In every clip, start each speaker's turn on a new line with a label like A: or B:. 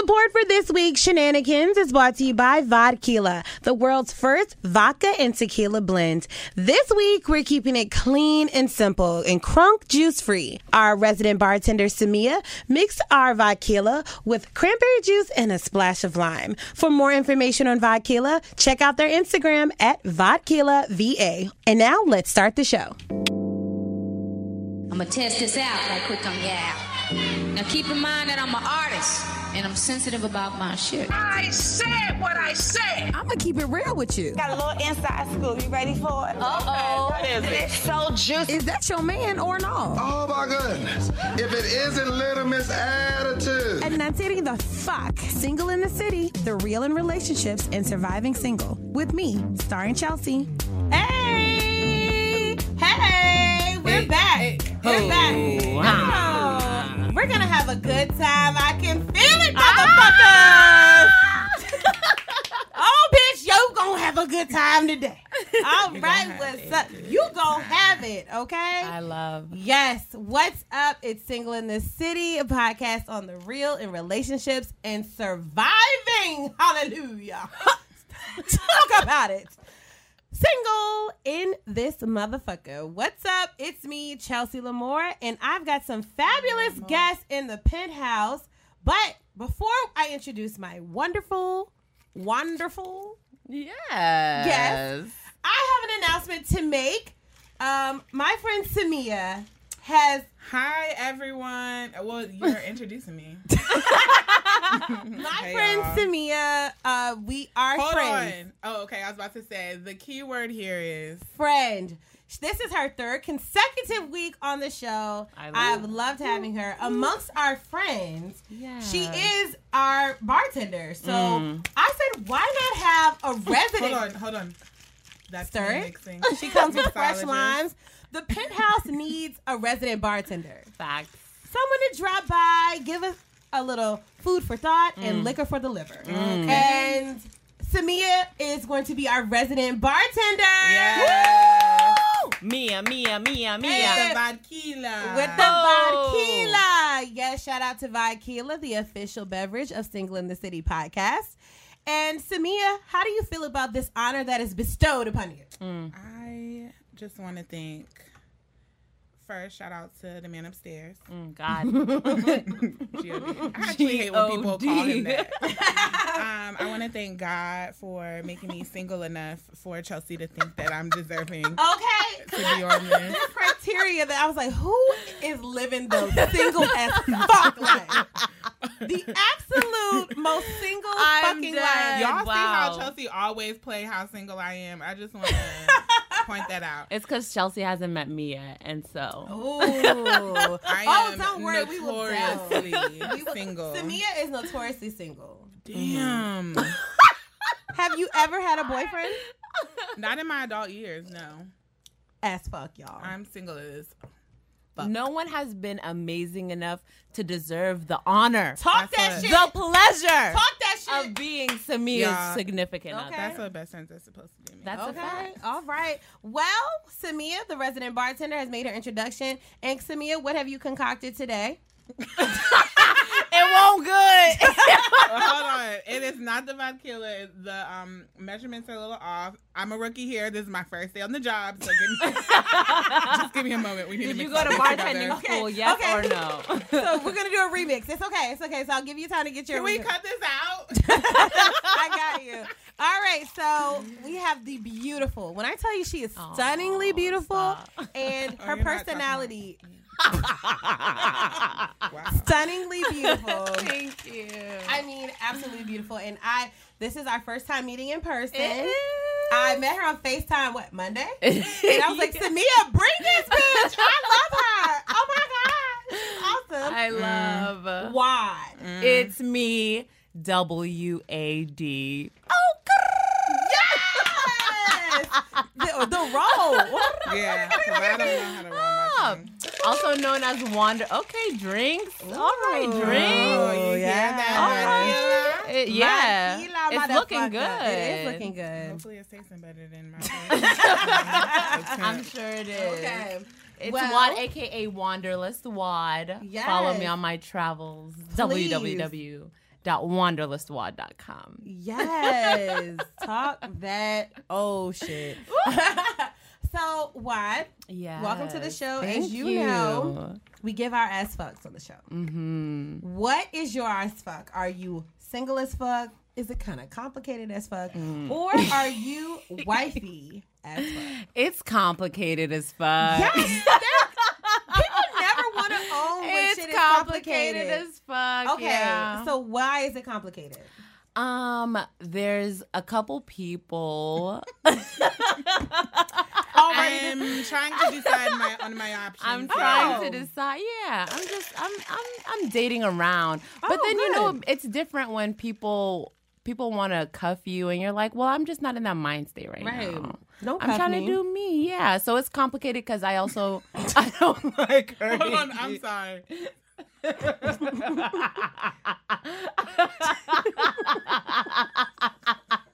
A: Support for this week's shenanigans is brought to you by Vodkila, the world's first vodka and tequila blend. This week, we're keeping it clean and simple and crunk juice free. Our resident bartender, Samia, mixed our Vodkila with cranberry juice and a splash of lime. For more information on Vodkila, check out their Instagram at Vodkila VA. And now, let's start the show.
B: I'm gonna test this out right quick on yeah. Now keep in mind that I'm an artist and I'm sensitive about my shit.
C: I said what I said.
D: I'm gonna keep it real with you.
E: Got a little inside scoop. You ready for it?
B: Uh-oh.
E: What is it? It's so juicy.
D: Is that your man or no?
F: Oh my goodness. If it isn't Little Miss Attitude.
A: And that's it, the fuck. Single in the City, the real in relationships and surviving single. With me, starring Chelsea. Hey! Hey! We're back. We're back. Oh, we're gonna have a good time. I can feel it, ah! motherfuckers! oh, bitch, you gonna have a good time today. All right, what's up? You gonna have it, okay?
G: I love.
A: Yes. What's up? It's Single in the City, a podcast on the real in relationships and surviving. Hallelujah. Talk about it. Single in this motherfucker. What's up? It's me, Chelsea Lamore, and I've got some fabulous guests in the penthouse. But before I introduce my wonderful, wonderful
G: Yes.
A: Yes. I have an announcement to make. Um, my friend Samia has
H: Hi everyone. Well, you're introducing me.
A: my
H: Hey,
A: friend
H: y'all.
A: Samia. Uh, we are
H: Hold
A: friends.
H: on. Oh, okay. I was about to say the key word here is
A: Friend. This is her third consecutive week on the show.
G: I love-
A: I've loved having her amongst our friends.
G: Yeah.
A: She is our bartender. So
G: Mm.
A: I said, why not have a resident?
H: hold on, hold on. That's
A: Stir
H: me
A: it.
H: mixing.
A: She comes with fresh
H: Mixologist.
A: limes. The penthouse needs a resident bartender.
G: Facts.
A: someone to drop by, give us a little food for thought and mm. liquor for the liver. Mm. And Samia is going to be our resident bartender.
H: Yes.
A: Woo!
G: Mia, Mia, Mia, Mia.
A: Hey.
H: The vodka.
A: With the
G: Oh.
A: vodka. Yes, shout out to Vodkila, the official beverage of Single in the City podcast. And Samia, how do you feel about this honor that is bestowed upon you? Mm.
H: I just want to thank. First, shout out to the man upstairs.
G: Mm, God.
H: G.O.D. I actually hate when people call him that. um, I want to thank God for making me single enough for Chelsea to think that I'm deserving
A: Okay.
H: to be on this.
A: Criteria that I was like, who is living the single as fuck life? The absolute most single
G: I'm
A: fucking
G: dead.
A: life.
H: Y'all see how Chelsea always play how single I am. I just want to point that out.
G: it's because Chelsea hasn't met Mia, and so.
A: Ooh.
H: I
A: oh,
H: am
A: don't worry, we will tell.
H: notoriously
A: We
H: single.
A: Samia is notoriously single.
H: Damn.
A: Have you ever had a boyfriend?
H: Not in my adult years, no.
A: As fuck, y'all.
H: I'm single as
G: No one has been amazing enough to deserve the honor,
A: Talk
H: That's
A: that shit.
G: the pleasure
A: Talk that shit.
G: of being Samia's
H: Yeah.
G: significant
A: Okay.
G: other.
H: That's what best friends are supposed to be. Man.
G: That's a
A: Okay.
G: fact.
A: All right. Well, Samia, the resident bartender, has made her introduction. And Samia, what have you concocted today?
G: It good.
H: Hold on. It is not the vodka. The um, measurements are a little off. I'm a rookie here. This is my first day on the job. So give me, just give me a moment. We need
G: Did
H: to
G: you go to
H: all this
G: bartending
H: together.
G: school?
A: Okay,
G: Yes
A: okay.
G: or no?
A: So we're gonna do a remix. It's okay. It's okay. So I'll give you time to get your.
H: Can we cut this out?
A: I got you. All right, so we have the beautiful. When I tell you she is stunningly
G: Aw,
A: beautiful,
G: stop.
A: and
H: Oh,
A: her
H: you're not talking
A: personality
H: Wow.
A: stunningly beautiful.
G: Thank you.
A: I mean, absolutely beautiful. And I, this is our first time meeting in person. I met her on Facetime. What Monday? And I was like, Samia, bring this bitch. I love her. Oh my god, awesome.
G: I mm. love.
A: Why? Mm.
G: It's me, W A D.
A: Yes, Oh, the, the role.
H: Yeah, I don't know how to roll my tongue.
G: Also known as Wander. Okay, drinks. All right,
H: Oh,
G: drinks.
H: you hear
A: yeah.
H: that?
G: It- yeah,
A: Tequila,
G: it's looking good.
A: It is looking good.
H: Hopefully it's tasting better than my
G: I'm sure it is.
A: Okay.
G: It's
A: Well-
G: Wad, aka Wanderlust Wad.
A: Yes.
G: Follow me on my travels.
A: Please.
G: www www.wanderlustwa.com.
A: Yes. Talk that oh shit. so what?
G: Yeah.
A: Welcome to the show.
G: Thank
A: As you, know, we give our ass fucks on the show. Mm-hmm. What is your ass fuck? Are you single as fuck? Is it kind of complicated as fuck?
G: Mm.
A: Or are you wifey as fuck?
G: It's complicated as fuck.
A: Yes, that- people never want when
G: it's
A: shit is
G: complicated,
A: complicated.
G: as fuck.
A: okay,
G: yeah.
A: so why is it complicated?
G: um, there's a couple people.
H: I'm trying to decide my on my options.
G: I'm trying
A: Oh.
G: to decide. Yeah, I'm just I'm I'm I'm dating around. But
A: Oh,
G: then you know
A: good.
G: it's different when people people want to cuff you and you're like, "Well, I'm just not in that mind state right,
A: Right.
G: now."
A: Don't
G: I'm trying
A: me.
G: to do me. Yeah, so it's complicated cuz I also I don't like her.
H: Hold on, I'm sorry.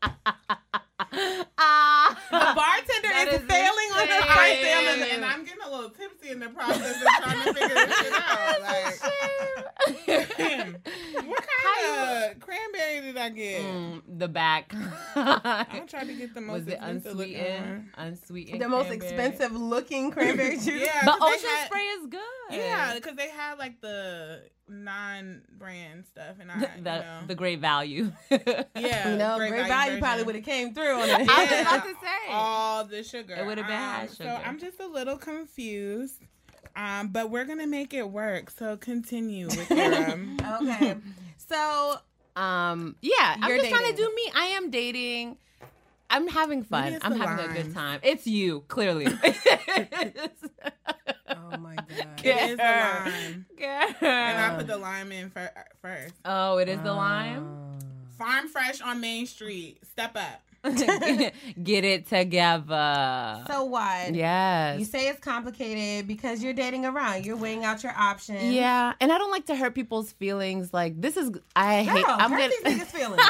G: Ah.
A: The bartender
G: That
A: is,
G: is
A: failing on the
G: insane.
A: first
H: I am, and, and I'm getting a little tipsy in the process of trying to figure this shit out. Like, what kind of cranberry did I get?
G: Mm, the back.
H: I'm tried to get the most
G: Was it unsweetened? Unsweetened.
A: the most expensive looking cranberry juice.
H: Yeah,
G: But
H: 'cause they
G: ocean
H: had-
G: spray is good.
H: Yeah, because they had like the non-brand stuff, and I,
G: the
H: you know,
G: the great value.
H: yeah,
A: You know,
H: great
A: great
H: value
A: value probably would have came through on it.
G: I was about to say.
H: all the sugar.
G: It would've been
H: Um,
G: sugar.
H: So I'm just a little confused. Um, but we're gonna make it work. So continue with your um,
A: okay. So
G: Um, yeah, I'm
A: You're
G: just trying to do me. I am dating. I'm having fun. I'm
H: the
G: having a good time. It's you, clearly.
A: Oh my god.
H: it is the lime, and I put the lime in fir- first.
G: Oh, it is the lime.
H: Farm fresh on Main Street. Step up.
G: Get it together.
A: So what?
G: yes.
A: You say it's complicated because you're dating around. You're weighing out your options.
G: yeah, and I don't like to hurt people's feelings. Like this is, I
A: Girl,
G: hate. I'm
A: hurt
G: gonna.
A: these feelings.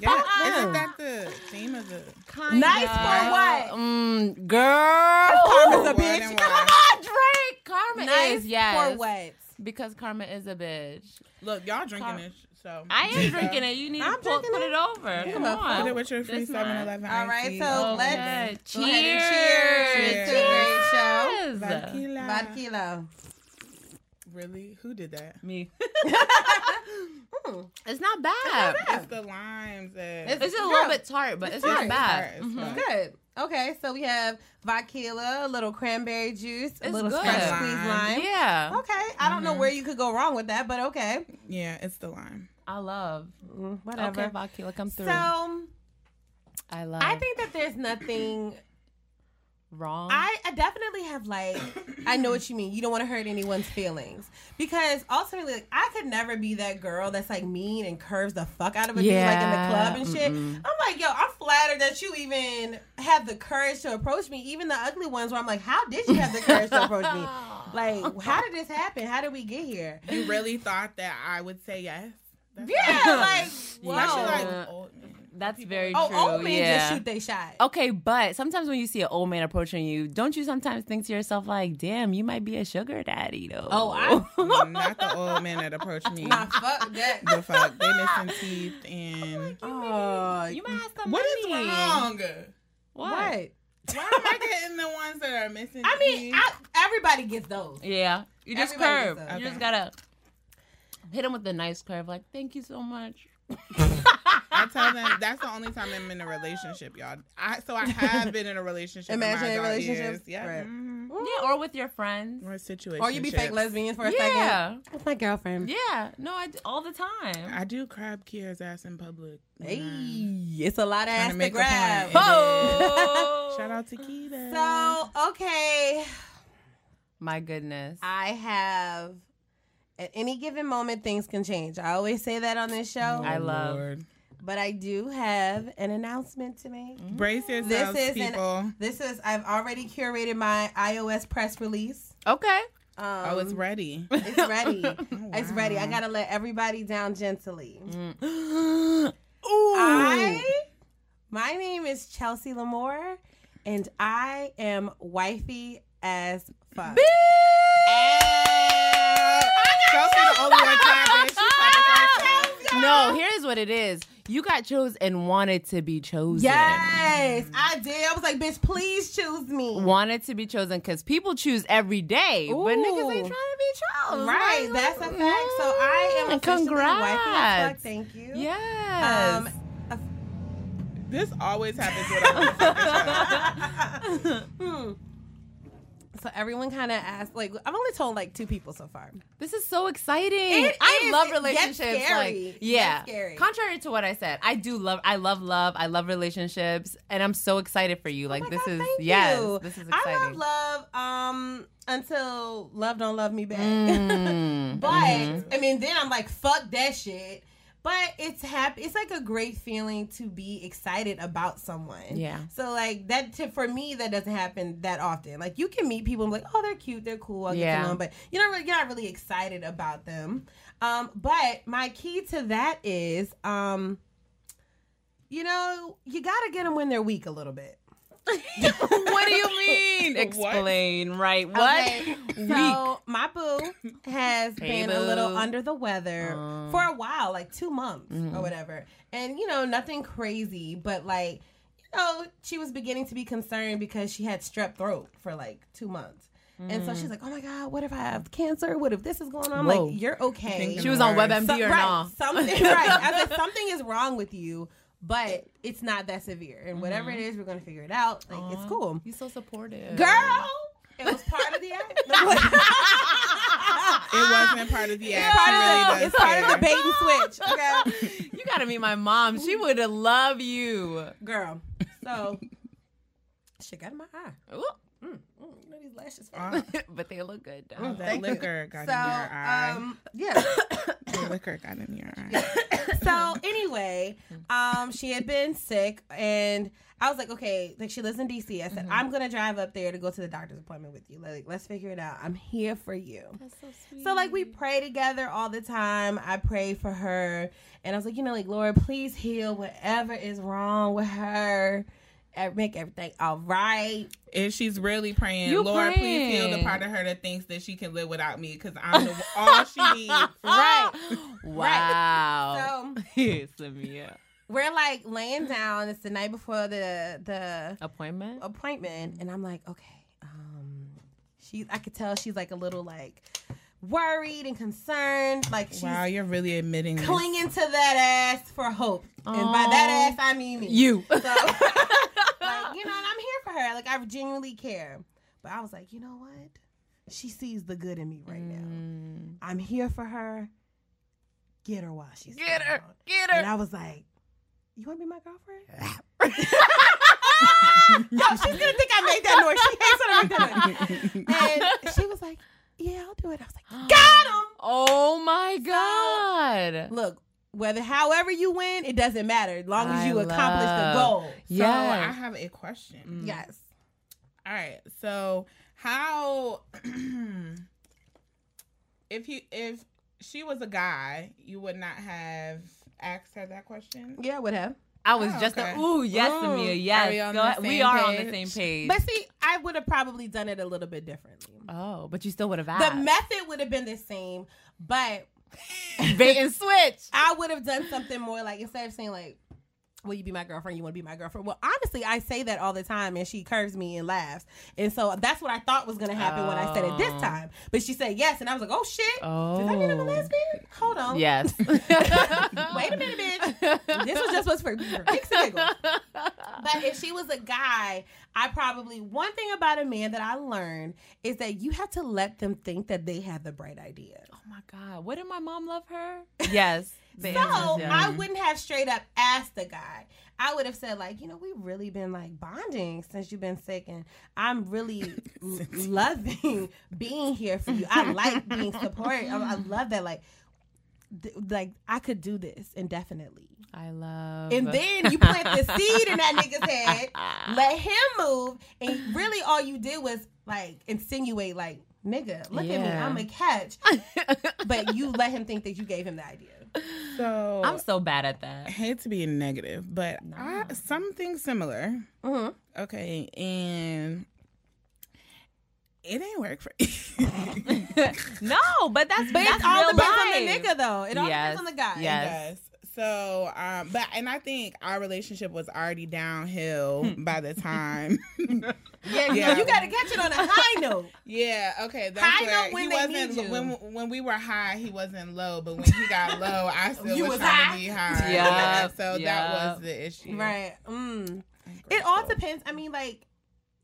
H: Yeah, isn't that the theme of the?
G: Kinda.
A: Nice for what?
G: Mm, girl.
A: Karma's a bitch. Come on,
G: Drake. Karma
A: Nice
G: is yes.
A: for what?
G: Because karma is a bitch.
H: Look, y'all drinking
G: Car-
H: this, so
G: I am drinking it. You need
A: I'm
G: to pull, put
A: it.
G: it over. Come
A: up.
G: on.
H: Put it with your free
G: This mine.
H: 7-Eleven.
A: All right, so
G: Okay.
A: let's go ahead
G: Cheers.
A: cheers to a great show.
G: Cheers.
H: Vodka.
A: Vodka.
H: Really? Who did that?
G: Me.
A: Mm.
G: It's not bad.
H: It's the limes. That...
A: It's-
G: It's just a little bit tart, but it's,
A: tart.
G: not bad.
H: It's
G: Mhm.
H: tart.
A: Good. Okay, so we have vodka, a little cranberry juice, a
G: It's
A: little
G: good.
A: fresh squeezed lime.
G: Yeah.
A: Okay, I don't know where you could go wrong with that, but okay,
H: yeah, it's the lime.
G: I love.
A: Mm, whatever.
G: Okay, vodka, come through.
A: So
G: I love.
A: I think that there's nothing.
G: Wrong.
A: I, I definitely have like I know what you mean. You don't want to hurt anyone's feelings because ultimately, like, I could never be that girl that's like mean and curves the fuck out of a dude like in the club and shit.
G: mm-mm.
A: I'm like, yo, I'm flattered that you even have the courage to approach me. Even the ugly ones, where I'm like, how did you have the courage to approach me? Like, how did this happen? How did we get here?
H: You really thought that I would say yes? That's
A: Yeah, like,
H: Especially
A: whoa.
H: like old men.
G: That's very
A: oh,
G: true.
A: old men
G: yeah.
A: just shoot they shot.
G: Okay, but sometimes when you see an old man approaching you, don't you sometimes think to yourself like, "Damn, you might be a sugar daddy though."
A: Oh, I-
H: Mm, Not the old man that approached me.
A: Nah, fuck that.
H: The fuck, they missing teeth and
A: Oh,
G: you might have some
H: what is
G: money.
H: wrong?
A: what?
H: Why am I getting the ones that are missing?
A: I mean. I, everybody gets those.
G: Yeah, you just
A: Everybody
G: curve. You
H: those.
G: just gotta hit him with a nice curve. Like, thank you so much.
H: I tell them that's the only time I'm in a relationship, y'all. I so I have been in a relationship. in my
A: Imaginary relationships?
H: Yeah.
A: Right.
H: mhm.
G: Yeah, or with your friends.
H: Or situation.
A: Or you be fake lesbian for a second.
G: Yeah,
A: With my girlfriend.
G: yeah. No, I all the time.
H: I do grab Kia's ass in public.
A: Hey,
H: when
A: it's a lot of
H: I'm trying
A: ass
H: to
A: to
H: make a
A: grab.
H: point.
G: Oh,
H: Shout out to Kita.
A: So, okay,
G: my goodness.
A: I have. At any given moment, things can change. I always say that on this show,
G: I love-
H: Lord.
A: but I do have an announcement to make.
H: Brace
A: This
H: yourselves,
A: is
H: people.
A: an, this is I've already curated my iOS press release.
G: Okay.
A: Um,
H: oh, it's ready.
A: it's ready. It's ready. I gotta let everybody down gently.
G: Ooh.
A: I my name is Chelsea Lamore, and I am wifey as fuck.
H: Chelsea the only one clapping. She clapping for herself.
G: No, here's what it is. You got chose and wanted to be chosen.
A: Yes, I did. I was like, bitch, please choose me.
G: Wanted to be chosen because people choose every day, but niggas ain't trying to be chosen.
A: Right,
G: Like,
A: that's a fact. So I am
G: Mm,
A: officially wifey as
G: Congrats.
A: fuck. Thank you.
G: Yes.
A: Um,
H: This always happens when I'm on the fucking show.
A: So everyone kind of asked, like, I've only told like two people so far.
G: This is so exciting.
A: It
G: I
A: is.
G: love relationships. Like, yeah. Contrary to what I said, I do love. I love love. I love relationships, and I'm so excited for you. Like
A: Oh
G: this
A: God,
G: is yes,
A: you.
G: this is exciting.
A: I love love um until love don't love me back.
G: Mm,
A: but
G: mhm.
A: I mean, then I'm like, fuck that shit. But it's happy. It's like a great feeling to be excited about someone.
G: Yeah.
A: So like that to, for me, that doesn't happen that often. Like you can meet people and be like, oh, they're cute, they're cool, I'll get
G: Yeah.
A: to know them, but you don't really, you're not really excited about them. Um, but my key to that is, um, you know, you got to get them when they're weak a little bit.
G: What do you mean?
H: What?
G: Explain. Right. What?
A: Okay, So my boo has
G: Hey,
A: been a little under the weather
G: Um.
A: for a while, like two months
G: Mhm.
A: or whatever. And you know, nothing crazy, but like, you know, she was beginning to be concerned because she had strep throat for like two months. And so
G: Mm.
A: she's like, "Oh my god, what if I have cancer? What if this is going on?" I'm
G: Whoa.
A: like, "You're okay."
G: She was on WebMD
A: So-
G: or
A: right,
G: not?
A: Something right. I said something is wrong with you, but it's not that severe. And mm-hmm. whatever it is, we're gonna figure it out. Like it's cool.
G: You're so supportive,
A: Girl, it was part of the act.
H: It wasn't part of the act.
A: It's part,
H: really
A: of the,
H: does
A: it's part of the bait and switch. Okay,
G: You gotta meet my mom. She would love you.
A: girl. So shit got in my eye.
G: Ooh.
A: Mm, mm, you know these lashes.
H: Uh,
G: but they look good. though.
A: Mm,
H: that
A: thank you.
H: liquor got
A: So
H: in your eye.
A: um, yeah.
H: the liquor got in your eye.
A: so anyway, um, she had been sick, and I was like, okay, like she lives in DC. I said, I'm gonna drive up there to go to the doctor's appointment with you. Like, let's figure it out. I'm here for you.
G: That's so sweet.
A: So like we pray together all the time. I pray for her, and I was like, you know, like Lord, please heal whatever is wrong with her, and make everything all right.
H: And she's really praying,
G: You
H: Lord, please heal the part of her that thinks that she can live without me because I'm the, all she needs.
A: Right.
G: Wow.
A: So
G: Samia.
A: we're like laying down. It's the night before the the
G: Appointment?
A: appointment, and I'm like, okay, um, she. I could tell she's like a little like worried and concerned. Like
H: Wow, you're really admitting this.
A: clinging to that ass for hope, and by that ass I mean me.
G: You.
A: So, like, you know, and I'm here for her. Like, I genuinely care. But I was like, you know what? She sees the good in me right now.
G: Mm.
A: I'm here for her. Get her while she's
G: Get her. Get
A: And. I was like, you want to be my girlfriend? Yo, she's gonna think I made that noise. She hates when I make that noise. And she was like, "Yeah, I'll do it." I was like, "Got him."
G: Oh my God.
A: Look, whether however you win, it doesn't matter as long as
G: I
A: you accomplish the
G: love-
A: goal.
H: So I have a question. Mm.
A: Yes.
H: All right. So how if you if she was a guy, you would not have asked her that question?
A: Yeah, I would have.
G: I was
H: Oh,
G: just
H: okay.
G: a, ooh, yes,
A: Mm.
G: Samia, yes.
H: Are we on
G: Go
H: the
G: ahead. We
H: same
G: are on the same page.
A: But see, I would have probably done it a little bit differently.
G: oh, but you still would have asked.
A: The method would have been the same, but
G: Bait and switch.
A: I would have done something more like instead of saying like, "Will you be my girlfriend? You want to be my girlfriend?" Well, honestly, I say that all the time, and she curves me and laughs, and so that's what I thought was going to happen when I said it this
G: Oh.
A: time. But she said yes, and I was like, "Oh shit!
G: Oh.
A: Does that mean I'm a oh. lesbian? Hold on,
G: Yes.
A: Wait a minute, bitch. This was just what's for, kicks and giggles. But if she was a guy, I probably one thing about a man that I learned is that you have to let them think that they have the bright idea.
G: Oh my God. What did my mom love her? Yes. The
A: So. I wouldn't have straight up asked the guy. I would have said like, you know, we've really been like bonding since you've been sick, and I'm really l- loving being here for you. I like being supported. I, I love that. Like, like I could do this indefinitely.
G: I love.
A: And then you plant the seed in that nigga's head, let him move, and really all you did was like insinuate, like, nigga, look at me, I'm a catch. but you let him think that you gave him the idea.
H: So
G: I'm so bad at that.
H: hate to be negative, but I, something similar.
A: Mm-hmm.
H: Okay, and it ain't work for you.
G: no, but that's
A: But
G: that's
A: all
G: real
A: depends on
G: life.
A: the nigga, though. It all
G: Yes.
A: depends on the guy.
G: Yes.
H: Yes. So, um, but and I think our relationship was already downhill by the time.
A: Yeah,
H: Yeah.
A: you got to catch it on a high note.
H: yeah, okay. That's
A: High
H: where
A: note when
H: he
A: they
H: wasn't
A: need you.
H: when when we were high, he wasn't low, but when he got low, I still
A: You
H: was,
A: was
H: trying
A: high?
H: to be high. Yeah, so that was the issue.
A: Right. Mm. It all depends. I mean, like,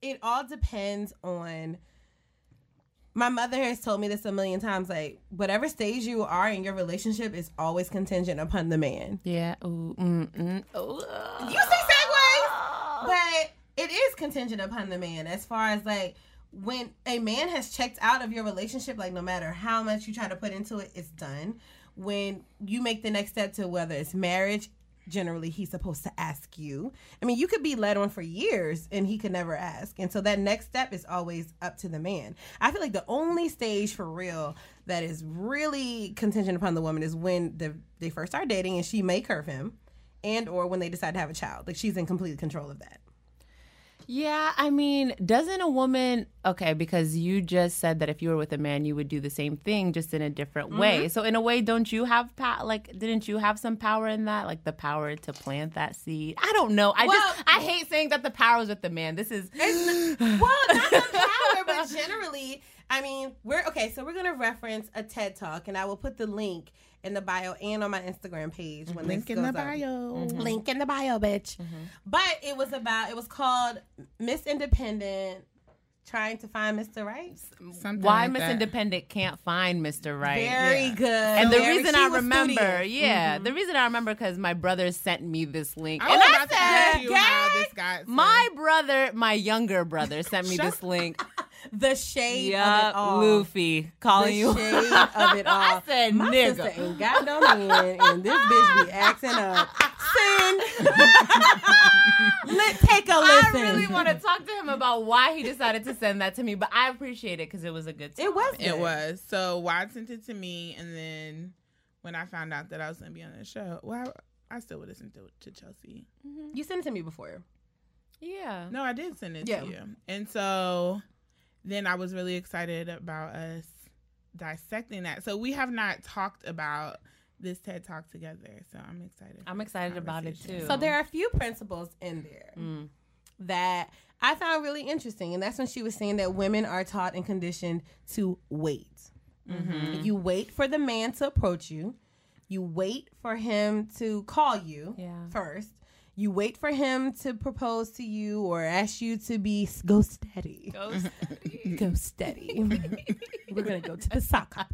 A: it all depends on. My mother has told me this a million times. Like, whatever stage you are in your relationship is always contingent upon the man.
G: Yeah. Ooh, mm, mm, ooh.
A: You see segues, but it is contingent upon the man as far as like when a man has checked out of your relationship. Like, no matter how much you try to put into it, it's done. When you make the next step to whether it's marriage, generally he's supposed to ask you. I mean, you could be led on for years and he could never ask. And so that next step is always up to the man. I feel like the only stage for real that is really contingent upon the woman is when the, they first start dating and she may curve him and or when they decide to have a child. Like she's in complete control of that.
G: Yeah, I mean, doesn't a woman okay, because you just said that if you were with a man you would do the same thing just in a different
A: Mm-hmm.
G: way. So in a way, don't you have power like didn't you have some power in that? Like the power to plant that seed? I don't know. I
A: Well-
G: just I hate saying that the power is with the man. This is
A: Well, not the power, but generally, I mean, we're okay. So we're gonna reference a TED talk, and I will put the link in the bio and on my Instagram page when
H: Link
A: this
H: in
A: goes
H: the
A: up.
H: bio. Mm-hmm.
A: Link in the bio, bitch. Mm-hmm. But it was about. It was called Miss Independent, trying to find Mr. Right.
H: Something
G: why
H: like
G: Miss
H: that.
G: Independent can't find Mr. Right.
A: Very
H: Yeah.
A: good.
G: And the
A: Very-
G: reason I remember,
A: studious.
G: yeah, the mm-hmm. reason I remember because my brother sent me this link,
H: I
G: and
H: was
G: I
H: about to ask
G: said,
H: you how this got.
G: my brother, my younger brother, sent me this link.
A: The shade of it all.
G: Luffy calling
A: the
G: you.
A: shade of it all.
G: I said,
A: My
G: nigga.
A: sister ain't got no man, and this bitch be acting up. Sin. Let take a
G: I
A: listen.
G: I really want to talk to him about why he decided to send that to me, but I appreciate it because it was a good. Time.
A: It was.
H: It was. So Wad sent it to me, and then when I found out that I was going to be on the show, well, I, I still would have sent it to Chelsea.
A: You sent it to me before.
G: Yeah.
H: No, I did send it
A: Yeah.
H: to you. And so then I was really excited about us dissecting that. So we have not talked about this TED Talk together. So I'm excited.
G: I'm excited about it too.
A: So there are a few principles in there
G: Mm.
A: that I found really interesting, and that's when she was saying that women are taught and conditioned to wait.
G: Mm-hmm.
A: You wait for the man to approach you. You wait for him to call you
G: Yeah.
A: first. You wait for him to propose to you or ask you to be go steady.
G: Go
A: Go steady. We're gonna go to the sock hop.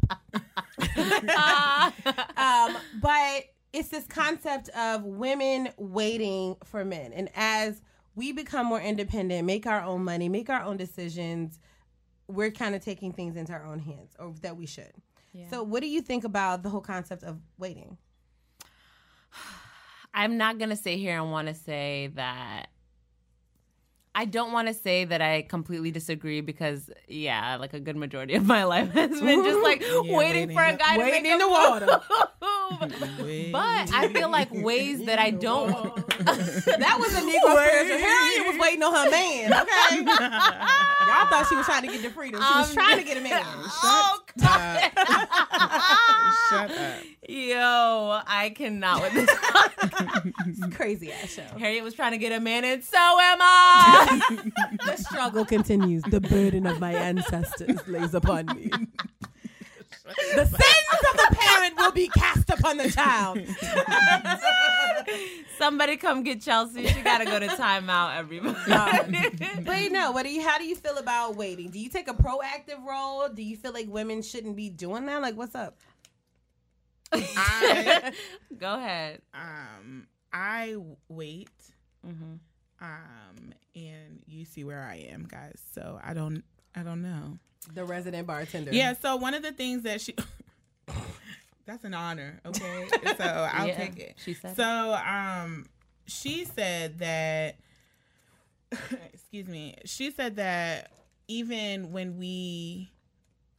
A: um, but it's this concept of women waiting for men, and as we become more independent, make our own money, make our own decisions, we're kind of taking things into our own hands, or that we should. So, what do you think about the whole concept of waiting?
G: I'm not gonna sit here and want to say that. I don't want to say that I completely disagree because, yeah, like a good majority of my life has been just like waiting,
H: waiting
G: for a guy
A: waiting
G: to make
A: in
G: a
A: the water.
G: But I feel like ways that I don't.
A: That was a Negro spiritual. Harriet was waiting on her man. Okay, y'all thought she was trying to get the freedom. She was
G: Um,
A: trying to get a man.
H: Shut up.
G: Yo, I cannot with this.
A: Crazy ass show.
G: Harriet was trying to get a man, and so am I.
A: The struggle continues. The burden of my ancestors lays upon me. The sins of the parent will be cast upon the child.
G: Somebody come get Chelsea. She got to go to timeout, everybody.
A: Wait, no. What do you? How do you feel about waiting? Do you take a proactive role? Do you feel like women shouldn't be doing that? Like, what's up?
H: I,
G: go ahead.
H: um, I wait.
G: Mm-hmm.
H: Um, and you see where I am, guys. So I don't, I don't know.
A: The resident bartender.
H: Yeah. So one of the things that she, that's an honor. Okay. so I'll
G: Yeah,
H: take it.
G: she said
H: So, um, she said that. excuse me. She said that even when we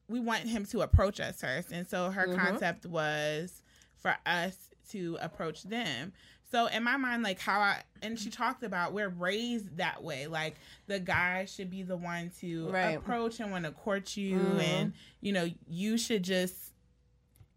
H: we want him to approach us first, and so her concept was for us to approach them. So in my mind, like how I and she talked about we're raised that way. Like the guy should be the one to
A: Right.
H: approach and want to court you,
A: Mhm.
H: and you know you should just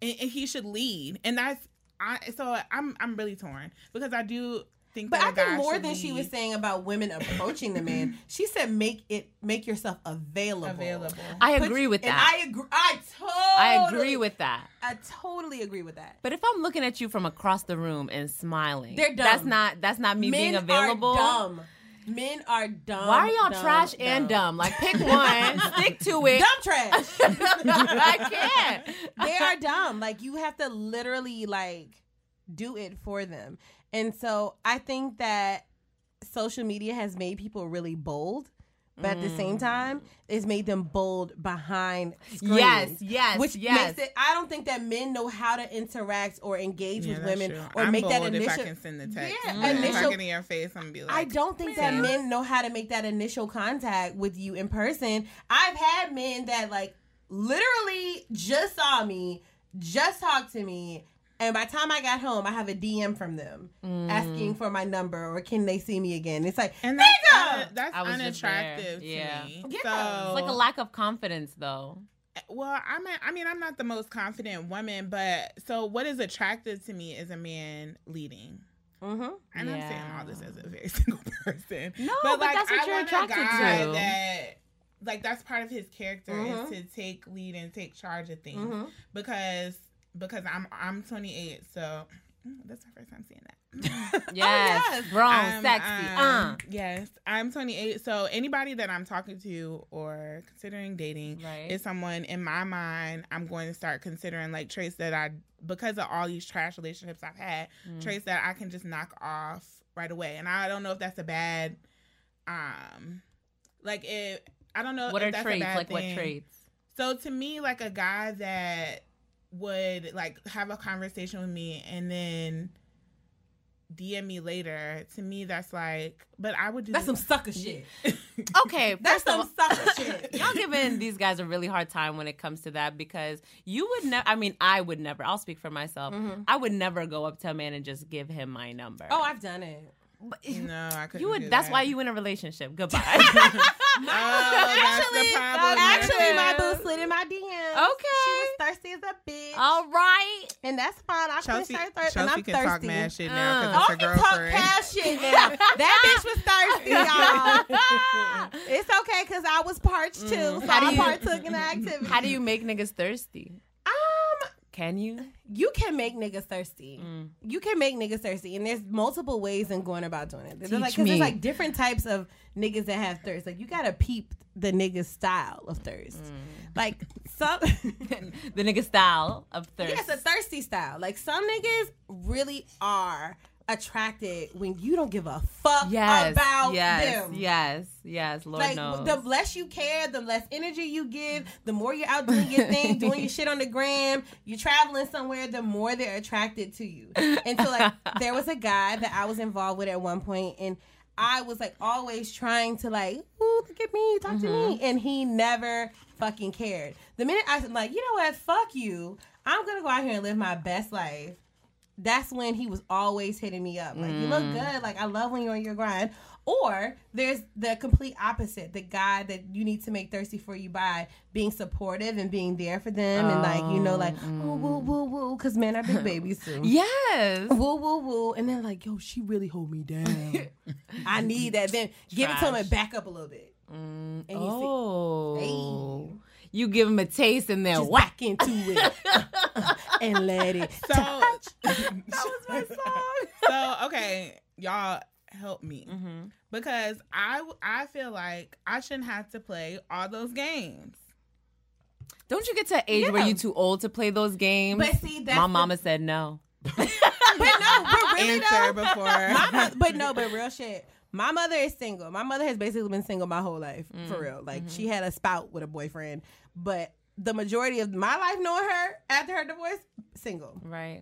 H: and, and he should lead. And that's I. So I'm I'm really torn because I do think.
A: But
H: that
A: I
H: a guy
A: think more
H: should
A: than she was saying about women approaching the man, she said make it make yourself available.
H: available.
G: I
A: Put-
G: agree with
A: and
G: that.
A: I agree. I totally.
G: I agree with that.
A: I totally agree with that.
G: But if I'm looking at you from across the room and smiling,
A: They're dumb.
G: That's not that's not me being
A: Men
G: available.
A: are dumb. Men are dumb.
G: Why are y'all
A: dumb,
G: trash and dumb? Like pick one, stick to it.
A: Dumb trash.
G: I can't.
A: they are dumb. Like you have to literally like do it for them. And so I think that social media has made people really bold. But at the same
G: Mm.
A: time, it's made them bold behind screens.
G: Yes, yes,
A: which
G: yes.
A: makes it. I don't think that men know how to interact or engage
H: Yeah,
A: with women
H: true.
A: or
H: I'm
A: make that initial.
H: If I can send the text,
A: Yeah,
H: Mm. if I
A: initial-
H: get in your face, I'm gonna be like,
A: I don't think that
H: "Man."
A: men know how to make that initial contact with you in person. I've had men that like literally just saw me, just talked to me, and by the time I got home, I have a DM from them
G: Mm.
A: asking for my number or can they see me again? It's like,
H: And that's,
A: nigga!
H: un- that's
G: I was just there.
H: unattractive to
G: Yeah.
H: me.
A: Yeah.
H: So
G: It's like a lack of confidence, though.
H: Well, I mean, I mean, I'm not the most confident woman, but so what is attractive to me is a man leading.
A: mm-hmm.
H: And I'm saying all this as a very single person.
G: No, but that's what
H: I
G: you're attracted to.
H: That, like that's part of his character
A: Mhm.
H: is to take lead and take charge of things
A: Mm-hmm.
H: because because I'm I'm 28, so mm, that's my first time seeing that.
G: Yes,
A: yes.
G: grown,
H: I'm,
G: sexy.
H: um,
G: uh.
H: Yes, I'm 28. So anybody that I'm talking to or considering dating
G: Right.
H: is someone in my mind. I'm going to start considering like traits that I because of all these trash relationships I've had,
G: Mm.
H: traits that I can just knock off right away. And I don't know if that's a bad, um, like if I don't know
G: What
H: if
G: are
H: that's a
G: traits? Like what traits?
H: So to me, like a guy that would like have a conversation with me and then DM me later, to me that's like, but I would do
A: That's some sucker shit.
G: Okay,
A: That's some
G: all-
A: sucker shit.
G: Y'all giving these guys a really hard time when it comes to that because you would never. I mean, I would never. I'll speak for myself. Mm-hmm. I would never go up to a man and just give him my number.
A: Oh, I've done it.
H: No, I couldn't.
G: you would. That's
H: that.
G: why you in a relationship. Goodbye.
H: Oh, problem.
A: Actually, my boo slid in my DM.
G: Okay.
A: She was thirsty as a bitch.
G: All right.
A: And that's fine. I
H: Chelsea,
A: finished her thirst,
H: Chelsea
A: and I'm
H: can
A: thirsty.
H: talk mad shit now
G: mm.
H: because
A: Oh, I
H: it's her oh,
A: can talk
H: girlfriend.
A: cash shit now. that bitch was thirsty, y'all. it's okay because I was parched too, mm. so
G: How do
A: I
G: you-
A: partook in the activity.
G: How do you make niggas thirsty? Can you?
A: you can make niggas thirsty.
G: Mm.
A: You can make niggas thirsty, and there's multiple ways in going about doing it. There's
G: Teach
A: like,
G: me.
A: there's like different types of niggas that have thirst. Like you gotta peep the nigga style of thirst.
G: Mm.
A: Like some.
G: The nigga style of thirst.
A: Yes, a thirsty style. Like some niggas really are attracted when you don't give a fuck
G: yes,
A: about
G: yes,
A: them.
G: yes, yes. Lord
A: Like
G: knows.
A: the less you care, the less energy you give, the more you're out doing your thing, doing your shit on the gram, you're traveling somewhere, the more they're attracted to you. And so like there was a guy that I was involved with at one point and I was like always trying to like, ooh, look at me, talk to
G: Mm-hmm.
A: me. And he never fucking cared. The minute I was like, you know what, fuck you. I'm gonna go out here and live my best life that's when he was always hitting me up. Like, you look
G: Mm.
A: good. Like, I love when you're on your grind. Or there's the complete opposite the guy that you need to make thirsty for you by being supportive and being there for them. And, like, you know, like, woo, woo, woo, woo, because men are big babies too.
G: yes.
A: Woo, woo, woo. And then, like, yo, she really hold me down. I need that. Then give it to him
G: Trash.
A: and back up a little bit. And you see,
G: Oh. You give them a taste and
A: they're
G: whack.
A: whack into it and let it.
H: So
A: that was my song.
H: so okay, y'all help me
A: Mm-hmm.
H: because I I feel like I shouldn't have to play all those games.
G: Don't you get to an age where you're too old to play those games?
A: But see, that's
G: my
A: the-
G: mama said no.
A: But no, but really
H: Answer
A: though,
H: before.
A: my but no, but real shit. My mother is single. My mother has basically been single my whole life,
G: Mm,
A: for real. Like
G: mm-hmm.
A: she had a spout with a boyfriend, but the majority of my life knowing her after her divorce, single.
G: Right.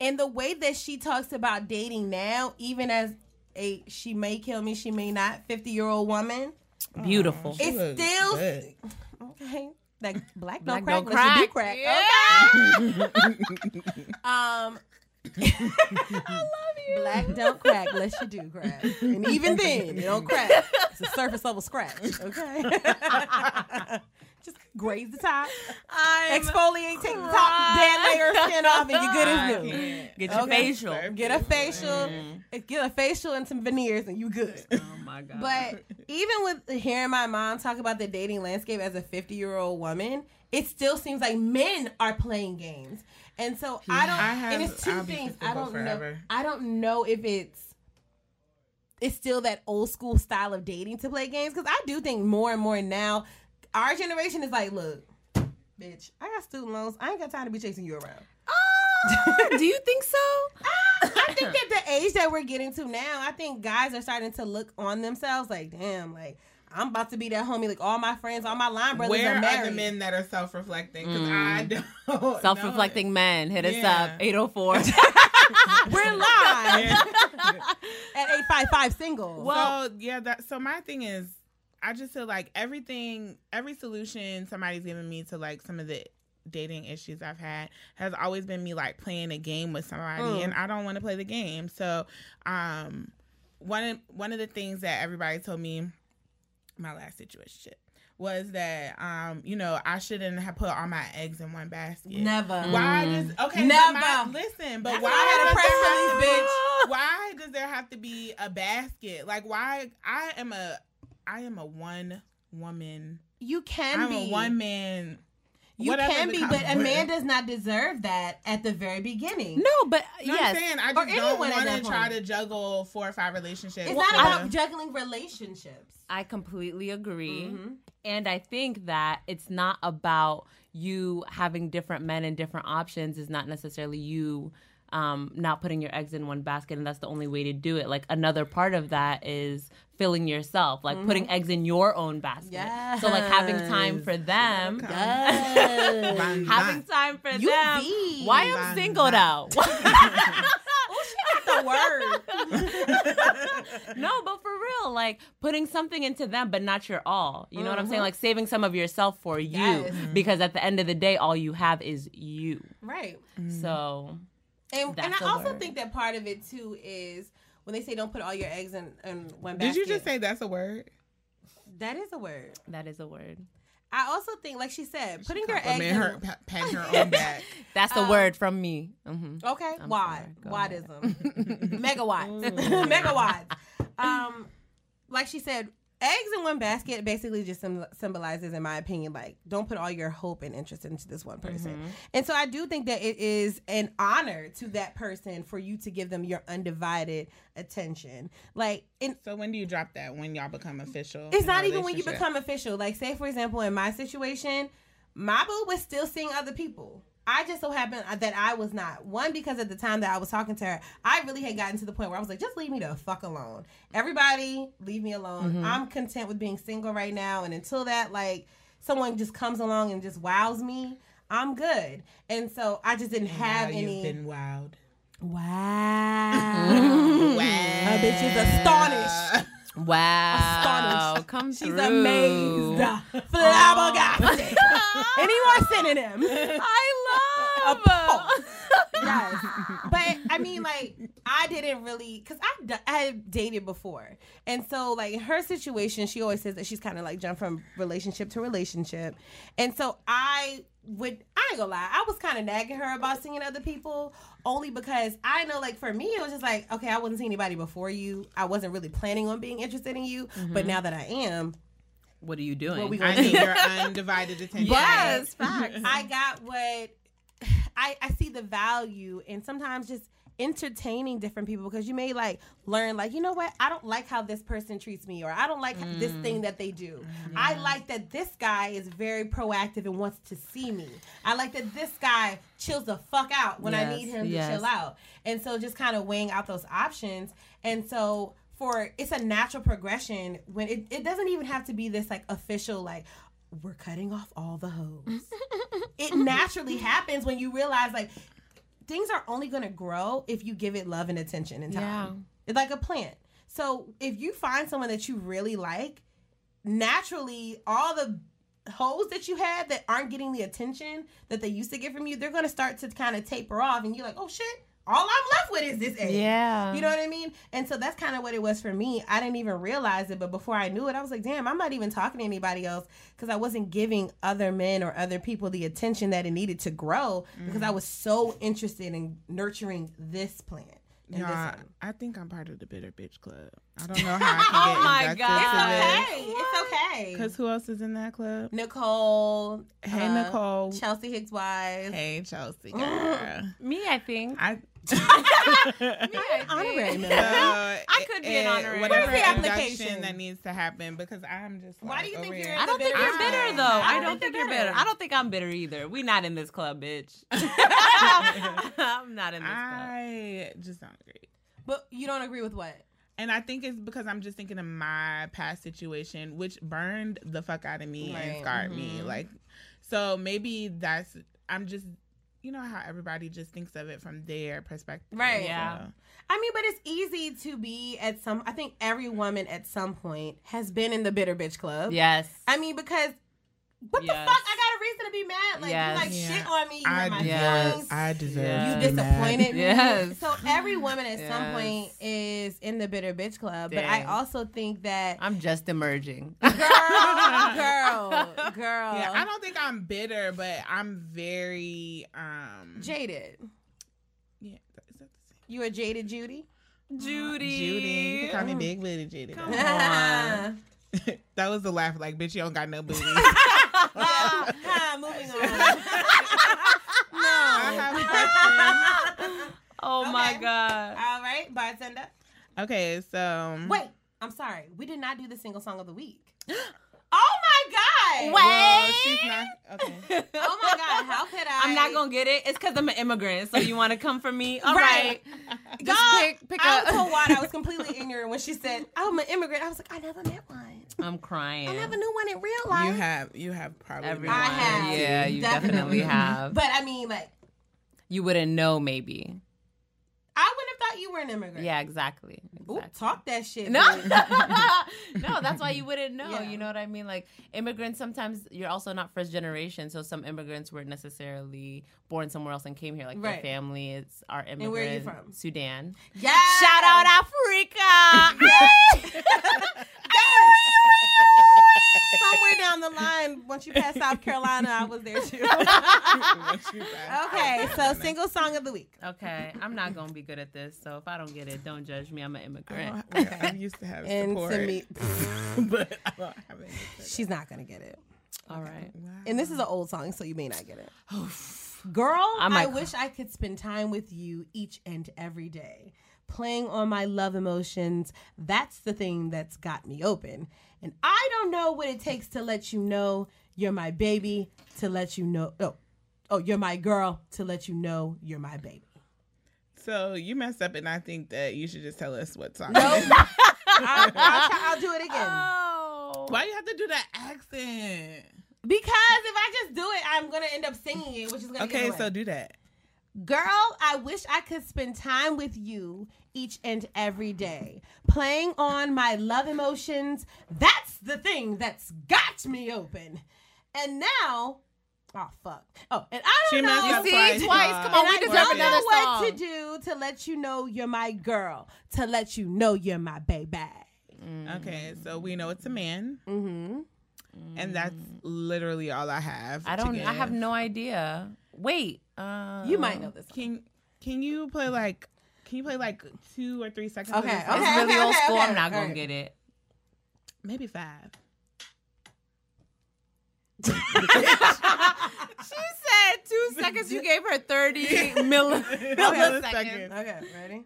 A: And the way that she talks about dating now, even as a she may kill me, she may not, fifty year old woman,
G: Beautiful.
H: She
A: it's still
H: good.
A: okay. Like black,
G: Black
A: don't
G: don't
A: crack, unless you do
G: crack.
A: crack.
G: Yeah.
A: Um, Black don't crack unless you do crack. And even then, it don't crack. It's a surface level scratch. Okay. Just graze the top,
G: I'm
A: exfoliate, take the top dead layer of skin off, and you're good as new.
G: Get your
A: Okay.
G: facial.
A: Get a facial, get a facial and some veneers, and you good.
G: Oh my god.
A: But even with hearing my mom talk about the dating landscape as a 50 year old woman, it still seems like men are playing games. And so I don't.
H: I have-
A: and it's 2
H: I'll
A: things. I don't know. I don't know if it's it's still that old school style of dating to play games because I do think more and more now, our generation is like, look, bitch, I got student loans. I ain't got time to be chasing you around.
G: Oh, do you think so?
A: Ah, I think that the age that we're getting to now, I think guys are starting to look on themselves like, damn, like I'm about to be that homie. Like all my friends, all my line brothers
H: Where
A: are
H: are the men that are self-reflecting? Because I don't.
G: Self-reflecting men, hit us
H: Yeah.
G: up 804.
A: We're live at eight five five single.
H: so yeah, that so my thing is, I just feel like everything, every solution somebody's given me to like some of the dating issues I've had has always been me like playing a game with somebody,
A: Mm.
H: and I don't want to play the game. So, um, one of, one of the things that everybody told me, my last situation was that um, you know, I shouldn't have put all my eggs in one basket.
A: Never.
H: Why does okay?
A: Never.
H: But my, listen, but
A: That's
H: why
A: why I had a
H: does
A: press
H: there have
A: release,
H: to be-
A: bitch.
H: Why does there have to be a basket? Like why? I am a, I am a one woman.
A: You can
H: I'm
A: be
H: a one man.
A: You
H: whatever
A: can be,
H: com-
A: but a man does not deserve that at the very beginning.
G: no, but
H: You know what I'm
G: yes.
H: saying? I
A: Or
H: just don't want to try
A: point.
H: to juggle four or five relationships.
A: It's not
H: Yeah.
A: about juggling relationships.
G: I completely agree.
A: Mm-hmm.
G: And I think that it's not about you having different men and different options, is not necessarily you um, not putting your eggs in one basket, and that's the only way to do it. Like another part of that is filling yourself, like putting eggs in your own basket. So like having time for them,
H: Bang,
G: having time for
A: You
G: them.
A: be.
G: Why I'm
H: Bang,
G: single
H: bang.
G: now?
A: the word.
G: no, but for real, like putting something into them, but not your all. You know what I'm saying? Like saving some of yourself for you,
A: Yes.
G: because at the end of the day, all you have is you.
A: right.
G: So
A: And, and
G: That's
A: I
G: a
A: also
G: word.
A: think that part of it too is when they say don't put all your eggs in, in one
H: Did you just say that's a word?
A: that is a word?
G: that is a word.
A: I also think, like she said, putting your eggs in.
H: her, pa- pat her own back.
G: That's a word from me. hmm
A: Okay,
G: I'm
A: why?
G: sorry.
A: Wadism, megawatts, megawatts. Um, like she said, eggs in one basket basically just sym- symbolizes, in my opinion, like don't put all your hope and interest into this one person.
G: Mm-hmm.
A: And so I do think that it is an honor to that person for you to give them your undivided attention. Like, in
H: So when do you drop that? When y'all become official?
A: it's not even when you become official. Like, say for example, in my situation, my boo was still seeing other people. I just so happened that I was not. One because at the time that I was talking to her, I really had gotten to the point where I was like, just leave me the fuck alone. Everybody, leave me alone.
H: Mm-hmm.
A: I'm content with being single right now, and until that, like, someone just comes along and just wows me, I'm good. And so I just didn't have
H: Now
A: any.
H: You've been wowed.
A: wow.
H: Wow.
A: Her bitch is astonished.
G: Wow,
A: Astonished.
G: come
A: She's
G: through.
A: amazed. Flabbergasted. Any more synonyms?
G: I love.
A: yes. But I mean, like, I didn't really, because I, had dated before. And so, like, in her situation, she always says that she's kind of like jumped from relationship to relationship. And so I would, I ain't gonna lie, I was kind of nagging her about seeing other people only because I know, like, for me, it was just like, okay, I wasn't seeing anybody before you. I wasn't really planning on being interested in you. But mm-hmm. now that I am,
G: What are you doing?
A: what we
H: I
A: gonna
H: need
A: do?
H: your undivided attention.
G: yes, facts.
A: I got what I, I see the value in sometimes just entertaining different people because you may like learn like you know what I don't like how this person treats me or I don't like this thing mm. that they do. Mm-hmm. I like that this guy is very proactive and wants to see me. I like that this guy chills the fuck out when I need him
G: yes.
A: to chill out. And so just kind of weighing out those options. And so for it's a natural progression when it, it doesn't even have to be this like official like we're cutting off all the hoes. it naturally happens when you realize like things are only going to grow if you give it love and attention and time.
G: Yeah.
A: It's like a plant. So if you find someone that you really like, naturally all the holes that you had that aren't getting the attention that they used to get from you, they're going to start to kind of taper off and you're like, "Oh shit, all I'm left with is this egg.
G: Yeah.
A: You know what I mean? And so that's kind of what it was for me. I didn't even realize it, but before I knew it, I was like, damn, I'm not even talking to anybody else because I wasn't giving other men or other people the attention that it needed to grow because I was so interested in nurturing this plant. And this
H: Yeah,
A: one.
H: I think I'm part of the bitter bitch club. I don't know how I can get
G: Oh my
H: inducted
G: God.
A: Hey, it's okay.
H: Because who else is in that club?
A: Nicole.
H: Hey,
A: uh,
H: Nicole.
A: Chelsea Hicks Wise.
H: Hey, Chelsea. girl.
G: Me, I think.
H: I
A: Honorary member.
H: I
G: could be an honorary.
H: Whatever
A: Where's the application?
H: that needs to happen because I'm just.
A: Why
H: like,
A: do you think you're
G: I don't think you're bitter though.
A: I
G: I
A: don't
G: don't
A: think
G: think
A: you're
G: you're bitter.
A: bitter.
G: I don't think I'm bitter either. We not in this club, bitch. I'm not in this club.
H: I just don't agree.
A: But you don't agree with what?
H: And I think it's because I'm just thinking of my past situation, which burned the fuck out of me
A: Right.
H: and scarred me. Mm-hmm. Like, so maybe that's, I'm just, you know how everybody just thinks of it from their perspective.
A: Right.
G: Yeah.
H: So,
A: I mean, but it's easy to be at some. I think every woman at some point has been in the bitter bitch club.
G: Yes.
A: I mean, because what the fuck? I got a reason to be mad. Like
G: Yes.
A: you like
H: Yeah.
A: shit on me. You
H: I,
A: hurt my
G: Yes.
A: feelings.
H: I deserve
G: Yeah.
A: You
H: to mad.
A: disappointed me.
G: Yes.
A: So every woman at some point is in the bitter bitch club. But I also think that
G: I'm just emerging.
A: girl, girl, girl,
H: Yeah, I don't think I'm bitter, but I'm very, um,
A: jaded.
H: yeah, is that the same?
A: You a jaded Judy?
G: Judy.
H: Judy. You can call me Big Booty Judy.
G: Come on.
H: that was the laugh, like, bitch, you don't got no booty.
A: Ah, moving on.
H: I have questions.
G: Oh my
A: Okay.
G: god.
A: All right, bye, bartender.
H: Okay, so
A: Wait, I'm sorry. We did not do the single song of the week. oh my god!
H: Well, she's not okay.
A: Oh my god! How could I?
G: I'm not gonna get it. It's because I'm an immigrant. So you want to come for me? All
A: Right.
G: right. Just
A: Dog,
G: pick, pick
A: I
G: up.
A: told Wad I was completely ignorant when she said I'm an immigrant. I was like, I never met one.
G: I'm crying.
A: I never knew one in real life.
H: You have you have probably
G: Everyone.
A: I have.
G: Yeah, you definitely, have.
A: But I mean, like,
G: you wouldn't know, maybe.
A: I wouldn't have thought you were an immigrant.
G: Yeah, exactly.
A: Ooh, talk that shit.
G: No, no, that's why you wouldn't know.
A: Yeah.
G: You know what I mean? Like immigrants, sometimes you're also not first generation, so some immigrants weren't necessarily born somewhere else and came here. Like
A: Right.
G: their family is our immigrant.
A: where are you from?
G: Sudan.
A: Yeah.
G: Shout out Africa.
A: Somewhere down the line, once you pass South Carolina, I was there too. okay, so single song of the week.
G: okay, I'm not gonna be good at this, so if I don't get it, don't judge me. I'm an immigrant.
H: I, I used to have
A: And
H: support,
A: to me,
H: but I don't have any.
A: she's not gonna get it.
G: All right.
A: And this is an old song, so you may not get it. Girl,
G: I
A: I,
G: might-
A: wish I could spend time with you each and every day. Playing on my love emotions, that's the thing that's got me open. And I don't know what it takes to let you know you're my baby, to let you know, oh, oh, you're my girl, to let you know you're my baby.
H: So you messed up, and I think that you should just tell us what song.
A: Nope. I, I'll, I'll do it again.
G: Oh.
H: Why you have to do that accent?
A: Because if I just do it, I'm going to end up singing it, which is going to
H: Okay, so do that.
A: Girl, I wish I could spend time with you each and every day. Playing on my love emotions, that's the thing that's got me open. And now, oh fuck. Oh, and I don't
H: messed
A: know.
H: up
G: See,
H: twice.
G: twice. Come on,
A: and
G: we
A: I
G: deserve
A: don't
G: another
A: know what to do to let you know you're my girl, to let you know you're my baby.
H: Okay, so we know it's a man,
A: Mm-hmm.
H: and that's literally all I have.
G: I don't. I have no idea. Wait. Uh,
A: You might know this. Song.
H: Can Can you play like? Can you play like two or three seconds? of
A: Okay,
H: this song?
G: It's
A: okay.
G: really old school.
A: okay,
G: I'm not gonna
A: okay.
G: get it.
H: maybe five.
G: She said two seconds. You gave her 30 milli- milliseconds.
H: Milliseconds.
A: Okay, ready?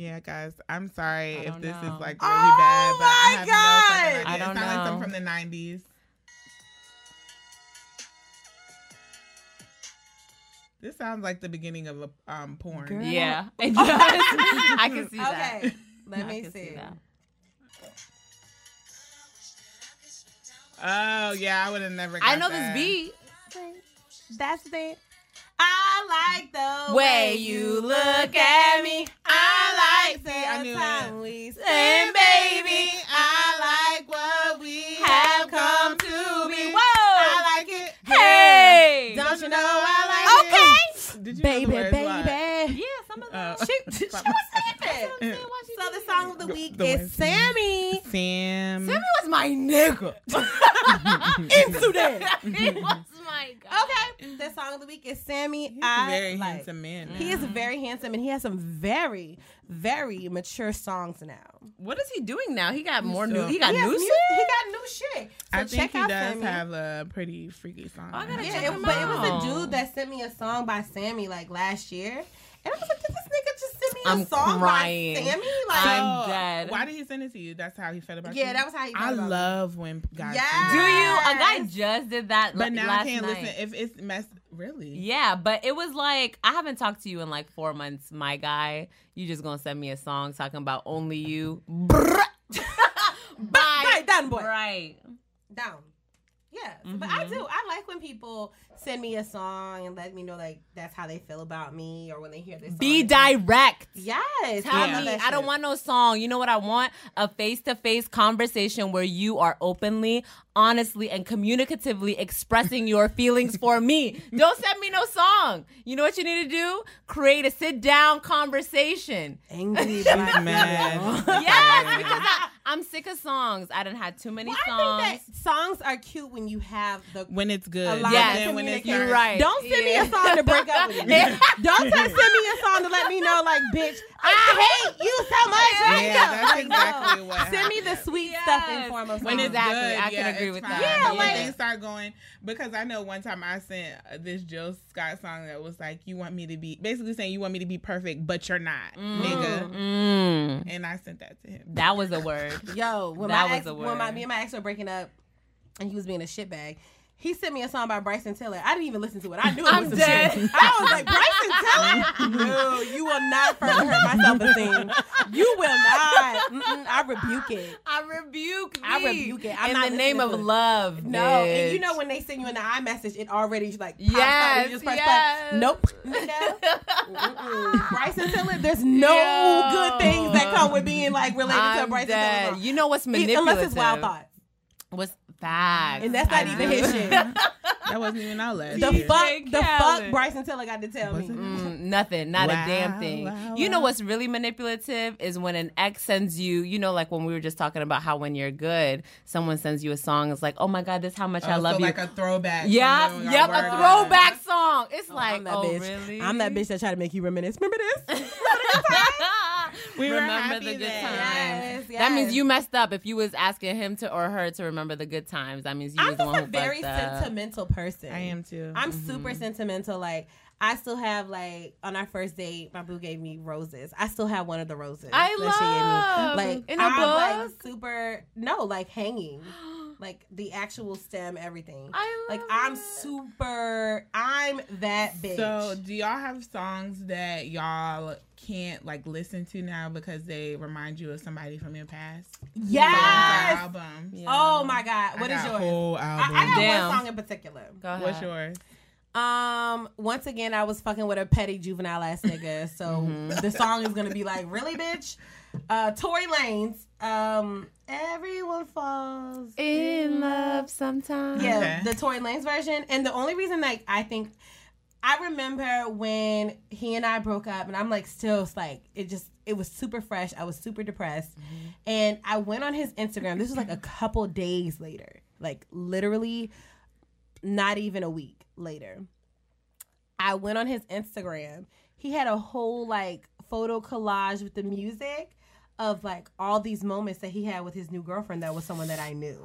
H: Yeah, guys, I'm sorry if this
G: know.
H: is like really
A: Oh
H: bad, but I
A: my
H: have
A: God.
H: no fucking idea.
G: I don't
H: it sounds like
G: know.
H: something from the '90s. This sounds like the beginning of a um porn.
A: Girl.
G: Yeah, it does. I can see that.
A: Okay, let
G: I
A: me
G: can
A: see.
G: that.
H: Oh yeah, I would have never. Got
G: I know
H: that.
G: this beat.
A: That's the thing. I like the
G: Way
A: way
G: you look at me.
A: I like
H: I
A: the
H: knew
A: time we spend,
G: baby,
H: I like what we
G: have come to be. Whoa.
H: I like it.
G: Hey, Don't
H: you know I like
A: Okay.
H: it. You
A: Baby,
H: words? Why?
A: baby.
G: Yeah, some of
H: Uh,
G: them.
A: She, she was it. So the song of the week
H: the
A: is
H: words.
A: Sammie.
H: Sam.
G: Sammie was my nigga.
A: Into that.
G: he was my guy.
A: Okay. The song of the week is Sammie.
H: He's
A: I
H: a very
A: like.
H: handsome man. now.
A: He is very handsome and he has some very, very mature songs now.
G: What is he doing now? He got more
H: So-
G: new. He got
A: he
G: new
A: music.
G: shit.
A: He got new shit. So
H: I
A: check
H: think he
A: out
H: does
A: Sammie.
H: have a pretty freaky song.
G: I gotta
A: yeah,
G: check
A: it,
G: him
A: but it was
G: out.
A: a dude that sent me a song by Sammie like last year. And I was like, did this nigga just send me a
G: I'm
A: song
G: crying.
A: by Sammie? Like,
G: I'm
H: So,
G: dead.
H: Why did he send it to you? That's how he felt about you.
A: yeah, that was how he felt
H: I
A: about me.
H: love when guys.
A: Yes.
G: Do
H: do
G: you? A guy just did that.
H: But
G: like,
H: now
G: last
H: I can't
G: night.
H: listen if it's mess. Really?
G: Yeah, but it was like I haven't talked to you in like four months, my guy. You just gonna send me a song talking about only you. Bye.
A: Right, done, boy.
G: Right.
A: down. Yeah, but I mm-hmm. do. I like when people send me a song and let me know like that's how they feel about me, or when they hear this.
G: Be direct.
A: Yes,
G: Tell
A: I love
G: me,
A: that
G: I don't want no song. You know what I want? A face to face conversation where you are openly, honestly, and communicatively expressing your feelings for me. Don't send me no song. You know what you need to do? Create a sit down conversation.
A: angry.
H: She's
A: black
H: mad.
G: Yes, because I, I'm sick of songs. I didn't have too many
A: Well,
G: songs.
A: I think that songs are cute when you have the.
H: when it's good.
A: A lot
H: But
A: of
H: then when it's
A: communication.
G: You're right.
A: Don't send me a song to break up with me. Don't send me a song to let me know, like, bitch, I hate you so much. Right
H: Yeah,
A: now.
H: that's
A: Like, no.
H: exactly what
A: Send me the sweet stuff in form of
H: when it's
G: Exactly.
H: good,
G: I can
H: yeah,
G: agree
H: it's
G: with
H: fine.
G: that.
A: Yeah,
H: When
A: like-
H: things start going because I know one time I sent uh, this Jill Scott song that was like, "You want me to be," basically saying, "You want me to be perfect, but you're not, nigga."
G: Mm,
H: And I sent that to him.
G: that was a word.
A: Yo, when
G: That
A: my
G: was
A: ex,
G: a
A: when my
G: word.
A: me and my ex were breaking up, and he was being a shitbag. He sent me a song by Bryson Tiller. I didn't even listen to it. I knew it
G: I'm
A: was some
G: dead.
A: shit. I was like, Bryson Tiller? No, you will not further hurt my self esteem. You will not. Mm-mm, I rebuke it.
G: I rebuke.
A: I rebuke it. I'm
G: in
A: not
G: the name of
A: listening to
G: love.
A: No, and you know when they send you in the iMessage, it already like pops
G: Yes,
A: up. You just press
G: yes.
A: play. Nope. nigga. Mm-mm. Bryson Tiller, there's no
G: Yo.
A: good things that come with being like related to a
G: I'm
A: Bryson
G: dead.
A: Tiller. song.
G: You know what's manipulative?
A: Unless it's Wild Thoughts.
G: What's facts?
A: And that's not
G: I
A: even
G: do.
A: his shit.
H: That wasn't even our last
A: The
H: year.
A: fuck,
G: DJ
A: the fuck Bryson Tiller got to tell me.
G: Mm, nothing, not
H: Wow,
G: a damn thing.
H: wow,
G: you know what's really manipulative is when an ex sends you, you know, like when we were just talking about how when you're good, someone sends you a song. It's like, oh my god, this is how much I
H: Oh,
G: love
H: so
G: you.
H: like a throwback. from
G: yeah, yep, a
H: together.
G: throwback song. It's like,
A: I'm that
G: oh
A: bitch.
G: really?
A: I'm that bitch that try to make you reminisce. Remember this?
H: We
G: remember the good
H: then.
G: times.
A: Yes,
G: That means you messed up if you was asking him to or her to remember the good times. That means you
A: I'm
G: was the
A: just
G: one
A: a
G: who
A: very
G: fucked up.
A: sentimental person.
H: I am too.
A: I'm
G: Mm-hmm.
A: super sentimental. Like I still have like on our first date, my boo gave me roses. I still have one of the roses.
G: I
A: that she gave
G: love.
A: me. Like
G: In a
A: I'm like super no, like hanging. like the actual stem, everything.
G: I
A: like
G: love
A: I'm super I'm that bitch.
H: So, do y'all have songs that y'all can't like listen to now because they remind you of somebody from your past?
A: yes.
H: album.
A: Oh my god. What
H: I
A: is
H: got
A: yours?
H: Whole
A: I,
H: album.
A: I got
G: Damn.
A: one song in particular.
G: Go ahead.
H: What's yours?
A: Um, once again, I was fucking with a petty juvenile ass nigga. So the song is gonna be like, really, bitch? Uh, Tory Lanez. Um, everyone falls
G: In love sometimes.
A: Yeah,
H: Okay.
A: the Tory Lanez version. And the only reason, like, I think I remember when he and I broke up, and I'm like, still, like, it just, it was super fresh. I was super depressed. And I went on his Instagram. This was like a couple days later, like, literally not even a week later. I went on his Instagram. He had a whole, like, photo collage with the music of, like, all these moments that he had with his new girlfriend that was someone that I knew.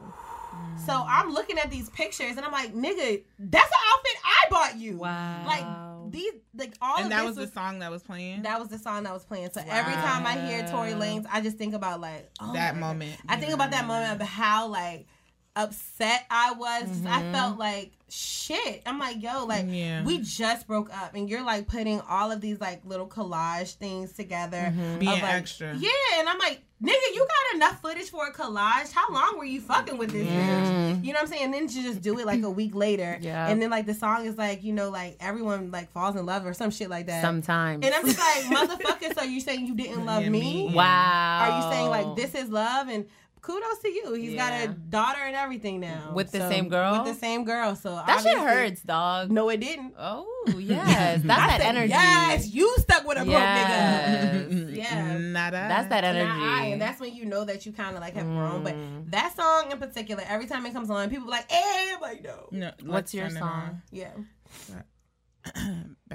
A: So I'm looking at these pictures and I'm like, nigga, that's an outfit I bought you.
G: Wow.
A: Like these, like all
H: And
A: of
H: that
A: this
H: was the song that was playing.
A: that was the song that was playing. So every time I hear Tory
G: Wow.
A: Lanez, I just think about like oh
H: that
A: my God.
H: moment.
A: I think about that moment of how like upset I was. I felt mm-hmm. like shit. I'm like, yo, like
H: Yeah.
A: we just broke up, and you're like putting all of these like little collage things together,
H: mm-hmm.
A: Being like-
H: extra.
A: Yeah, and I'm like, nigga, you got enough footage for a collage. How long were you fucking with this bitch? Mm-hmm. You know what I'm saying? And then you just do it like a week later,
G: Yeah.
A: and then like the song is like, you know, like everyone like falls in love or some shit like that.
G: Sometimes.
A: And I'm just like, motherfucker, so you saying you didn't love
H: Yeah,
A: me?
H: me.
G: wow.
A: Are you saying like this is love and kudos to you. He's got a daughter and everything now
G: With the
A: So-
G: same girl?
A: With the same girl. So
G: That shit
A: obviously-
G: hurts, dog.
A: No, it didn't.
G: Oh yes, that's
A: I
G: that
A: said,
G: energy.
A: Yes, you stuck with a broke
G: Yes.
A: nigga. yeah.
H: Nada.
G: That's that energy.
A: Not I, and that's when you know that you kind of like have grown. But
G: Mm.
A: that song in particular, every time it comes on, people be like, "Hey," I'm like, "No."
H: No,
G: What's your
H: turn
G: song?
A: Yeah.
H: on.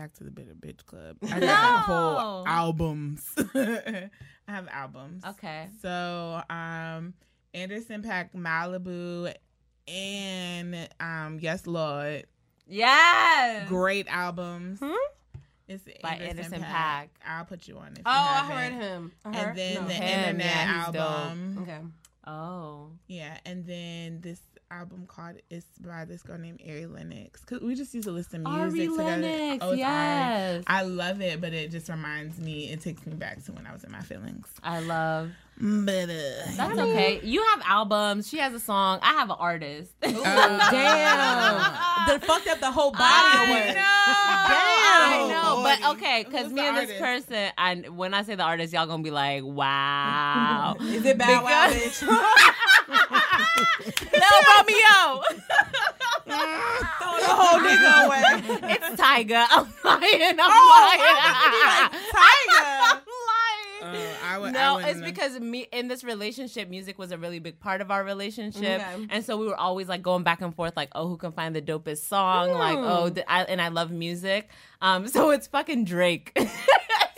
H: Back to the Bitter Bitch Club. I got
G: No.
H: whole albums. I have albums.
G: Okay.
H: So, um, Anderson Paak, Malibu, and um, Yes Lord.
G: Yes.
H: Great albums.
A: Hmm?
H: It's
G: By Anderson Paak.
H: I'll put you on it.
A: Oh, I heard him. I heard
H: And then
A: no.
H: the
G: Him,
H: internet
G: yeah, he's dope.
H: album.
A: Okay.
G: Oh.
H: Yeah, and then this album called it's by this girl named Ari Lennox. 'Cause we just used to listen to
G: Ari
H: music together.
G: Lennox,
H: Oh,
G: yes.
H: Ari. I love it, but it just reminds me. It takes me back to when I was in my feelings.
G: I love.
H: But uh,
G: That's okay. You have albums. She has a song. I have an artist.
A: Damn. That fucked up the whole body
G: I
A: of
G: know.
A: work.
G: I know,
H: Damn.
G: but okay, because me
H: the
G: and this
H: artist?
G: person, and when I say the artist, y'all gonna be like, "Wow,
A: Is it Bow Wow, bitch?
G: Lil Romeo,
A: Throw the whole nigga away.
G: it's Tyga." I'm lying. I'm
A: Oh,
G: lying.
A: Tiger.
G: I'm lying.
H: uh, I would.
G: No,
H: I
G: it's
H: wouldn't-
G: because me in this relationship, music was a really big part of our relationship,
A: Okay.
G: and so we were always like going back and forth, like, oh, who can find the dopest song? Like, oh, th- I, and I love music, um, so it's fucking Drake.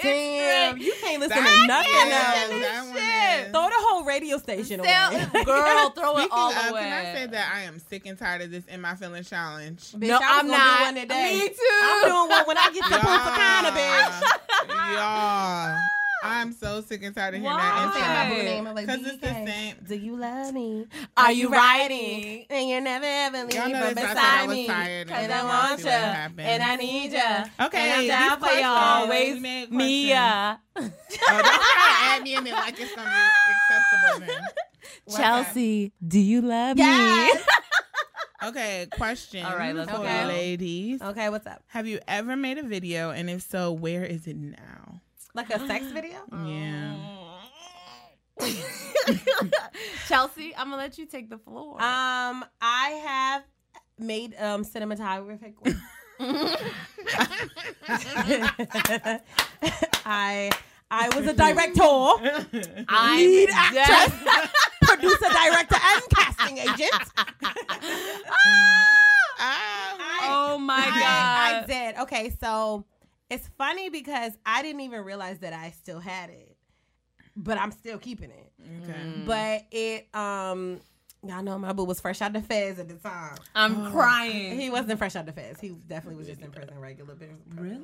G: It's
A: Damn,
G: Drake.
A: you can't listen
H: That-
A: to nothing
H: yeah,
A: else.
H: that one
G: shit.
A: Throw the whole radio station
G: Still,
A: away.
G: girl, throw it all
H: of,
G: away.
H: can I say that I am sick and tired of this in my feeling challenge?
A: Bitch,
G: No,
A: I was
G: I'm not.
A: Do one today.
G: Me too.
A: I'm doing one when I get to Punta Cana, bitch.
H: Y'all, I'm so sick and tired of hearing
G: Why?
A: I'm saying my
H: that
A: boo
H: intro.
A: name. I'm
H: it's the same.
A: Do you love me?
G: Are you riding?
A: And you're never ever leave
H: Y'all know
A: from
H: I said I
A: beside me. Cause
H: and
A: I
H: I
A: want
H: want
A: you.
H: to see what happens.
A: And I need you.
H: Okay,
A: And I'm down for you always.
H: we made questions.
G: Mia,
H: Oh, don't try to add me in it like it's gonna be acceptable then.
G: Chelsea, do you love
A: Yes.
H: Okay, question.
G: All right, let's
H: for
A: go.
H: ladies.
A: Okay, what's up?
H: Have you ever made a video, and if so, where is it now?
A: Like a sex video?
H: Yeah.
G: Chelsea, I'm gonna let you take the floor.
A: Um, I have made um cinematographic. work. I I was a director,
G: I'm
A: lead actress, producer, director, and casting agent.
G: oh my
A: I,
G: god.
A: I did. Okay, so it's funny because I didn't even realize that I still had it, but I'm still keeping it.
H: Okay.
A: But it, um, y'all know my boo was fresh out the feds at the time.
G: I'm crying.
A: He wasn't fresh out the feds. He definitely was just in prison regular. Really?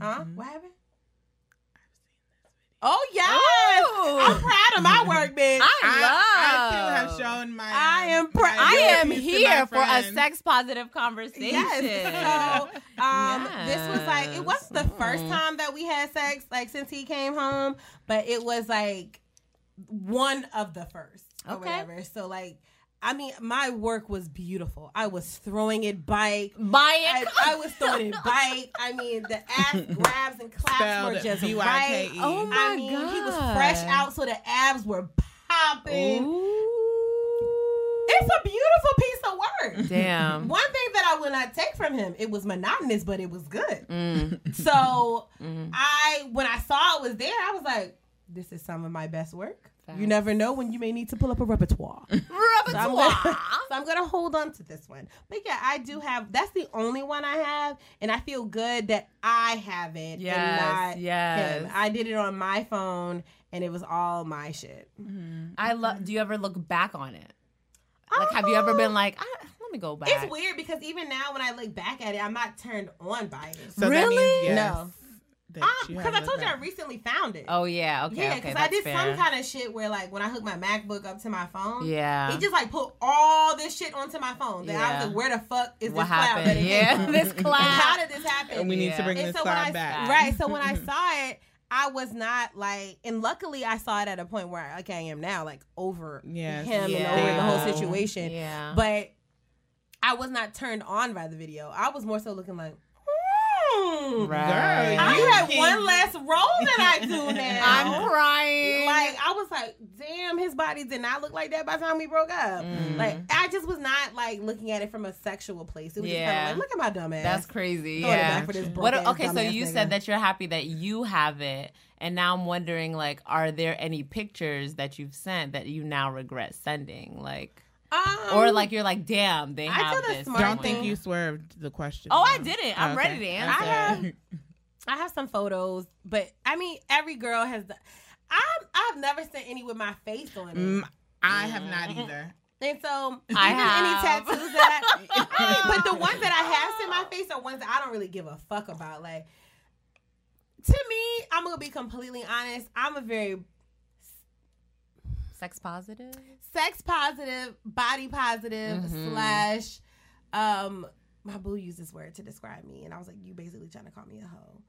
A: Huh? What happened? Oh yes! I'm proud of my work, bitch.
G: I
H: I,
G: love.
H: I too have shown my.
A: I am pr-
H: my
G: I am
H: abilities to my
G: here for a sex positive conversation.
A: Yes. So, um, this was like it wasn't the first time that we had sex, like since he came home, but it was like one of the first or
G: Okay.
A: whatever. So like, I mean, my work was beautiful. I was throwing it bike.
G: Buy
A: I. I was throwing it bike. I mean, the ass grabs and claps were just
H: V-Y-K-E.
A: right.
G: Oh my
A: I mean, he was fresh out, so the abs were popping.
G: Ooh.
A: It's a beautiful piece of work.
G: Damn.
A: One thing that I will not take from him, it was monotonous, but it was good.
G: Mm.
A: So
G: Mm.
A: I, when I saw it was there, I was like, "This is some of my best work." You never know when you may need to pull up a repertoire. So I'm, gonna, so I'm gonna hold on to this one. But yeah, I do have. That's the only one I have, and I feel good that I have it.
G: Yes, yes.
A: him. I did it on my phone, and it was all my shit.
G: I love. Do you ever look back on it? Like, have you ever been like, ah, let me go back?
A: It's weird because even now, when I look back at it, I'm not turned on by it.
H: So
G: Really?
H: means yes,
A: No.
H: That
A: Ah,
H: you
A: because
H: have
A: I told you I recently found it.
G: Oh yeah. Okay.
A: yeah, because
G: That's
A: I did
G: fair.
A: some kind of shit where, like, when I hooked my MacBook up to my phone,
G: Yeah.
A: he just like put all this shit onto my phone. That I was like, where the fuck is
G: what
A: this cloud?
G: happened?
A: that it came
G: Yeah. this cloud.
A: How did this happen?
H: And we need
G: Yeah.
H: to bring
A: And
H: this
A: so when
H: cloud
A: I
H: back.
A: right, so when I saw it, I was not like, and luckily I saw it at a point where like I am now, like over
H: Yes.
A: him
G: Yeah.
A: and over the whole situation.
G: Yeah.
A: But I was not turned on by the video. I was more so looking like,
G: Right.
A: I
H: you
A: had
H: can-
A: one less role than I do now.
G: I'm crying.
A: like I was like, damn. damn, his body did not look like that by the time we broke up.
G: Mm.
A: Like I just was not like looking at it from a sexual place. It was
G: Yeah.
A: just kind of like, look at my dumb ass.
G: That's crazy.
A: Throwing
G: Yeah.
A: back for this
G: What? Okay, so you
A: nigga.
G: said that you're happy that you have it, and now I'm wondering, like, are there any pictures that you've sent that you now regret sending, like,
A: Um,
G: or like you're like, damn, they
A: I
G: have
A: feel
G: this.
A: smart
H: Don't
A: thing-
H: think you swerved the question.
G: Oh, I didn't. I'm
H: Okay.
G: ready to
A: I
G: answer.
A: have, I have some photos, but I mean, every girl has. The, I'm, I've never sent any with my face on it,
H: Mm, I have not either.
A: and so
G: I have.
A: any tattoos that I, I but the ones that I have sent my face are ones that I don't really give a fuck about. Like to me, I'm gonna be completely honest. I'm a very
G: Sex positive.
A: sex positive, body positive
G: Mhm.
A: slash. Um, my boo used this word to describe me, and I was like, "You basically trying to call me a hoe."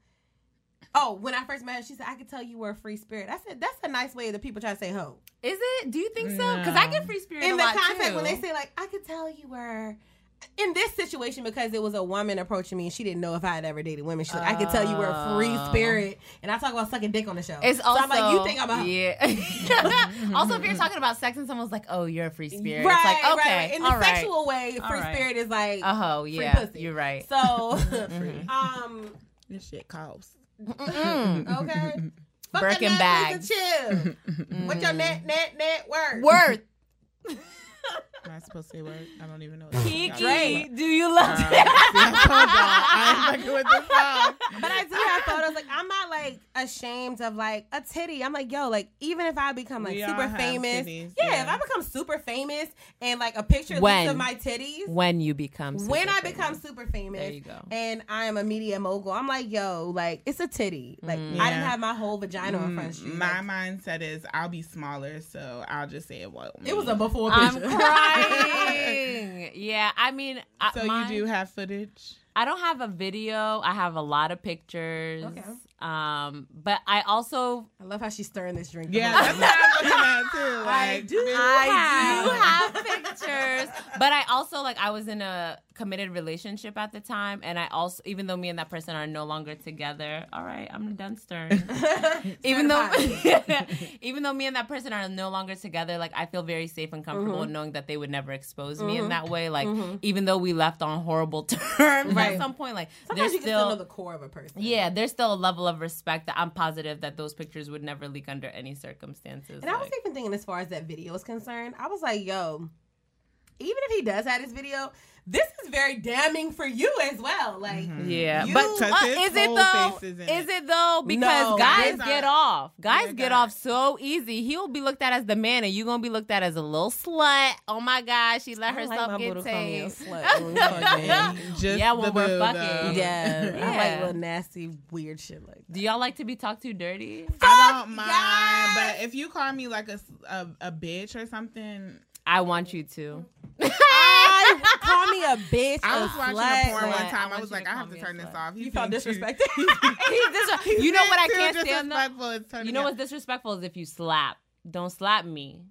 A: Oh, when I first met her, she said, "I could tell you were a free spirit." I said, "That's a nice way that people try to say hoe."
G: Is it? Do you think so? Because I get free spirit
A: In
G: a
A: the
G: lot
A: context
G: too.
A: when they say like, "I could tell you were." In this situation, because it was a woman approaching me, and she didn't know if I had ever dated women. She's like, "I could tell you were a free
G: Oh.
A: spirit," and I talk about sucking dick on the show.
G: It's
A: so
G: also
A: I'm like, "You think I'm a
G: yeah. also, if you're talking about sex and someone's like, "Oh, you're a free spirit,"
A: Right,
G: it's like, okay,
A: right. In the
G: all right.
A: sexual way, free
G: right.
A: spirit is like,
G: a hoe,
A: free
G: yeah,
A: pussy.
G: you're right.
A: So,
G: Mm-hmm.
A: um,
H: This shit costs.
A: Okay. Fuck
G: Birkin
A: a net,
G: bags.
A: Chill. What's your net, net, net worth?
G: Worth.
H: Am I supposed to say word? I don't even know.
G: Kiki, do you love
H: Uh, I told y'all, I fucking with this song.
A: But I do have photos. Like I'm not like ashamed of like a titty. I'm like, yo, like even if I become like
H: We
A: super famous,
H: titties,
A: yeah,
H: yeah.
A: if I become super famous and like a picture leaks
G: When?
A: of my titties,
G: when you become super
A: when I
G: famous.
A: become super famous,
G: There you go.
A: and I am a media mogul, I'm like, yo, like it's a titty. Like
G: Mm.
A: I didn't have my whole vagina in front of you.
H: My
A: Like,
H: mindset is I'll be smaller, so I'll just say it won't.
A: it was a before
G: I'm
A: picture.
G: crying. Yeah, I mean, I,
H: So you do have footage?
G: I don't have a video. I have a lot of pictures.
A: Okay.
G: Um, but I also
A: I love how she's stirring this drink.
H: Yeah, that's what I'm looking at too. Like,
A: do
H: bitch,
G: I do have pictures, but I also like I was in a committed relationship at the time, and I also even though me and that person are no longer together. All right, I'm done stirring. even though even though me and that person are no longer together, like I feel very safe and comfortable
A: Mm-hmm.
G: knowing that they would never expose me in that way. Like even though we left on horrible terms
A: Right.
G: at some point, like
A: Sometimes
G: there's
A: you can still
G: still
A: know the core of a person.
G: yeah, there's still a level of respect that I'm positive that those pictures would never leak under any circumstances.
A: And I was even thinking, as far as that video is concerned, I was like, yo, even if he does have this video, this is very damning for you as well. Like,
G: Yeah,
A: You-
G: but uh, is it though?
H: is it.
G: it though? Because
A: No,
G: guys get
H: not.
G: off. Guys get off so easy. He'll be looked at as the man, and you gonna be looked at as a little slut. Oh my gosh, she let
A: I don't like
G: herself
A: my
G: get
A: boo to call me a
G: tased.
A: slut when we fucking.
H: Just
G: Yeah, when
H: the
G: we're
H: boo,
G: fucking.
H: though.
A: yeah, I like
G: Yeah.
A: little nasty, weird shit like that.
G: Do y'all like to be talked to dirty?
H: I don't mind,
A: yes!
H: but if you call me like a, a, a bitch or something,
G: I want you to.
A: I, call me a bitch.
H: I was watching a porn one time. I,
G: want
H: was like, I have to turn this
G: slut.
H: off.
A: You felt
H: being too-
A: disrespected.
G: He's dis- you know what I can't stand though?
H: disrespectful. It's turning
G: You know
H: me
G: what's disrespectful is if you slap. Don't slap me.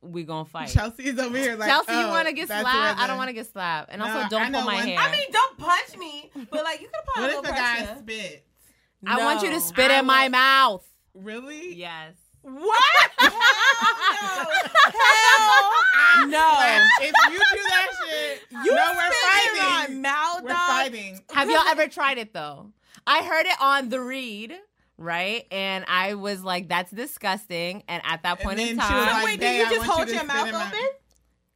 G: We gonna fight.
H: Chelsea's over here like
G: Chelsea, you
H: oh,
G: want to get slapped? I don't want to get slapped. And also, don't
H: I
G: pull my
H: one-
G: hair.
A: I mean, don't punch me, but like you can apply
H: What
A: a
H: if
A: little
H: the guy
A: pressure.
H: spits?
G: I want you to spit
H: I
G: in my mouth.
H: Really?
G: Yes.
A: What? Hell no. Hell no.
H: If you do that shit,
A: You
H: no, we're
A: spit in my
H: fighting.
A: mouth,
H: We're
A: dog.
H: fighting.
G: Have y'all ever tried it though? I heard it on the read, right? And I was like, "That's disgusting." And at that point in
H: then she was
G: time,
H: like,
A: Wait, did you just hold
H: you
A: your mouth
H: in my-"
A: open?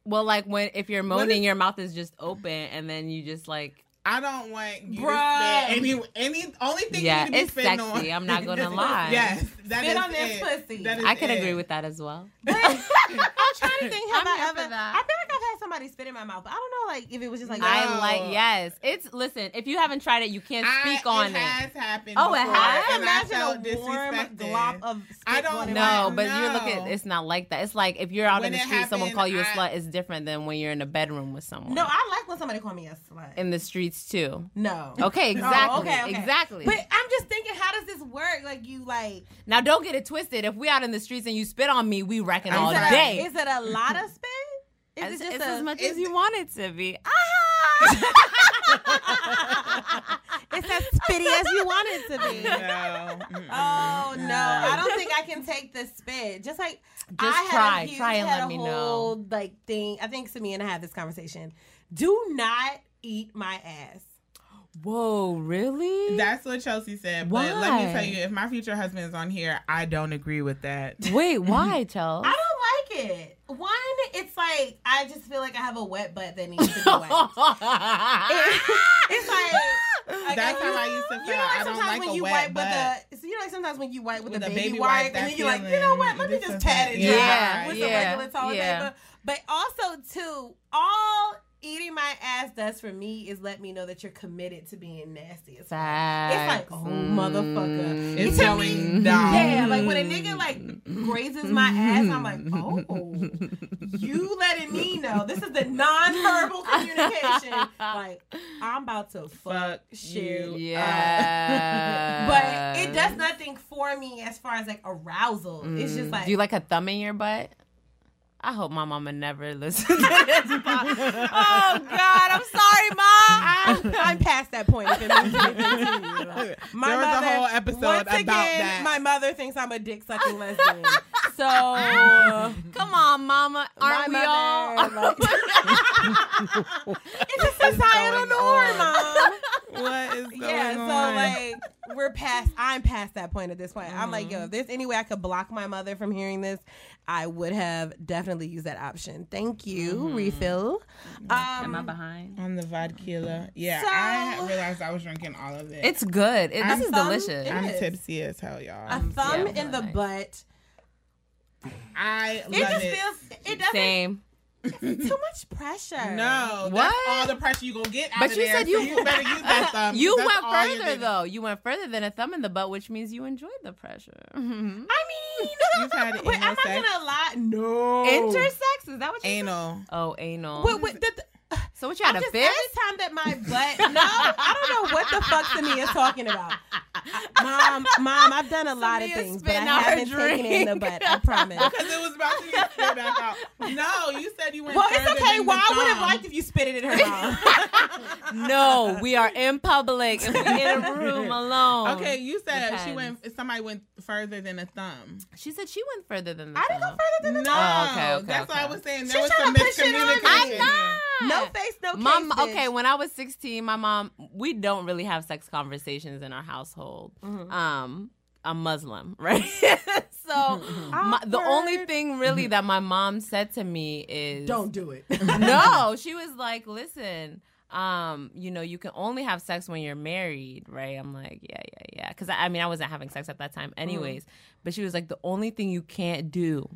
G: well, like when if you're moaning,
H: is-
G: your mouth is just open, and then you just like,
H: I don't want you
A: Bruh.
H: to spit. Any, any, only thing
G: Yeah,
H: you need to be
G: it's
H: spitting
G: sexy.
H: on.
G: I'm not gonna lie.
H: yes, that
A: Spit
H: is
A: on this
H: it.
A: pussy.
H: That is
G: I can
H: it.
G: agree with that as well.
A: I'm trying to think. Have
G: I'm
A: I
G: here
A: ever?
G: that.
A: I feel like I've had somebody spit in my mouth, but I don't know, like if it was just like
G: I
H: oh.
G: like yes. It's listen. If you haven't tried it, you can't speak
H: I,
G: on
H: it.
G: it.
H: has happened.
G: Oh, it has?
H: I
A: Imagine a warm glop of. Spit
H: I don't
A: going in
H: know.
A: my
G: No, but you look
H: No.
G: at it's not like that. It's like if you're out
H: When
G: in the
H: it
G: street, someone call you a
H: I-
G: slut. It's different than when you're in a bedroom with someone.
A: No, I like when somebody call me a slut.
G: in the streets too.
A: no.
G: Okay, oh, exactly,
A: Oh, okay, okay.
G: exactly.
A: But I'm just thinking, how does this work? Like you like
G: now, don't get it twisted. If we out in the streets and you spit on me, we reckon
H: I'm
G: all
A: is it,
G: day.
A: A, is it a lot of spit? Is
G: It's,
A: it just
G: it's
A: a,
G: as much
H: is
G: as you want it to be.
A: it's as spitty as you want it to be.
H: No.
A: Oh no, I don't think I can take the spit. Just like
G: Just
A: I had
G: try.
A: a huge,
G: Try and
A: had
G: let
A: a
G: me know.
A: whole, Like thing. I think Sami and I had this conversation. Do not eat my ass.
G: Whoa, really?
H: That's what Chelsea said. But let me tell you, if my future husband is on here, I don't agree with that.
G: Wait, why, Chels?
A: I don't like it. One, it's like I just feel like I have a wet butt that needs to be wet. it's like. like,
H: That's how I
A: used-
H: to
A: You know, like
H: I don't
A: sometimes
H: like
A: when
H: a
A: you
H: wet
A: wipe
H: butt.
A: with a, so you know, like sometimes when you wipe with,
H: With
A: a
H: a
A: baby,
H: baby
A: wipe,
H: wipe,
A: and then you're like, you know what? Let me just pat it dry
G: Yeah,
A: with
G: yeah,
A: some regular toilet
G: yeah.
A: paper. But also, too, all eating my ass does for me is let me know that you're committed to being nasty as fuck. It's like,
G: Facts.
A: oh, motherfucker. Mm-hmm.
H: It's
A: To
H: going
A: me,
H: down.
A: Yeah, like when a nigga like grazes my ass, I'm like, oh, you letting me know. This is the non-verbal communication. Like, I'm about to fuck,
H: Fuck
A: shit.
H: you.
G: Yeah.
A: But it does nothing for me as far as like arousal. It's just mm. like
G: Do you like a thumb in your butt? I hope my mama never listens to this. pod- oh God, I'm sorry, mom.
A: I'm, I'm past that point. If it means anything. My
H: There was a
A: mother,
H: whole episode
A: once
H: about
A: again,
H: that.
A: My mother thinks I'm a dick sucking lesbian. So
G: Come on, mama. Aren't we
A: my
G: all?
A: like- it's a societal norm, mom.
H: What is going
A: Yeah, so
H: on?
A: like we're past. I'm past that point at this point. I'm like, yo, if there's any way I could block my mother from hearing this, I would have definitely used that option. Thank you, refill.
G: Am I
A: Um,
G: behind?
H: on the vodka. Yeah,
A: So-
H: I realized I was drinking all of it.
G: It's good. It, this is
A: thumb
G: delicious.
A: in
H: I'm tipsy as hell, y'all.
A: a thumb
G: yeah,
A: in the
G: nice.
A: butt.
H: I
A: It
H: love
A: just
H: it.
A: feels. It doesn't.
G: Same.
A: Too much pressure.
H: No,
G: What?
H: that's all the pressure you gonna get out
G: But
H: of
G: you
H: there.
G: said
H: so
G: you-
H: you better use that thumb.
G: You went further though. You went further than a thumb in the butt, which means you enjoyed the pressure. Mm-hmm.
A: I mean,
H: You've had
A: Wait,
H: anal
A: I'm not
H: sex?
A: gonna lie. No.
G: Intersex? Is that what you
H: Anal.
G: said? Oh, anal.
A: Wait, wait, the, the,
G: so what you had
A: I'm
G: a
A: just,
G: fist?
A: every time that my butt. No, I don't know what the fuck Samia is talking about. Mom, mom, I've done a lot of things, but I
G: spitting out her
A: haven't taken it in the butt. I promise.
H: Because it was about to get spit back out. No, you said you went.
A: Well, it's okay.
H: than
A: Well, I would have liked if you spit it in her mouth.
G: No, we are in public and we in a room alone.
H: Okay, you said she
G: Depends.
H: went. Somebody went further than a thumb.
G: She said she went further than the
A: I didn't go further than the
H: No,
A: thumb.
G: Oh, okay, okay,
H: that's what I was saying.
A: She
H: There was
A: tryna
H: some
A: push it on me.
H: miscommunication.
A: I'm
H: here.
A: No face, no case.
G: Mom,
A: bitch.
G: okay, when I was 16, my mom, we don't really have sex conversations in our household.
A: Mm-hmm.
G: Um, I'm Muslim, right? so my, the only thing really that my mom said to me is
A: Don't do it.
G: no, she was like, listen, um, you know, you can only have sex when you're married, right? I'm like, yeah, yeah, yeah. Because I, I mean, I wasn't having sex at that time, anyways. But she was like, the only thing you can't do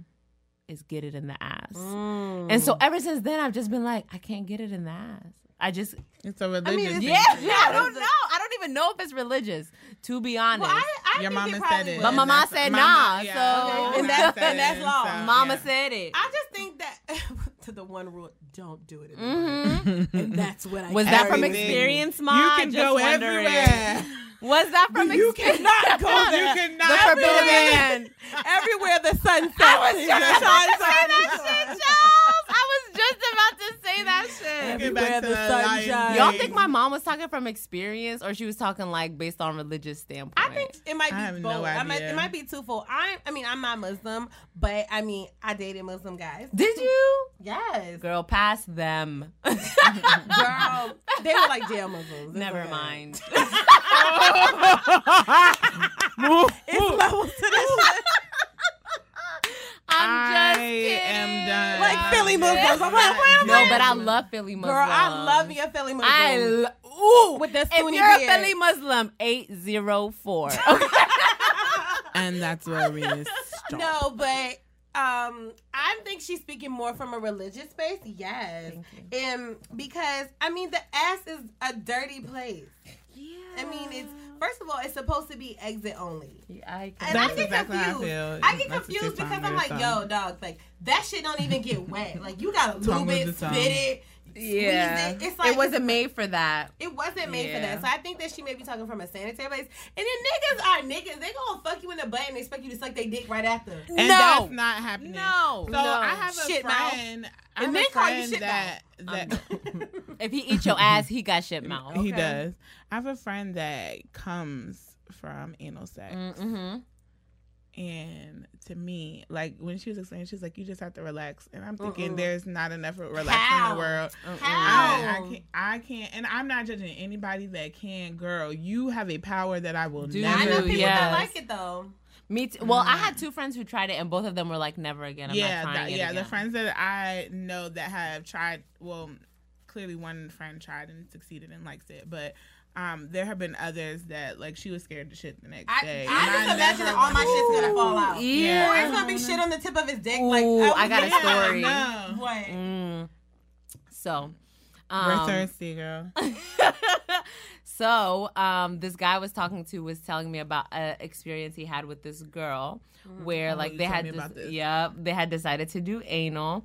G: is get it in the ass. And so mm. ever since then, I've just been like, I can't get it in the ass. I just,
H: It's a religious.
A: mean, it's-
H: thing.
G: yeah, I don't know. I don't even know if it's religious, to be honest.
A: Well, I, I
H: Your mama said it.
A: was.
G: But
H: and
G: mama said
H: mama-
G: nah,
H: yeah,
G: so-
H: mama
A: And that's-
H: said
A: and that's law.
H: so,
G: Mama
H: yeah.
G: said it.
A: I just think that to the one rule, don't do it. In the
G: Mhm.
A: and that's what I
G: Was that from experience, mom.
H: You can
G: Just
H: go
G: wondering.
H: everywhere.
G: Was that from
A: You
G: experience?
A: cannot go there.
H: You
A: there.
H: cannot
G: the
H: go
G: forbidden
H: there.
G: man.
A: Everywhere the sun sets.
G: I was
A: is
G: just
A: the
G: about to say that shit, Charles. I was just about to say that shit.
H: Back
A: Everywhere
H: to
A: the
H: the
A: sun
G: Y'all think my mom was talking from experience, or she was talking like based on religious standpoint?
A: I think it might be
H: I have
A: both.
H: no
A: I might, it might be twofold. I, I mean, I'm not Muslim, but I mean, I dated Muslim guys.
G: Did you,
A: Yes,
G: girl? Pass them.
A: girl, they were like jail Muslims. It's
G: Never
A: okay.
G: mind.
A: It's levels to this shit.
G: I'm just kidding.
H: am done.
A: Like Philly Muslims. I'm like, wait a
G: No, but I love Philly Muslims.
A: Girl, I love me a Philly Muslim.
G: I lo- ooh
A: With the
G: if
A: Sunni
G: you're a. Philly Muslim, eight zero four.
H: and that's where we stop.
A: No, but um, I think she's speaking more from a religious space. Yes, and because I mean, the ass is a dirty place. Yeah, I mean, it's first of all, it's supposed to be exit only.
G: I
A: And
H: That's
A: I get
H: exactly how I
A: confused.
H: feel.
A: I get
H: That's
A: confused because I'm like, yo, dog, like that shit don't even get wet. Like you gotta
H: Tongue
A: lube
H: of
A: it, spit it,
G: yeah,
A: squeeze it. It's like
G: it wasn't made for that.
A: It wasn't made for that. So I think that she may be talking from a sanitary place. And then niggas are niggas. They gonna fuck you in the butt and expect you to suck their dick right after.
H: And
G: No.
H: that's not happening.
G: No.
H: So
G: No.
H: I have a
A: Shit mouth.
H: friend. I
A: And
H: have
A: then
H: a
A: call you
H: friend
A: shit
H: that that
G: If um, If he eats your ass, he got shit mouth.
H: He does. I have a friend that comes from anal sex.
G: Mm-hmm.
H: And to me, like when she was explaining, she's like, "You just have to relax." And I'm thinking,
A: Mm-mm.
H: there's not enough relax in the world.
A: How?
H: I, I can't. I can't. And I'm not judging anybody that can. Girl, you have a power that I will
G: Dude,
H: never.
A: I know people
G: Yes.
A: that like it though.
G: Me too. Well, I had two friends who tried it, and both of them were like, "Never again." I'm
H: yeah,
G: not trying
H: that-
G: it
H: yeah.
G: again.
H: The friends that I know that have tried, well, clearly one friend tried and succeeded and likes it, but um, there have been others that like she was scared to shit the next
A: I,
H: day.
A: I
H: and
A: just imagine
H: never-
A: that all my shit's gonna fall out.
G: Yeah.
A: Or it's gonna be shit on the tip of his dick. like
G: Ooh, I got a story.
H: No.
A: What?
G: Mm. So,
H: We're
G: um,
H: thirsty, girl.
G: so um, this guy I was talking to was telling me about an experience he had with this girl, where
H: Oh,
G: like they had, des- yeah, they had decided to do anal,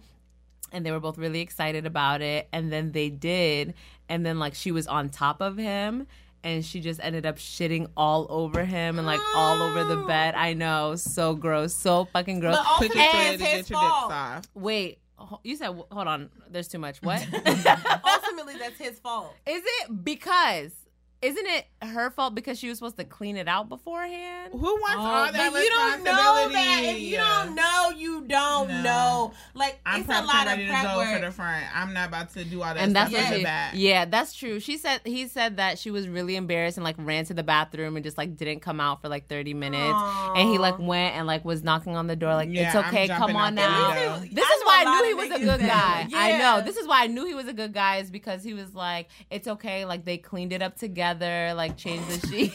G: and they were both really excited about it, and then they did, and then like she was on top of him. And she just ended up shitting all over him and like all over the bed. I know, so gross, so fucking gross.
A: But also
H: Quick and
A: it's
H: to get
A: his
H: your
A: fault.
G: Wait, you said hold on. There's too much. What?
A: Ultimately, that's his fault.
G: Is it because? Isn't it her fault because she was supposed to clean it out beforehand?
H: Who wants oh, all that
A: But you don't know that. If you don't know, you don't
H: No.
A: know. Like
H: I'm
A: it's a lot
H: and
A: of
H: ready to go
A: work.
H: for the front. I'm not about to do all that
G: and that's
H: stuff
G: what
H: in
G: she,
H: the back.
G: yeah, that's true. She said he said that she was really embarrassed and like ran to the bathroom and just like didn't come out for like 30 minutes. And he like went and like was knocking on the door like
H: Yeah,
G: it's okay, come on now.
H: window.
A: Me too.
G: This
A: I
G: is why I knew he was a good
A: that-
G: guy. I know. This is why I knew he was a good guy is because he was like, it's okay, like they cleaned it up together, like change the sheet.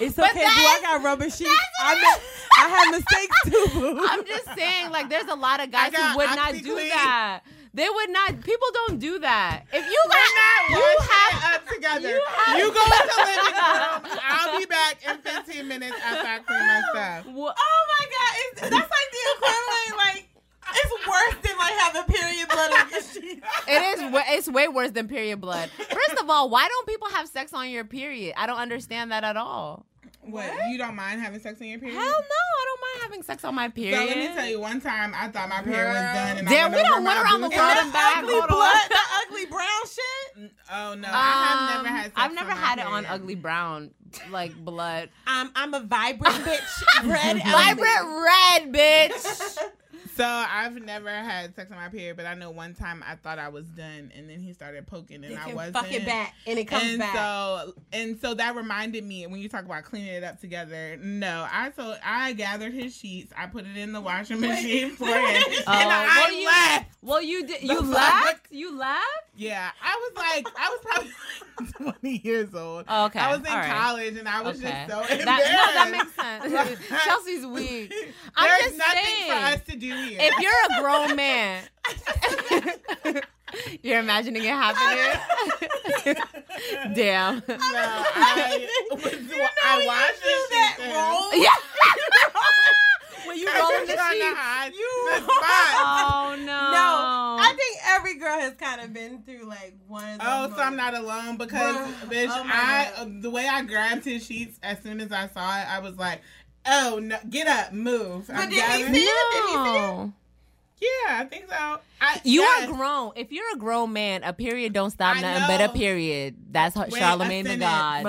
A: It's okay.
G: that
A: boo, I got rubber sheets. I, ma- I have mistakes too.
G: I'm just saying, like, there's a lot of guys
H: got
G: who would not do
H: OxiClean.
G: that. They would not. People don't do that. If you
H: We're not
G: got, you
H: washing
G: have.
H: it up together.
G: you have-
H: You, go into the living room. I'll be back in 15 minutes after I clean my stuff.
A: Oh my god, it's, that's like the equivalent. Like it's worse than like having period
G: It's way worse than period blood. First of all, why don't people have sex on your period? I don't understand that at all.
H: What? You don't mind having sex on your period?
G: Hell no, I don't mind having sex on my period.
H: So let me tell you, one time I thought my period was done, and
G: Damn,
H: I
G: we
H: went
G: done
H: over
G: went around the world
H: hole.
G: and back.
A: ugly blood, the ugly brown shit.
H: Oh no, I have
G: Um,
H: never had. Sex
G: I've never
H: on my
G: had it on ugly brown like blood.
A: I'm I'm a vibrant bitch. Red
G: Vibrant red, bitch.
H: So I've never had sex on my period, but I know one time I thought I was done, and then he started poking, and
A: You
H: I wasn't.
A: fuck it back, and it comes
H: and
A: back.
H: so and so that reminded me when you talk about cleaning it up together. No, I so I gathered his sheets, I put it in the washing machine for him, uh, and
G: Oh,
H: I
G: well, you-
H: left.
G: Well, you did. You laughed. You laughed.
H: Yeah, I was like, I was probably 20 years old.
G: Oh, okay,
H: I was in
G: right.
H: college, and I was
G: Okay.
H: just so
G: that,
H: embarrassed.
G: no, that makes sense. Chelsea's weak. I'm
H: There's
G: just
H: nothing
G: saying.
H: for us to do here.
G: If you're a grown man, you're imagining it happening. Damn.
H: no, I, was, I watched
A: do that roll.
G: Yeah. when you rolling the
H: trying to
G: sheets.
H: hide
A: You-
H: the spot.
G: Oh no.
A: No, I think every girl has kind of been through like one of those.
H: Oh, so I'm not alone because, bitch,
A: Oh
H: I
A: God.
H: uh, the way I grabbed his sheets as soon as I saw it, I was like, "Oh no, get up, move."
A: But
H: I'm
A: did he
H: gathering-
A: see? Did he see it?
G: No.
H: Yeah, I think so. I,
G: You
H: yes.
G: are grown. If you're a grown man, a period don't stop
H: I
G: nothing but a period. That's
H: Wait,
G: Charlamagne
H: a
G: the. God.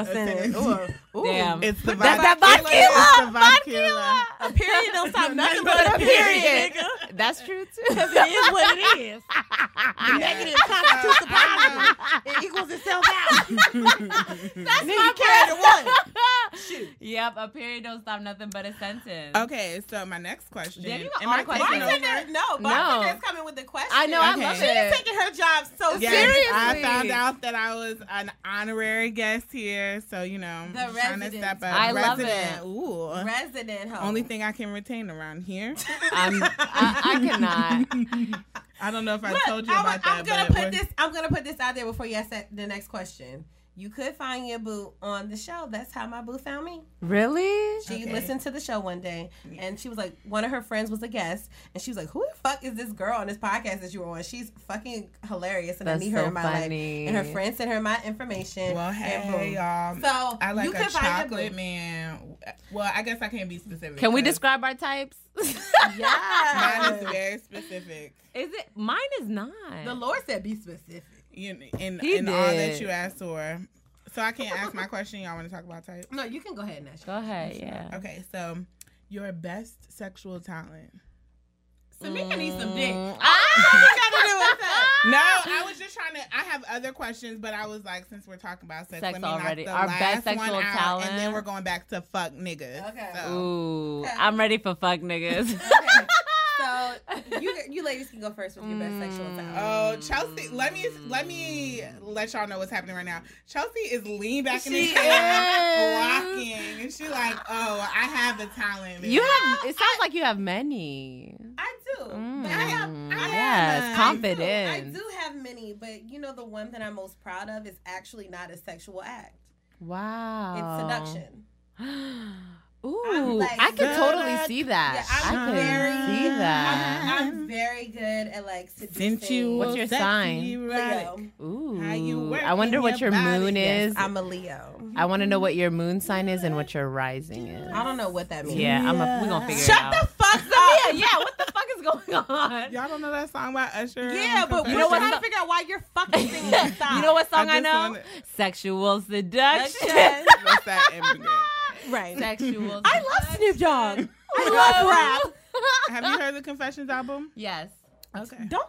A: Ooh, ooh.
G: Damn.
H: It's the
G: That- that
H: vodka.
G: vodka.
H: It's the vodka.
A: A period don't stop nothing
H: Nothing
A: but a period.
G: period.
A: nigga.
G: That's true too.
A: Because it is what it is. The negative constitutes the positive. It equals itself out.
G: That's
A: Nigga
G: my
A: carried the one.
G: Shoot. Yep, a period don't stop nothing but a sentence.
H: Okay, so my next question.
G: Damn, you got
H: Am
G: all
H: I
G: the questions.
H: taking over?
A: Bartender, no,
G: No.
A: coming with the question.
G: I know, I
H: Okay.
G: love
A: She's
G: it.
A: taking her job so
H: Yes,
A: seriously.
H: I found out that I was an honorary guest here, so you know,
A: The
H: trying to
A: resident.
H: step up.
G: I love
H: Resident.
G: it.
H: Ooh,
A: Resident hoe.
H: only thing I can retain around here.
G: I'm, I, I cannot.
H: I don't know if I
A: Look,
H: told you
A: I'm,
H: about
A: I'm
H: that,
A: gonna put this. I'm gonna put this out there before you ask that- the next question. You could find your boo on the show. That's how my boo found me.
G: Really?
A: She
H: Okay.
A: listened to the show one day and she was like, one of her friends was a guest and she was like, who the fuck is this girl on this podcast that you were on? She's fucking hilarious and
G: That's
A: I need her
G: so
A: in my
G: funny.
A: life. And her friend sent her my information.
H: Well,
A: and
H: hey,
A: boom.
H: y'all.
A: So
H: I like
A: you
H: a
A: find
H: chocolate man. Well, I guess I can't be specific.
G: Can we describe our types?
A: Yeah.
H: Mine is very specific.
G: Is it? Mine is not.
A: the Lord said be specific.
H: You in
G: He
H: in all that you asked for. So I can't ask my question. Y'all want to talk about type?
A: No, you can go ahead and ask.
G: Go ahead. Yeah.
H: Okay, so your best sexual talent.
A: Samika needs some dick.
G: Mm.
H: No, I was just trying to. I have other questions, but I was like, since we're talking about sex,
G: Sex
H: let me knock
G: already.
H: the
G: Our
H: last
G: best
H: one
G: sexual
H: out, and then we're going back to fuck niggas.
A: Okay.
H: So.
G: Ooh, I'm ready for fuck niggas.
A: Okay. So you you ladies can go first with your best sexual talent.
H: Oh, Chelsea, let me let me let y'all know what's happening right now. Chelsea is leaning back in the chair,
G: is.
H: rocking, and she's like, oh, I have a talent.
G: you have. It sounds like you have many.
A: I do.
G: Mm,
A: But I have, I have
G: yes,
A: I do.
G: confidence.
A: I do have many, but you know the one that I'm most proud of is actually not a sexual act.
G: Wow.
A: It's seduction.
G: Ooh,
A: like-
G: I can totally see that.
A: Yeah, I'm
G: I could
A: very-
G: see that.
A: I'm, I'm very good at like seducing.
H: you,
G: What's your sign?
A: Leo.
G: Ooh,
H: How you work
G: I wonder what
H: your
G: your
H: body.
G: moon
H: Yes,
G: is.
A: I'm a Leo.
G: I want to know what your moon sign is and what your rising is.
A: I don't know what that means.
G: Yeah, I'm. A, we gonna figure
A: Shut
G: it out.
A: Shut the fuck up.
G: yeah, yeah. What the fuck is going on?
H: Y'all don't know that song by Usher?
A: Yeah, but
G: You
A: we're
G: know what
A: trying to figure out why you're fucking singing this song.
G: You know what song I,
H: I
G: know?
H: wanna-
G: Sexual seduction.
H: What's that? immigrant?
A: Right.
G: Sexual.
A: I love Snoop Dogg. I love rap.
H: Have you heard the Confessions album?
G: Yes.
H: Okay.
A: Don't.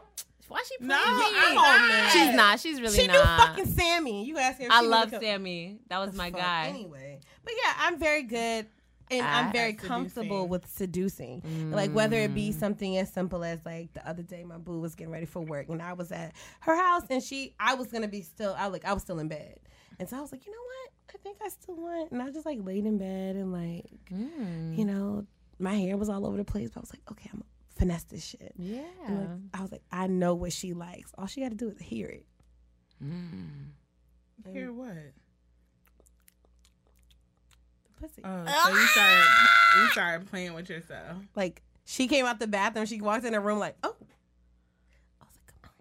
G: Why she
H: No. I'm
A: on, man.
G: She's not. She's really
A: she knew fucking Sammie. You ask her.
G: I love Sammie. That was my
A: Fuck,
G: guy.
A: Anyway, but yeah, I'm very good. And I'm
G: At
A: very
H: seducing.
A: comfortable with seducing. Like whether it
G: Mm.
A: be something as simple as like the other day my boo was getting ready for work and I was at her house and she I was gonna be still I like I was still in bed. And so I was like, you know what? I think I still want and I just like laid in bed and like
G: Mm.
A: you know, my hair was all over the place, but I was like, okay, I'm gonna finesse this shit.
G: Yeah.
A: And like, I was like, I know what she likes. All she got to do is hear it.
H: Hear what?
A: The pussy.
H: Oh, so you started you started playing with yourself.
A: Like she came out the bathroom. She walked in the room like, oh. I was like, come